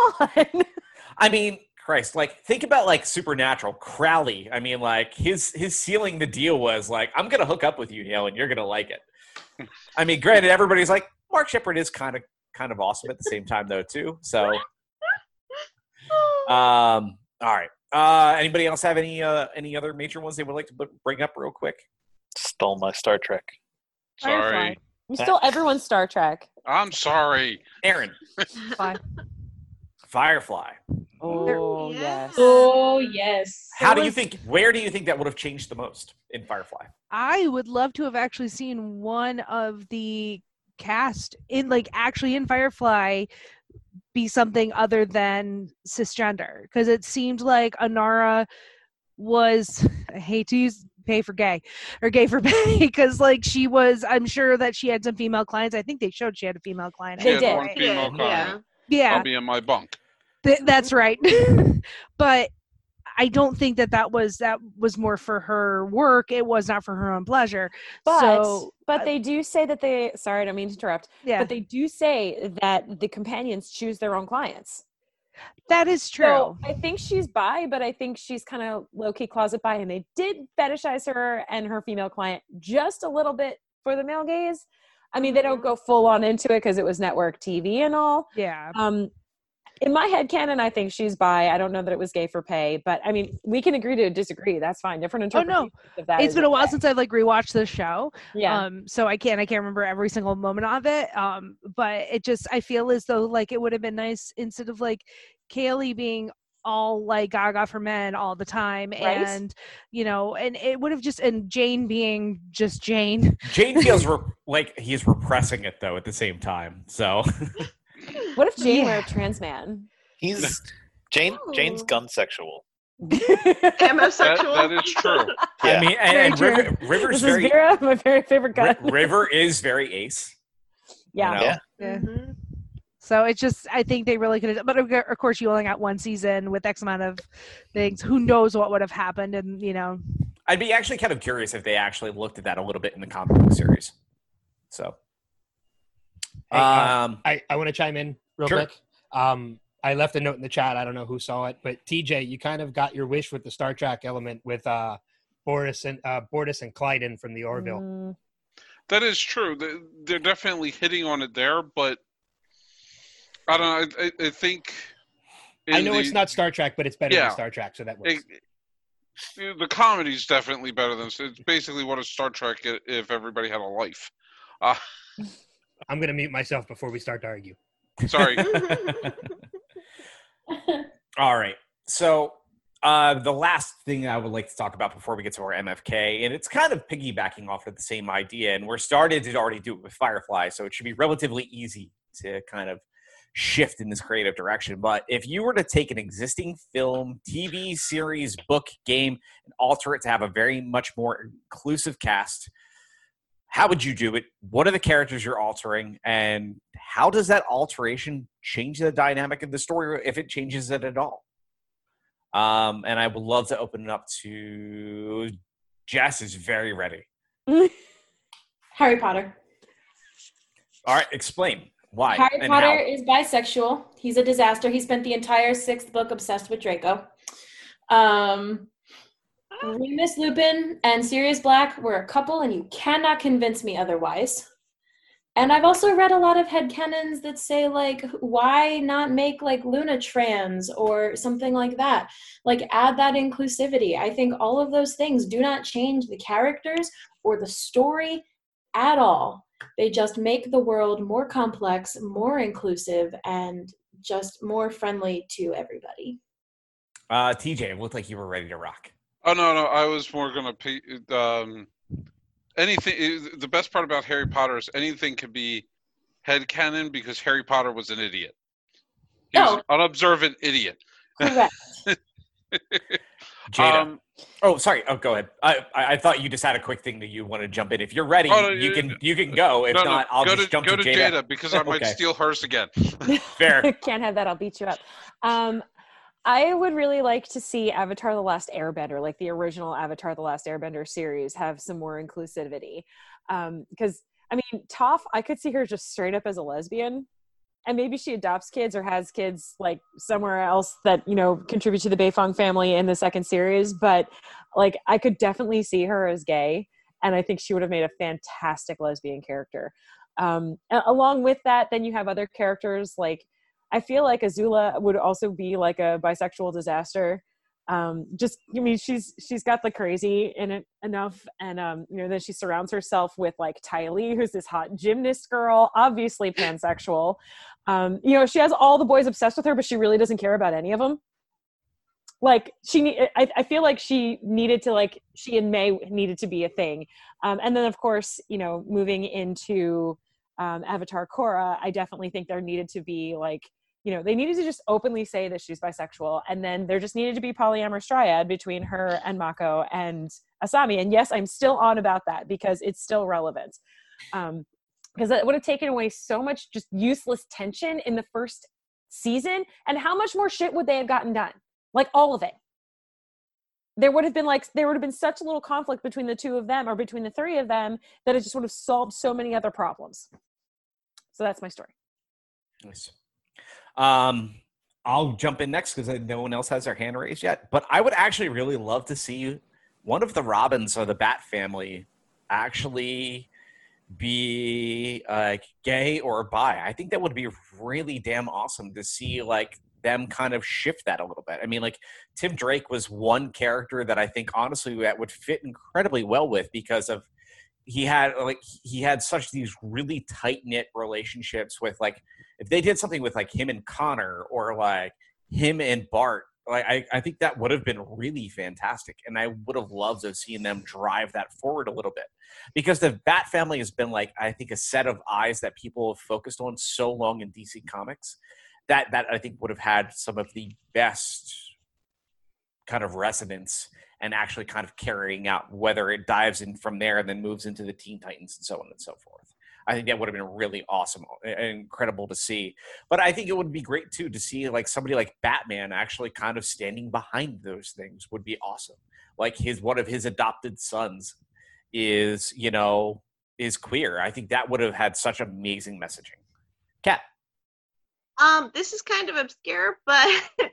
on. I mean, Christ, like think about like Supernatural, Crowley. I mean, like his his sealing the deal was like, I'm gonna hook up with you, Neil, and you're gonna like it. I mean, granted, everybody's like, Mark Sheppard is kind of kind of awesome at the same time though, too. So um all right. Uh anybody else have any uh any other major ones they would like to b- bring up real quick? Stole my Star Trek. Firefly. Sorry. You stole everyone's Star Trek. I'm sorry. Erin, Fine. Firefly. Oh Yeah. yes. Oh yes. How do you think where do you think that would have changed the most in Firefly? I would love to have actually seen one of the cast in like actually in Firefly be something other than cisgender because it seemed like Inara was I hate to use pay for gay or gay for pay because like she was I'm sure that she had some female clients I think they showed she had a female client They She did. one female Yeah. client. yeah I'll be in my bunk. Th- that's right. but I don't think that that was that was more for her work. It was not for her own pleasure. But so but uh, they do say that they sorry, I don't mean to interrupt. yeah, But they do say that the companions choose their own clients. That is true. So I think she's bi, but I think she's kind of low key closet bi, and they did fetishize her and her female client just a little bit for the male gaze. I mean, they don't go full on into it because it was network TV and all. yeah, Um, in my head canon, I think she's bi. I don't know that it was gay for pay, but I mean, we can agree to disagree. That's fine. Different Oh, no. interpretations of that. it's is been a while okay. since I've like rewatched the show. Yeah. Um, so I can't I can't remember every single moment of it. Um, but it just I feel as though like it would have been nice instead of like Kaylee being all like gaga for men all the time Right. and you know and it would have just and jayne being just jayne Jayne feels re- like he's repressing it though at the same time. So what if Jayne Yeah. were a trans man? He's Jayne. Jayne's gun sexual. That, Homosexual. that is true. I Yeah. mean, and, and River, true. River's this very is Vera, my very favorite guy. River is very ace. yeah. know? Yeah. Yeah. Mhm. So it's just, I think they really could have, but of of course, you only got one season with X amount of things. Who knows what would have happened? And, you know, I'd be actually kind of curious if they actually looked at that a little bit in the comic book series. So, Hey, uh, um, I, I want to chime in real Sure. quick. Um, I left a note in the chat. I don't know who saw it, but TJ, you kind of got your wish with the Star Trek element with uh, Boris and uh, Bortus and Klyden from the Orville. Mm, That is true. They- They're definitely hitting on it there, but I don't know. I, I- I think. I know the- it's not Star Trek, but it's better Yeah. than Star Trek, so that works. it- the comedy's definitely better than it's basically what is Star Trek if everybody had a life. Uh, I'm going to mute myself before we start to argue. sorry. all right. So, uh, the last thing I would like to talk about before we get to our MFK, and it's kind of piggybacking off of the same idea, and we're started to already do it with Firefly, so it should be relatively easy to kind of shift in this creative direction. But if you were to take an existing film, TV series, book, game, and alter it to have a very much more inclusive cast, how would you do it? What are the characters you're altering, and how does that alteration change the dynamic of the story, if it changes it at all? Um, and I would love to open it up to Jess. Is very ready. Harry Potter. All right, explain why Harry Potter how. is bisexual. He's a disaster. He spent the entire sixth book obsessed with Draco. Um, Remus Lupin and Sirius Black were a couple, and you cannot convince me otherwise. And I've also read a lot of headcanons that say, like, why not make like Luna trans or something like that? Like, add that inclusivity. I think all of those things do not change the characters or the story at all. They just make the world more complex, more inclusive, and just more friendly to everybody. Uh, TJ, it looked like you were ready to rock. Oh no, no, I was more gonna pay, um, anything. eh, The best part about Harry Potter is anything can be head headcanon because Harry Potter was an idiot. He was Oh. an unobservant idiot. Correct. Jada. Um, oh, sorry. Oh, go ahead. I, I I thought you just had a quick thing that you want to jump in. If you're ready, Oh, no, you you- can you can go. If no, no, not, I'll go just to jump go to, to Jada. because I might Okay. steal hers again. Fair. Can't have that. I'll beat you up. Um, I would really like to see Avatar: The Last Airbender, like the original Avatar: The Last Airbender series, have some more inclusivity. Because I mean, Toph, I could see her just straight up as a lesbian, and maybe she adopts kids or has kids like somewhere else that you know contribute to the Beifong family in the second series. But like, I could definitely see her as gay, and I think she would have made a fantastic lesbian character. Um, along with that, then you have other characters like I feel like Azula would also be like a bisexual disaster. Um, just I mean, she's she's got the crazy in it enough, and um, you know, then she surrounds herself with like Ty Lee, who's this hot gymnast girl, obviously pansexual. Um, you know, she has all the boys obsessed with her, but she really doesn't care about any of them. Like she, I, I feel like she needed to like she and Mai needed to be a thing, um, and then of course, you know, moving into um, Avatar Korra, I definitely think there needed to be like you know they needed to just openly say that she's bisexual and then there just needed to be polyamorous triad between her and mako and asami. And yes i'm still on about that because it's still relevant. Um because it would have taken away so much just useless tension in the first season and how much more shit would they have gotten done? Like all of it. There would have been like there would have been such a little conflict between the two of them or between the three of them that it just would have solved so many other problems. So that's my story. Nice. Um, I'll jump in next because no one else has their hand raised yet. But I would actually really love to see one of the Robins or the Bat family actually be uh, gay or bi. I think that would be really damn awesome to see like them kind of shift that a little bit. I mean, like Tim Drake was one character that I think honestly that would fit incredibly well with because of he had like he had such these really tight knit relationships with like if they did something with like him and Conner or like him and Bart, like I, I think that would have been really fantastic. And I would have loved to have seen them drive that forward a little bit. Because the Bat family has been like, I think, a set of eyes that people have focused on so long in DC Comics that that I think would have had some of the best kind of resonance and actually kind of carrying out whether it dives in from there and then moves into the Teen Titans and so on and so forth. I think that would have been really awesome and incredible to see. But I think it would be great too to see like somebody like Batman actually kind of standing behind those things would be awesome. Like his one of his adopted sons is, you know, is queer. I think that would have had such amazing messaging. Kat. Um, this is kind of obscure, but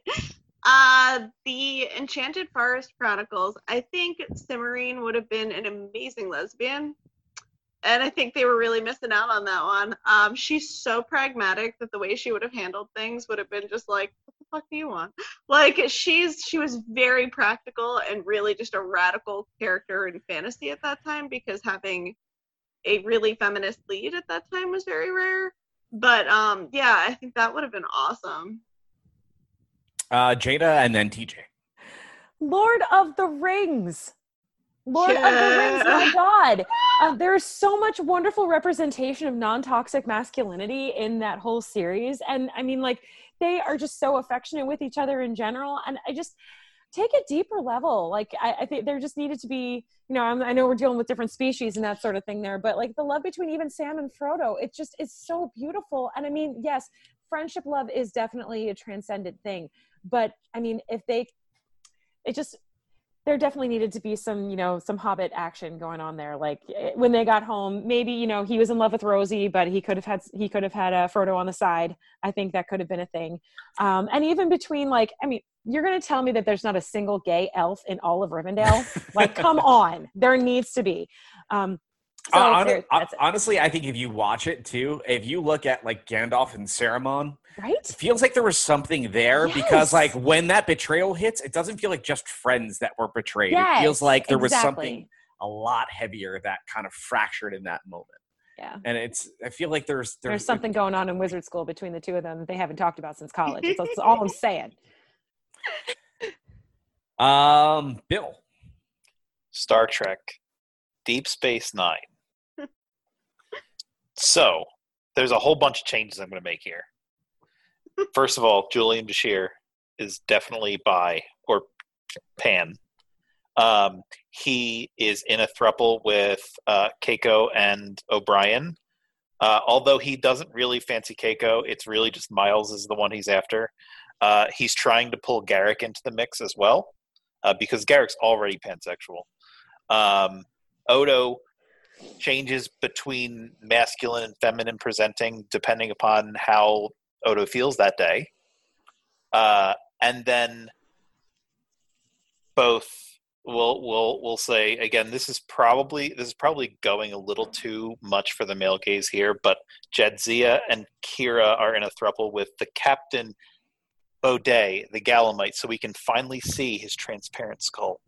uh the Enchanted Forest Chronicles, I think Cimorene would have been an amazing lesbian. And I think they were really missing out on that one. Um, she's so pragmatic that the way she would have handled things would have been just like, what the fuck do you want? Like she's she was very practical and really just a radical character in fantasy at that time because having a really feminist lead at that time was very rare. But um, yeah, I think that would have been awesome. Uh, Jada and then TJ. Lord of the Rings. Lord of the Rings, my God. Uh, there's so much wonderful representation of non toxic masculinity in that whole series. And I mean, like, they are just so affectionate with each other in general. And I just take a deeper level. Like, I, I think there just needed to be, you know, I'm, I know we're dealing with different species and that sort of thing there, but like the love between even Sam and Frodo, it just is so beautiful. And I mean, yes, friendship love is definitely a transcendent thing. But I mean, if they, it just, there definitely needed to be some, you know, some Hobbit action going on there. Like eh, when they got home, maybe you know he was in love with Rosie, but he could have had he could have had a Frodo on the side. I think that could have been a thing. Um, and even between like, I mean, you're going to tell me that there's not a single gay elf in all of Rivendell? like, come on, there needs to be. Um, so Uh, hon- there- that's it. honestly, I think if you watch it too, if you look at like Gandalf and Saruman, right? it feels like there was something there Yes. because like when that betrayal hits, it doesn't feel like just friends that were betrayed. it feels like there was something a lot heavier that kind of fractured in that moment. Yeah. And it's I feel like there's there's, There's something going on in wizard school between the two of them that they haven't talked about since college. That's, that's all I'm saying. Um, Bill. Star Trek, Deep Space Nine. So, there's a whole bunch of changes I'm going to make here. First of all, Julian Bashir is definitely bi or pan. Um, he is in a thruple with uh, Keiko and O'Brien. Uh, although he doesn't really fancy Keiko, it's really just Miles is the one he's after. Uh, he's trying to pull Garak into the mix as well, uh, because Garak's already pansexual. Um, Odo changes between masculine and feminine presenting depending upon how Odo feels that day. Uh, and then both will will will say again this is probably this is probably going a little too much for the male gaze here but jadzia and Kira are in a throuple with the captain Boday, the Gallamite, so we can finally see his transparent skull.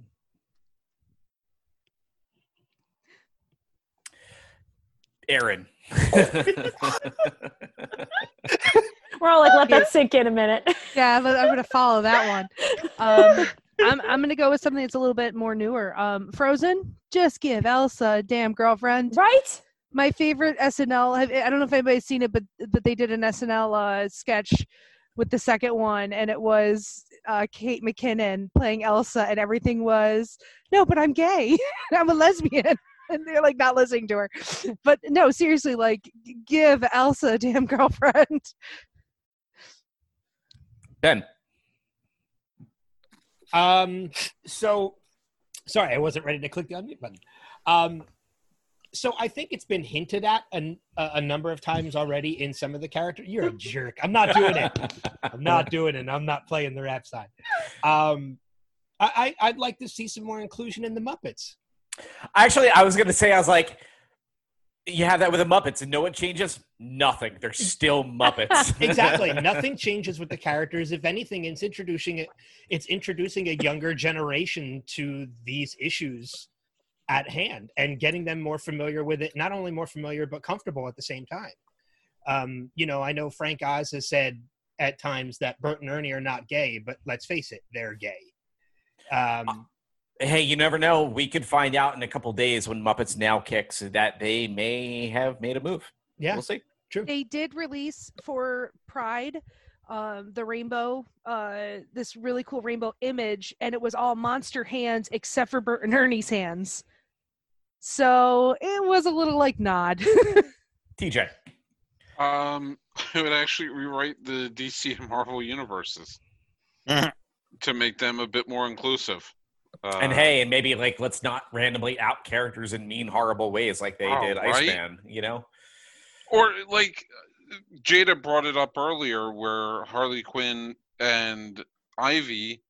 Erin. We're all like, let that sink in a minute. Yeah, I'm, I'm gonna follow that one. Um, I'm I'm gonna go with something that's a little bit more newer. Um, Frozen. Just give Elsa a damn girlfriend. Right? My favorite SNL. have- I don't know if anybody's seen it, but but they did an SNL uh, sketch with the second one, and it was uh, Kate McKinnon playing Elsa, and everything was no, but I'm gay. I'm a lesbian. And they're like not listening to her, but no, seriously, like give Elsa a damn girlfriend. ben. Um, so sorry, I wasn't ready to click the unmute button. Um, so I think it's been hinted at a, a number of times already in some of the characters. You're a jerk. I'm not doing it. I'm not doing it. I'm not playing the rap side. Um, I, I, I'd like to see some more inclusion in the Muppets. Actually, I was gonna say, I was like, you have that with the Muppets, and no one changes. Nothing. They're still Muppets. exactly. Nothing changes with the characters. If anything, it's introducing it. It's introducing a younger generation to these issues at hand and getting them more familiar with it. Not only more familiar, but comfortable at the same time. Um, you know, I know Frank Oz has said at times that Bert and Ernie are not gay, but let's face it, they're gay. Um, hey, you never know. We could find out in a couple days when Muppets Now kicks that they may have made a move. yeah, We'll see. true. they did release for Pride um, the rainbow, uh, this really cool rainbow image, and it was all monster hands except for Bert and Ernie's hands. So it was a little like nod. TJ. Um, I would actually rewrite the DC and Marvel universes to make them a bit more inclusive. Uh, and hey, and maybe like let's not randomly out characters in mean, horrible ways like they Oh, did right? Iceman. You know. or like Jada brought it up earlier, where Harley Quinn and Ivy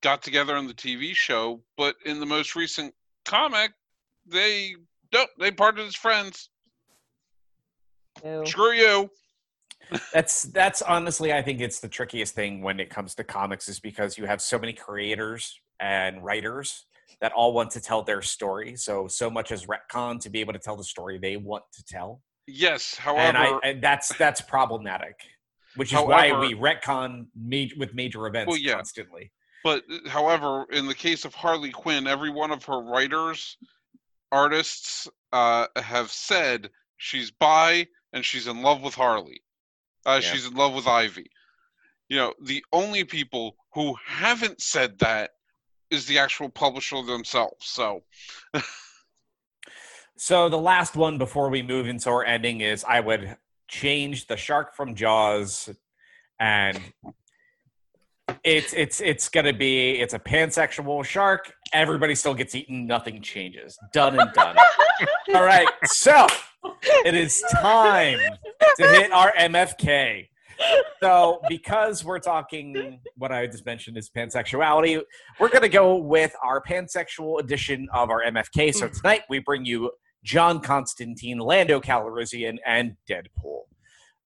got together on the TV show, but in the most recent comic, they nope, they parted as friends. No. Screw you. That's that's honestly, I think it's the trickiest thing when it comes to comics, is because you have so many creators and writers that all want to tell their story. So so much as retcon to be able to tell the story they want to tell, Yes, and I however, and that's that's problematic. Which is why we retcon ma- with major events Well, yeah. constantly. But however, in the case of Harley Quinn, every one of her writers, artists, uh, have said she's bi and she's in love with Harley. Uh, Yeah. She's in love with Ivy. You know, the only people who haven't said that is the actual publisher themselves. So, So the last one before we move into our ending is I would change the shark from Jaws and it's it's it's gonna be it's a pansexual shark. Everybody still gets eaten. Nothing changes. Done and done. All right, so it is time to hit our MFK. So, because we're talking what I just mentioned is pansexuality, we're going to go with our pansexual edition of our MFK. So, tonight we bring you John Constantine, Lando Calrissian, and Deadpool.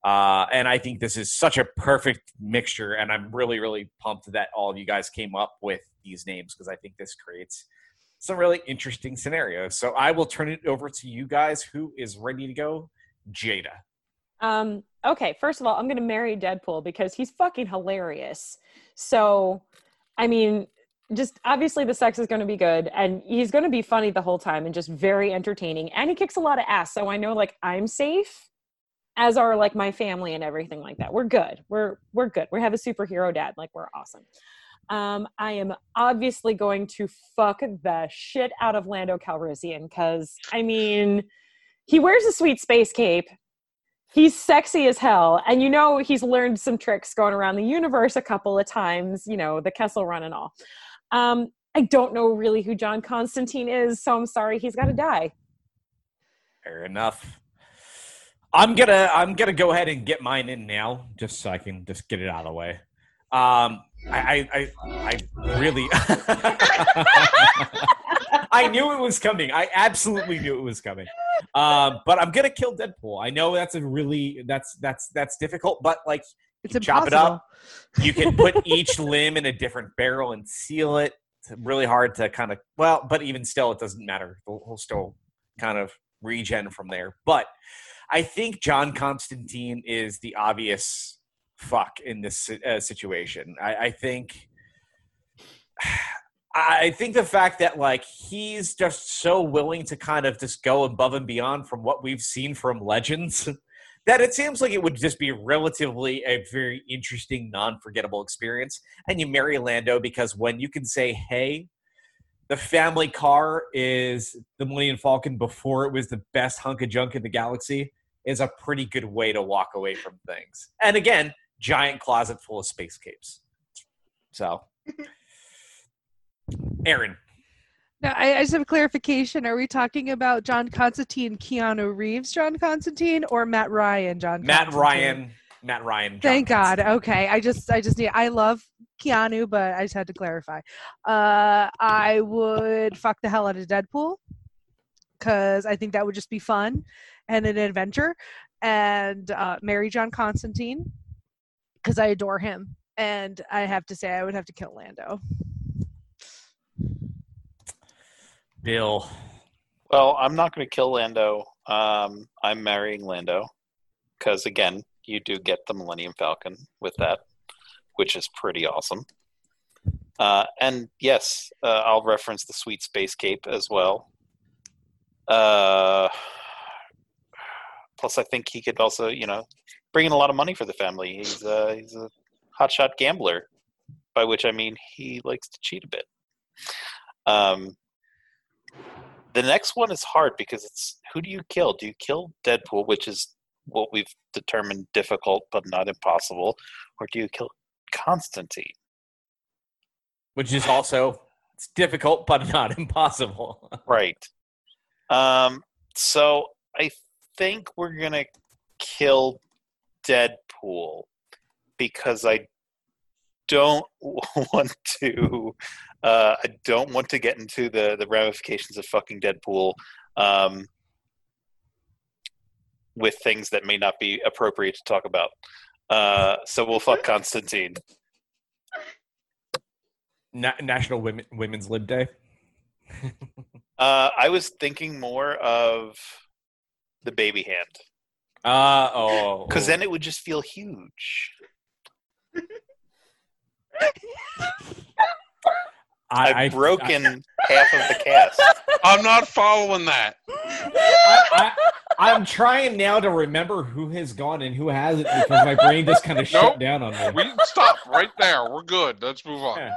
Uh, and I think this is such a perfect mixture, and I'm really, really pumped that all of you guys came up with these names because I think this creates some really interesting scenarios. So, I will turn it over to you guys. Who is ready to go? Jada. Um, okay, first of all, I'm gonna marry Deadpool because he's fucking hilarious. So, I mean, just obviously the sex is gonna be good, and he's gonna be funny the whole time and just very entertaining. And he kicks a lot of ass, so I know like I'm safe, as are like my family and everything like that. We're good. We're we're good. We have a superhero dad. Like we're awesome. Um, I am obviously going to fuck the shit out of Lando Calrissian because I mean, he wears a sweet space cape he's sexy as hell and you know he's learned some tricks going around the universe a couple of times you know the kessel run and all um i don't know really who john constantine is so i'm sorry he's got to die Fair enough. I'm gonna I'm gonna go ahead and get mine in now, just so I can just get it out of the way. Um, I I I, I really I knew it was coming. I absolutely knew it was coming. Um, but I'm gonna kill Deadpool. I know that's a really that's that's that's difficult, but like It's chop it up. You can put each limb in a different barrel and seal it. It's really hard to kind of well, but even still, it doesn't matter. He'll, he'll still kind of regen from there. But I think John Constantine is the obvious fuck in this uh, situation. I, I think. I think the fact that like he's just so willing to kind of just go above and beyond from what we've seen from Legends that it seems like it would just be relatively a very interesting, non-forgettable experience. And you marry Lando because when you can say, "Hey, the family car is the Millennium Falcon before it was the best hunk of junk in the galaxy," is a pretty good way to walk away from things. And again, giant closet full of space capes. So, Erin. Now, I, I just have a clarification. Are we talking about John Constantine, Keanu Reeves, John Constantine, or Matt Ryan, John? Matt Ryan, Matt Ryan. John Thank God. Okay, I just, I just need. I love Keanu, but I just had to clarify. Uh, I would fuck the hell out of Deadpool because I think that would just be fun and an adventure, and uh, marry John Constantine because I adore him. And I have to say, I would have to kill Lando. Bill. Well, I'm not going to kill Lando. Um, I'm marrying Lando because, again, you do get the Millennium Falcon with that, which is pretty awesome. Uh, and yes, uh, I'll reference the Sweet Space Cape as well. Uh, plus, I think he could also, you know, bring in a lot of money for the family. He's uh, he's a hotshot gambler, by which I mean he likes to cheat a bit. Um, the next one is hard because it's who do you kill? Do you kill Deadpool, which is what we've determined difficult but not impossible, or do you kill Constantine? which is also it's difficult but not impossible. Right. Um, so I think we're gonna kill Deadpool because I don't want to. Uh, I don't want to get into the the ramifications of fucking Deadpool um, with things that may not be appropriate to talk about. Uh, so we'll fuck Constantine. Na- National Women Women's Lib Day. Uh, I was thinking more of the baby hand. Uh oh. Because then it would just feel huge. I, I've I- broken half of the cast. I'm not following that. I, I, am trying now to remember who has gone and who hasn't because my brain just kind of shut down on me. We stop right there. We're good. Let's move on. Yeah.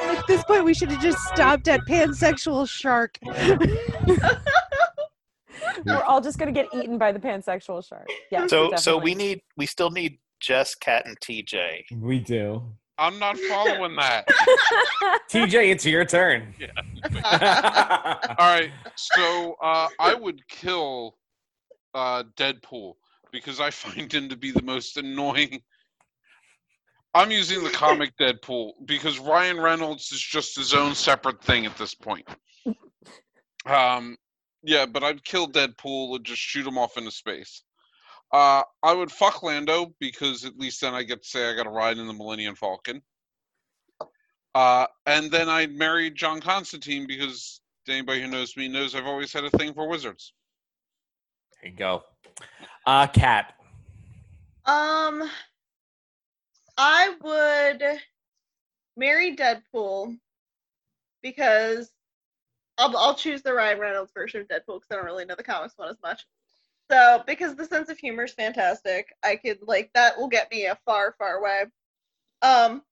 At this point, we should have just stopped at pansexual shark. we're all just gonna get eaten by the pansexual shark yeah So so we need we still need Jess, Kat, and TJ. We do. I'm not following that. TJ, it's your turn. Yeah. All right, so uh, I would kill uh, Deadpool because I find him to be the most annoying. I'm using the comic Deadpool because Ryan Reynolds is just his own separate thing at this point. Um, yeah, but I'd kill Deadpool and just shoot him off into space. Uh, I would fuck Lando because at least then I get to say I got to ride in the Millennium Falcon. Uh, and then I'd marry John Constantine because anybody who knows me knows I've always had a thing for wizards. There you go. Uh, Kat. Um, I would marry Deadpool because I'll I'll choose the Ryan Reynolds version of Deadpool because I don't really know the comics one as much. So because the sense of humor is fantastic, I could like that will get me a far far way. Um,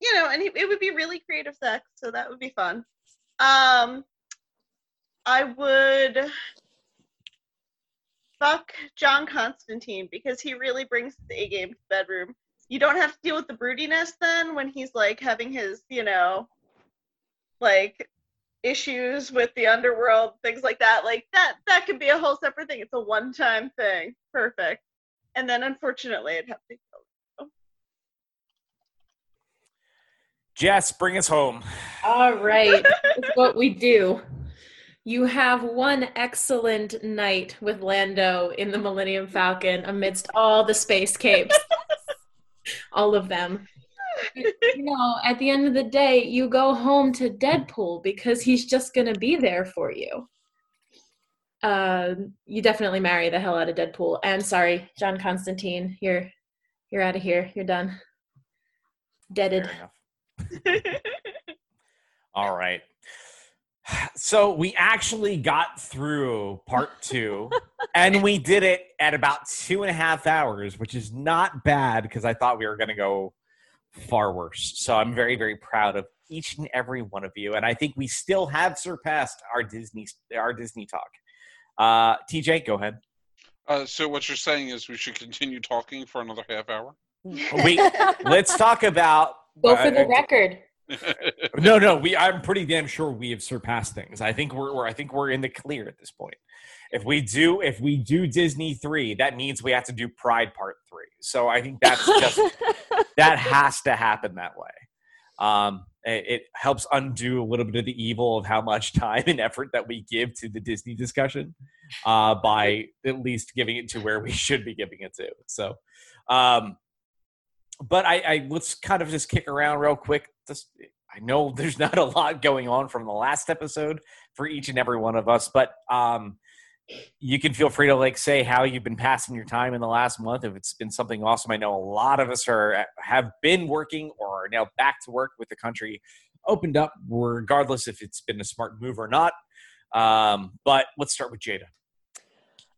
you know, and it, it would be really creative sex, so that would be fun. Um, I would fuck John Constantine because he really brings the A game to the bedroom. You don't have to deal with the broodiness then when he's like having his, you know, like issues with the underworld, things like that. Like that that could be a whole separate thing. It's a one-time thing. Perfect. And then unfortunately I'd have to kill Jess, bring us home. All right. That's what we do. You have one excellent night with Lando in the Millennium Falcon amidst all the space capes. all of them. You know, at the end of the day, you go home to Deadpool because he's just going to be there for you. Uh, you definitely marry the hell out of Deadpool. And sorry, John Constantine, you're you're out of here. You're done. Deaded. All right. So we actually got through part two, and we did it at about two and a half hours, which is not bad because I thought we were going to go far worse. So I'm very, very proud of each and every one of you, and I think we still have surpassed our Disney our Disney talk. Uh, TJ, go ahead. Uh, so what you're saying is we should continue talking for another half hour? We let's talk about Go for the uh, record. No, no, we. I'm pretty damn sure we have surpassed things. I think we're, we're. I think we're in the clear at this point. If we do, if we do Disney three, that means we have to do Pride Part three. So I think that's just that has to happen that way. Um, it, it helps undo a little bit of the evil of how much time and effort that we give to the Disney discussion uh, by at least giving it to where we should be giving it to. So, um, but I, I let's kind of just kick around real quick. Just I know there's not a lot going on from the last episode for each and every one of us, but um, you can feel free to like say how you've been passing your time in the last month. If it's been something awesome, I know a lot of us are have been working or are now back to work with the country opened up, regardless if it's been a smart move or not. Um, but let's start with Jada.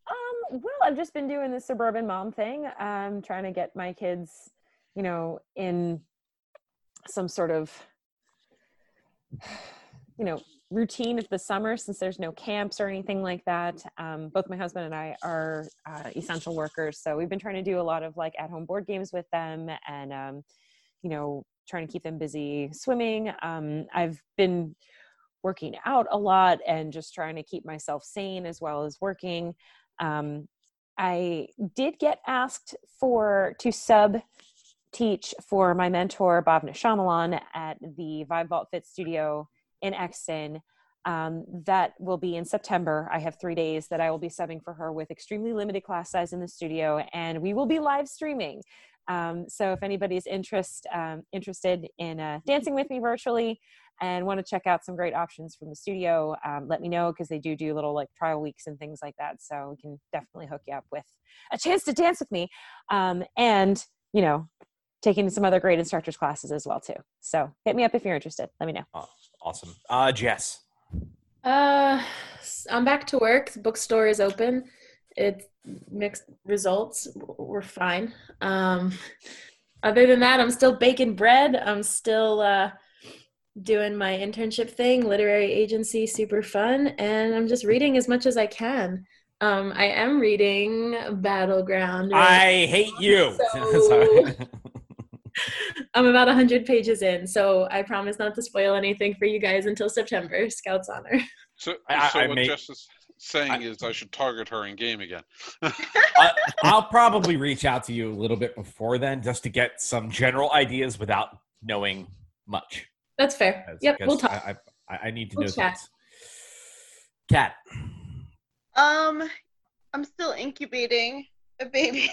Um, well, I've just been doing the suburban mom thing. Trying to get my kids, you know, in some sort of, you know, routine of the summer since there's no camps or anything like that. Um, both my husband and I are uh, essential workers, so we've been trying to do a lot of like at-home board games with them, and um, you know, trying to keep them busy swimming. Um, I've been working out a lot and just trying to keep myself sane as well as working. Um, I did get asked for to sub teach for my mentor Bhavna Shyamalan at the Vibe Vault Fit Studio in Exton. Um, that will be in September. I have three days that I will be subbing for her with extremely limited class size in the studio, and we will be live streaming. Um, so if anybody's interest um, interested in uh, dancing with me virtually and want to check out some great options from the studio, um, let me know because they do do little like trial weeks and things like that. So we can definitely hook you up with a chance to dance with me, um, and you know, taking some other great instructors classes as well too. So hit me up if you're interested. Let me know. Oh, awesome. Uh, Jess. Uh, s- I'm back to work. The bookstore is open. It's mixed results. We're fine. Um, other than that, I'm still baking bread. I'm still uh, doing my internship thing, literary agency, super fun, and I'm just reading as much as I can. Um, I am reading Battleground. I hate you. So- Sorry. I'm about 100 pages in, so I promise not to spoil anything for you guys until September. Scout's honor. So, I- so I what may- Jess is saying is I should target her in game again. I, I'll probably reach out to you a little bit before then just to get some general ideas without knowing much. That's fair. Because- Yep, we'll talk. I, I, I need to We'll know chat. things. Kat. Um, I'm still incubating a baby.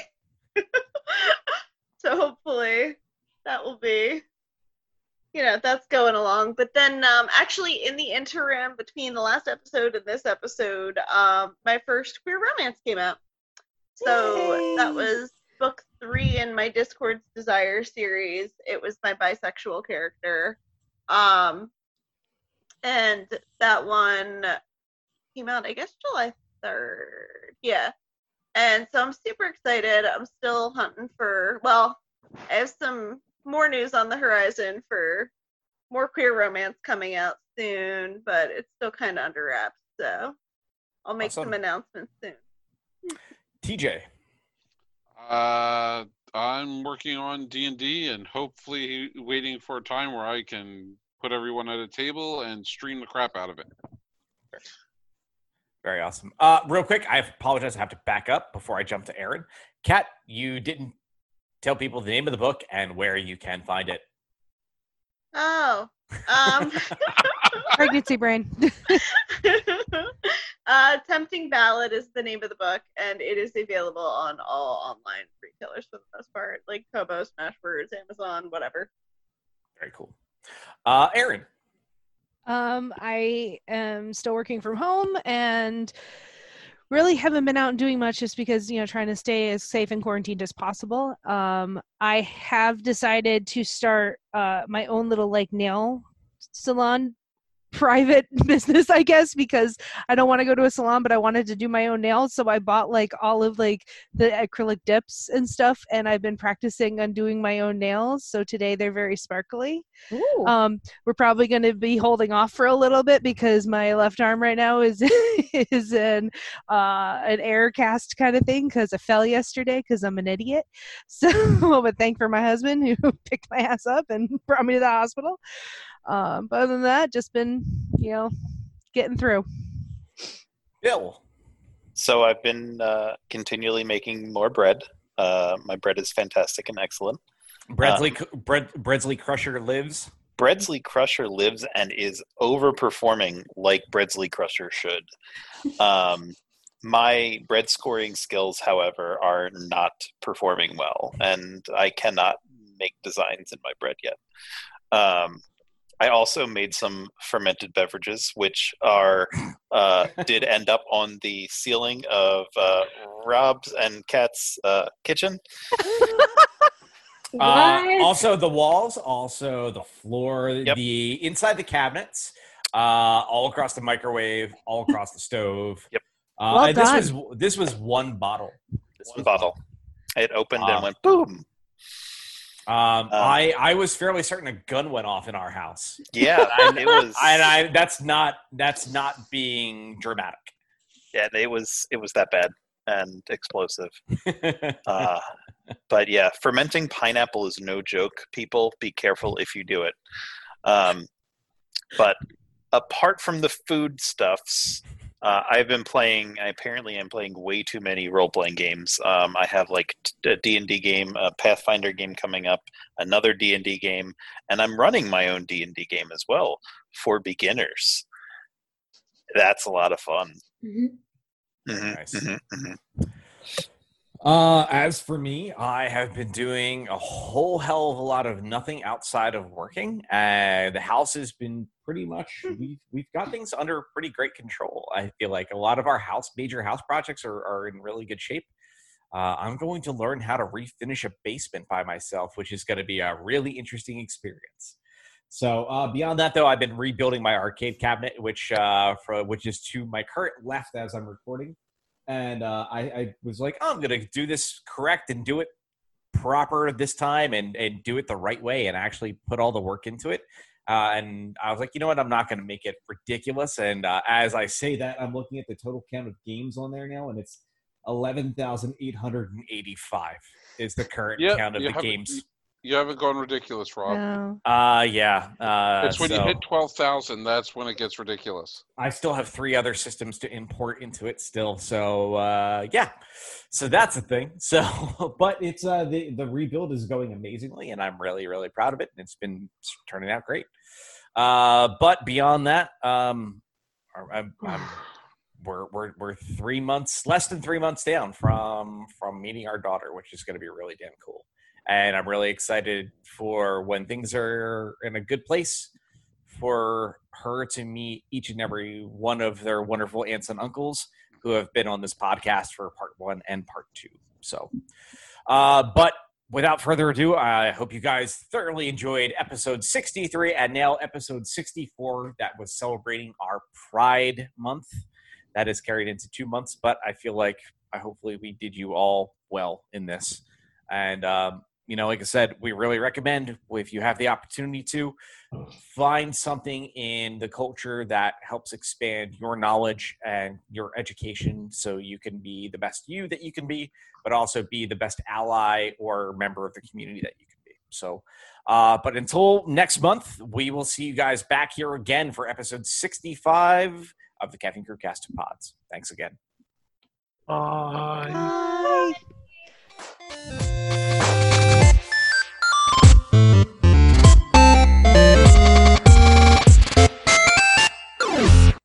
so hopefully that will be, you know, that's going along. But then, um, actually, in the interim between the last episode and this episode, um, my first queer romance came out. So that was book three in my Discord's Desire series. It was my bisexual character. Um, and that one came out, I guess, July 3rd. Yeah. And so I'm super excited. I'm still hunting for, well, I have some more news on the horizon for more queer romance coming out soon, but it's still kind of under wraps. So I'll make Awesome. some announcements soon. TJ. Uh, I'm working on D and D, and hopefully waiting for a time where I can put everyone at a table and stream the crap out of it. Very awesome. Uh, real quick, I apologize. I have to back up before I jump to Erin. Kat, you didn't tell people the name of the book and where you can find it. Oh, um, Pregnancy brain. uh, Tempting Ballad is the name of the book, and it is available on all online retailers for the most part, like Kobo, Smashwords, Amazon, whatever. Very cool. Uh, Erin. Um, I am still working from home and really haven't been out and doing much just because, you know, trying to stay as safe and quarantined as possible. Um, I have decided to start uh, my own little like nail salon private business i guess because i don't want to go to a salon but i wanted to do my own nails so i bought like all of like the acrylic dips and stuff and i've been practicing on doing my own nails so today they're very sparkly um, we're probably going to be holding off for a little bit because my left arm right now is is in uh, an air cast kind of thing because I fell yesterday because I'm an idiot. So, but thank for my husband who picked my ass up and brought me to the hospital. Um, but other than that, just been you know getting through. Bill. So I've been uh, continually making more bread. Uh, my bread is fantastic and excellent. Bradley, Bred, Breadsley Crusher lives. Breadsley Crusher lives and is overperforming like Breadsley Crusher should. Um, my bread scoring skills, however, are not performing well, and I cannot make designs in my bread yet. Um, I also made some fermented beverages, which are uh, did end up on the ceiling of uh, Rob's and Kat's uh, kitchen. Uh, also, the walls, also the floor, Yep. the inside the cabinets, uh, all across the microwave, all across the stove. Yep. Uh, Well and this was this was one bottle. This One was bottle. It opened Ah. and went boom. Um, I I was fairly certain a gun went off in our house, Yeah, And it was. and I that's not that's not being dramatic. yeah, it was. It was that bad and explosive. Uh, but yeah, fermenting pineapple is no joke. People, be careful if you do it. Um, but apart from the food stuffs, uh, I've been playing. I apparently am playing way too many role playing games. Um, I have like t- a D and D game, a Pathfinder game coming up, another D and D game, and I'm running my own D and D game as well for beginners. That's a lot of fun. Mhm. Mhm, Nice. mhm, mhm. Uh, as for me, I have been doing a whole hell of a lot of nothing outside of working. Uh, the house has been pretty much we've we've got things under pretty great control. I feel like a lot of our house major house projects are, are in really good shape. Uh, I'm going to learn how to refinish a basement by myself, which is going to be a really interesting experience. So uh, beyond that, though, I've been rebuilding my arcade cabinet, which uh, for, which is to my current left as I'm recording and uh, I, I was like, oh, I'm gonna do this correct and do it proper this time and and do it the right way and actually put all the work into it. Uh, and I was like, you know what? I'm not going to make it ridiculous. And uh, as I say that, I'm looking at the total count of games on there now, and it's 11,885 is the current Yeah, count of the haven't- games. You haven't gone ridiculous, Rob. No. Uh, yeah. Uh, it's when you so hit twelve thousand. That's when it gets ridiculous. I still have three other systems to import into it still. So uh, yeah, so that's the thing. So, but it's uh, the the rebuild is going amazingly, and I'm really really proud of it. And it's been turning out great. Uh, but beyond that, um, I'm, I'm, we're we're we're three months less than three months down from from meeting our daughter, which is going to be really damn cool. And I'm really excited for when things are in a good place for her to meet each and every one of their wonderful aunts and uncles who have been on this podcast for part one and part two. So, uh, but without further ado, I hope you guys thoroughly enjoyed episode 63 and now episode 64 that was celebrating our Pride Month. That is carried into two months, but I feel like I hopefully we did you all well in this. And um, you know, like I said, we really recommend if you have the opportunity to find something in the culture that helps expand your knowledge and your education so you can be the best you that you can be, but also be the best ally or member of the community that you can be. So, uh, but until next month, we will see you guys back here again for episode 65 of the Caffeine Crew Cast of Pods. Thanks again. Bye. Bye.